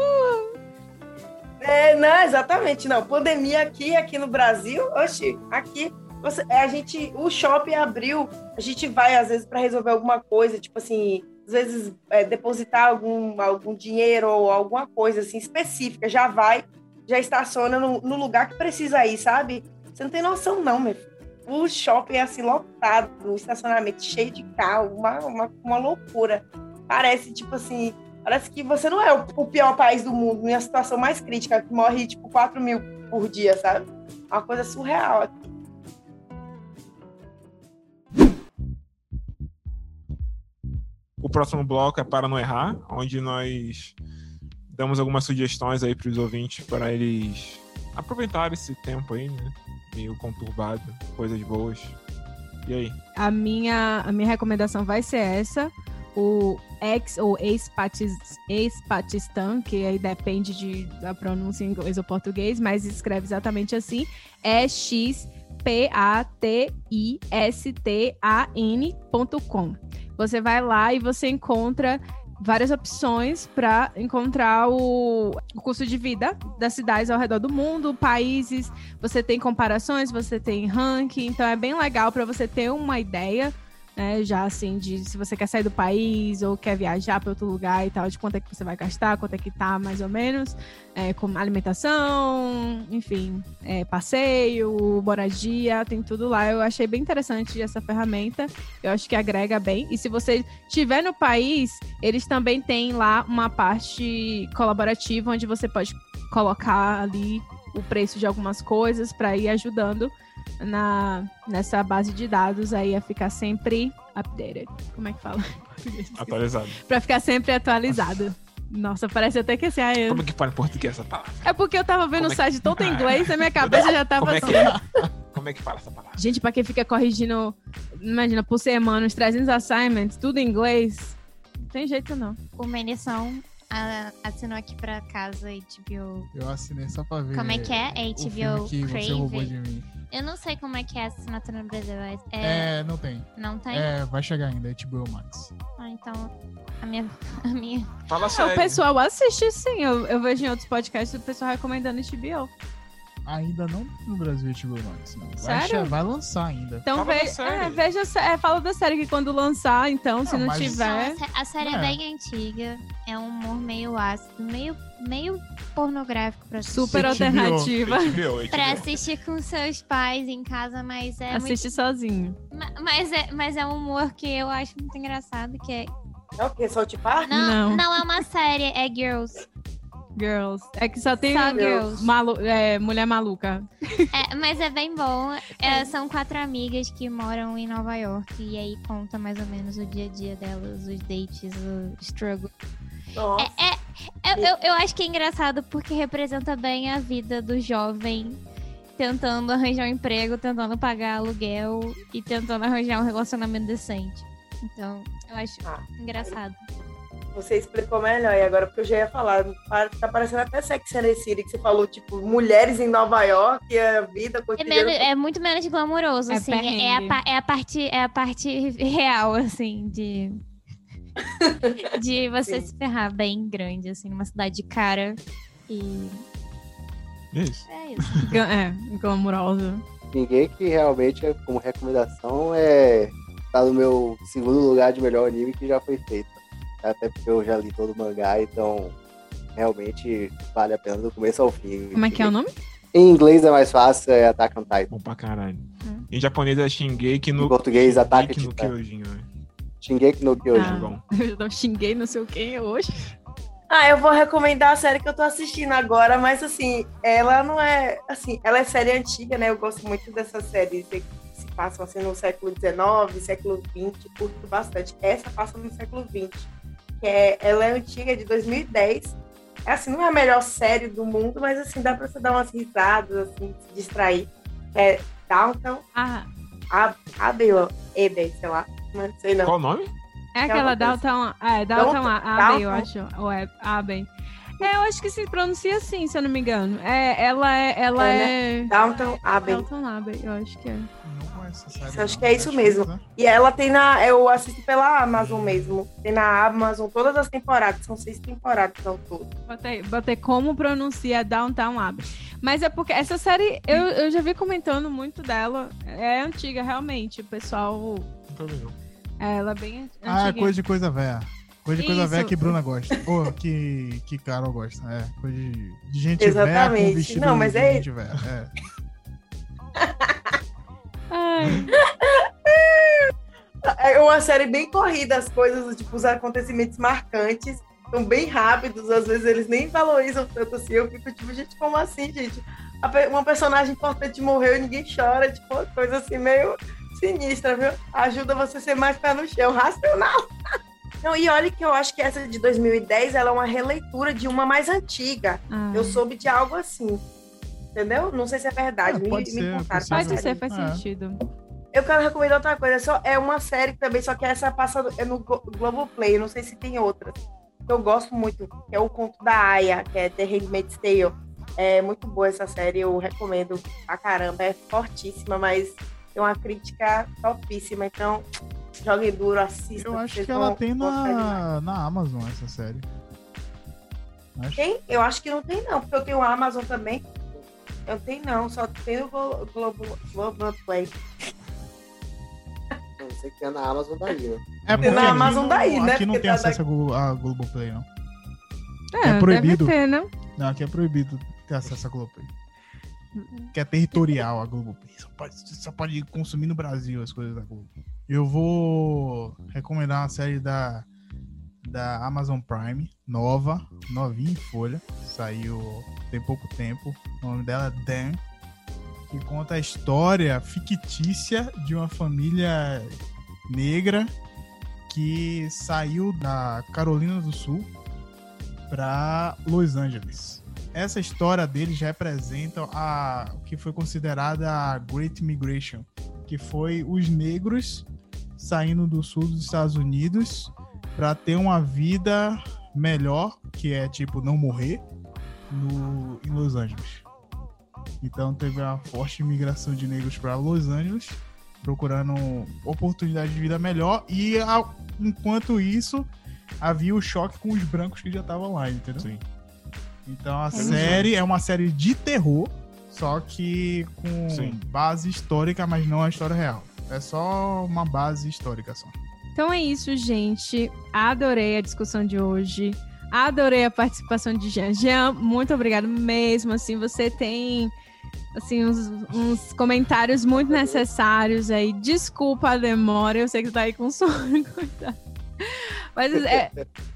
É, não, exatamente, não. Pandemia aqui, aqui no Brasil, oxi, aqui você, é, a gente, o shopping abriu, a gente vai às vezes para resolver alguma coisa, tipo assim, às vezes é, depositar algum, algum dinheiro ou alguma coisa assim específica, já vai, já estaciona no, no lugar que precisa ir, sabe? Você não tem noção não, meu filho. O shopping é assim lotado, o estacionamento cheio de carro, uma, uma, uma loucura. Parece tipo assim, Parece que você não é o, o pior país do mundo, em a situação mais crítica, que morre tipo 4 mil por dia, sabe? É uma coisa surreal. aqui. Próximo bloco é Para Não Errar, onde nós damos algumas sugestões aí para os ouvintes para eles aproveitarem esse tempo aí, né? Meio conturbado, coisas boas. E aí? a minha, a minha recomendação vai ser essa. O ex ou ex-Patis- ex-Patistan, que aí depende de, da pronúncia em inglês ou português, mas escreve exatamente assim: é x-p-a-t-i-s-t-a-n.com. Você vai lá e você encontra várias opções para encontrar o, o custo de vida das cidades ao redor do mundo, países, você tem comparações, você tem ranking, então é bem legal para você ter uma ideia, né, já assim, de se você quer sair do país ou quer viajar para outro lugar e tal, de quanto é que você vai gastar, quanto é que tá mais ou menos, é, com alimentação, enfim, é, passeio, moradia, tem tudo lá. Eu achei bem interessante essa ferramenta, eu acho que agrega bem. E se você estiver no país, eles também têm lá uma parte colaborativa onde você pode colocar ali o preço de algumas coisas para ir ajudando na, nessa base de dados aí a ficar sempre updated. Como é que fala? <laughs> Atualizado. Pra ficar sempre atualizado. Nossa, parece até que assim, ah, eu- Como é que fala em português essa palavra? é porque eu tava vendo Como o é site todo em <laughs> inglês, a minha cabeça já tava Como é assim. que é? <laughs> Como é que fala essa palavra? Gente, pra quem fica corrigindo, imagina, por semana, uns 300 assignments, tudo em inglês, não tem jeito não. O Menição assinou aqui pra casa HBO. Eu assinei só pra ver. Como é que é? É o filme HBO que você roubou Crave. de mim. Eu não sei como é que é a assinatura no Brasil. É, é- É, não tem. Não tem? É, vai chegar ainda, HBO Max. Ah, então a minha, a minha. Fala sério. o pessoal assiste sim, eu, eu vejo em outros podcasts o pessoal recomendando HBO. Ainda não no Brasil HBO Max, não. Vai, Sério? vai lançar ainda. Então Fala da ve série. é, veja, é, fala da série que quando lançar, então, se Não, não mas- Não, tiver. a, sé- a série é. É. bem antiga. É um humor meio ácido, meio, meio pornográfico pra assistir. Super HBO. alternativa. HBO, Pra HBO. assistir com seus pais em casa, mas é Assiste sozinho. muito. ma- Mas é, mas é um humor que eu acho muito engraçado, que é. É o quê? South Park? Não, Não. não, é uma série, é Girls. Girls. É que só tem Só Girls. malu é, mulher maluca. É, mas é bem bom. É, são quatro amigas que moram em Nova York. E aí conta mais ou menos o dia a dia delas, os dates, o struggle. Nossa. É, eu, eu, eu acho que é engraçado porque representa bem a vida do jovem tentando arranjar um emprego, tentando pagar aluguel e tentando arranjar um relacionamento decente. Então, eu acho Ah, engraçado. Você explicou melhor, e agora porque eu já ia falar, tá parecendo até Sex and the City, que você falou, tipo, mulheres em Nova York, e a vida É, cotidiana. menos- é muito menos glamouroso, É assim. É, a, é a parte, é a parte real, assim, de. de você Sim. se ferrar bem grande, assim, numa cidade cara. E. Isso. É isso. É, glamurosa. Ninguém que realmente, como recomendação, é tá no meu segundo lugar de melhor anime que já foi feito. Até porque eu já li todo o mangá, então realmente vale a pena do começo ao fim. Como é que é o nome? Em inglês é mais fácil, é Attack on Titan. Bom pra caralho. Hum. Em japonês é Shingeki Em no... português, Ataque Shingeki no. Kyojin, né? Shingeki no Kyojin. Ah. Bom. <laughs> Eu não xinguei não sei o quem hoje. Ah, eu vou recomendar a série que eu tô assistindo agora, mas assim, ela não é. Assim, ela é série antiga, né? Eu gosto muito dessas séries que se passam assim no século XIX, século XX, curto bastante. Essa passa no século XX, que é, ela é antiga, é de 2010. É assim, não é a melhor série do mundo, mas assim, dá pra você dar umas risadas, assim, se distrair. É Downtown Ah, Abbey, Eden, sei lá. Não sei não. Qual o nome? é aquela. Ah, é Downtown Downtown- Abbey, eu acho. Ou é Abbey. É, eu acho que se pronuncia assim, se eu não me engano. É, ela é. Ela É, é. Downtown Abbey. Downtown Abbey, eu acho que é. Acho que é isso Netflix, mesmo. né? E ela tem na. Eu assisto pela Amazon mesmo. Tem na Amazon todas as temporadas. São seis temporadas ao todo. Botei, botei como pronuncia Downtown Abbey. Mas é porque essa série, eu, eu já vi comentando muito dela. É antiga, realmente. O pessoal. Vendo. Ela é bem antiga. Ah, é coisa de coisa velha. Coisa de coisa Isso. velha que Bruna gosta. Ou que, que Carol gosta. É, coisa de, de gente velha com Exatamente. vestido Não, mas de é- gente velha. É. <laughs> Ai, <laughs> É uma série bem corrida, as coisas, tipo, os acontecimentos marcantes são bem rápidos, às vezes eles nem valorizam tanto assim. Eu fico tipo, gente, como assim, gente? Uma personagem importante morreu e ninguém chora, tipo, uma coisa assim meio sinistra, viu? Ajuda você a ser mais pé no chão, racional. <laughs> Não, e olha que eu acho que essa de 2010 ela é uma releitura de uma mais antiga. ai. Eu soube de algo assim. Entendeu? Não sei se é verdade. É, me, pode me ser, contaram. Pode ser, faz É. sentido. Eu quero recomendar outra coisa. É, só, é uma série também, só que essa passa no- é no Glo- Globoplay. Não sei se tem outras. Eu gosto muito, que é o Conto da Aya, que é The Handmaid's Tale. É muito boa essa série, eu recomendo pra caramba. É fortíssima, mas tem uma crítica topíssima. Então, joguem duro, assistam. Eu acho que ela tem na, na Amazon essa série. Acho. Tem? Eu acho que não tem, não, porque eu tenho a Amazon também. Eu tenho, não, só tem o Glo- Globo, Globoplay. Não sei que é na Amazon daí, né? É Tem na Amazon não- daí, né? Aqui não Porque tem tá acesso a Glo- a Globoplay, não. É, É proibido. Deve ter, não? Não, aqui é proibido ter acesso a Globoplay. Que é territorial a Globoplay. Só pode, só pode consumir no Brasil as coisas da Globo. Eu vou recomendar uma série da, da Amazon Prime, nova, novinha em folha. Saiu tem pouco tempo. O nome dela é Dan. Que conta a história fictícia de uma família negra que saiu da Carolina do Sul para Los Angeles. Essa história deles representa a, o que foi considerada a Great Migration, que foi os negros saindo do sul dos Estados Unidos para ter uma vida melhor, que é tipo não morrer, no, em Los Angeles. Então teve uma forte imigração de negros para Los Angeles, procurando oportunidade de vida melhor, e a- enquanto isso havia o choque com os brancos que já estavam lá, entendeu? Sim. Então a Entendi. série é uma série de terror, só que com Sim. base histórica, mas não a história real. É só uma base histórica só. Então é isso, gente. Adorei a discussão de hoje. Adorei a participação de Jean. Jean, muito obrigado mesmo. Assim, você tem assim uns, uns comentários muito necessários aí. Desculpa a demora. Eu sei que você tá aí com sono, <laughs> coitado. Mas é,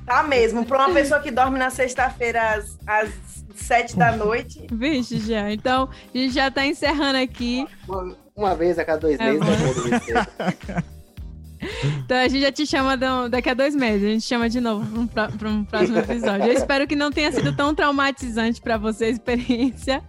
Tá mesmo. Pra uma pessoa que dorme na sexta-feira às, às sete da noite. vixe, Jean. Então, a gente já tá encerrando aqui. Uma, uma vez a cada dois É meses, <laughs> Então a gente já te chama daqui a dois meses. A gente chama de novo para um, um próximo episódio. Eu espero que não tenha sido tão traumatizante pra você a experiência.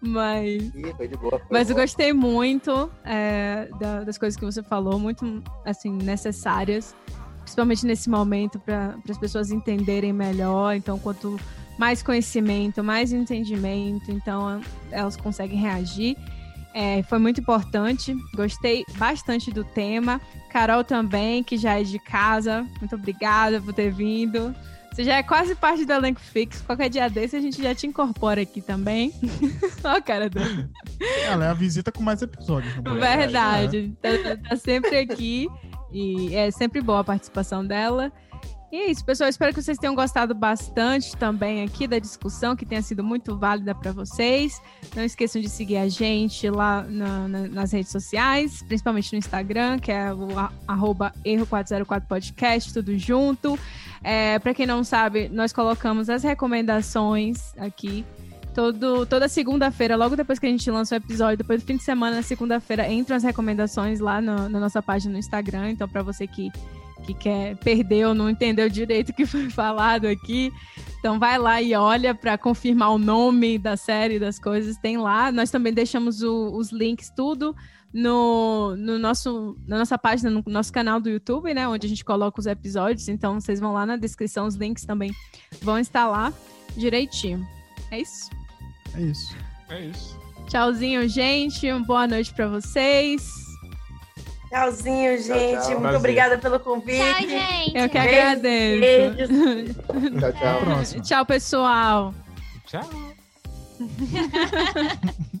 Mas Ih, foi de boa. foi Mas eu boa. gostei muito é, da- das coisas que você falou, muito assim necessárias, principalmente nesse momento para as pessoas entenderem melhor. Então, quanto mais conhecimento, mais entendimento, então elas conseguem reagir. É, foi muito importante, gostei bastante do tema. Carol também, que já é de casa, muito obrigada por ter vindo. Você já é quase parte do elenco fixo. Qualquer dia desse a gente já te incorpora aqui também. <laughs> Ó, a cara dela. <laughs> Ela é a visita com mais episódios. programa. Verdade. Tá, tá- tá sempre aqui. E é sempre boa a participação dela. E é isso, pessoal. Espero que vocês tenham gostado bastante também aqui da discussão, que tenha sido muito válida para vocês. Não esqueçam de seguir a gente lá na- na- nas redes sociais, principalmente no Instagram, que é o a- arroba erro404podcast, tudo junto. É, para quem não sabe, nós colocamos as recomendações aqui Todo, toda segunda-feira, logo depois que a gente lança o episódio, depois do fim de semana, na segunda-feira, entram as recomendações lá no- na nossa página no Instagram. Então, para você que que quer perder ou não entendeu direito o que foi falado aqui. Então vai lá e olha para confirmar o nome da série, das coisas, tem lá. Nós também deixamos o- os links tudo no, no nosso, na nossa página, no nosso canal do YouTube, né? Onde a gente coloca os episódios. Então vocês vão lá na descrição, os links também vão estar lá direitinho. É isso. É isso. É isso. Tchauzinho, gente. Uma boa noite para vocês. Tchauzinho, gente. tchau. Muito Prazer. obrigada pelo convite. Tchau, gente. Eu que Beijo, agradeço. Beijos. Tchau, tchau. Tchau, pessoal. Tchau. <laughs>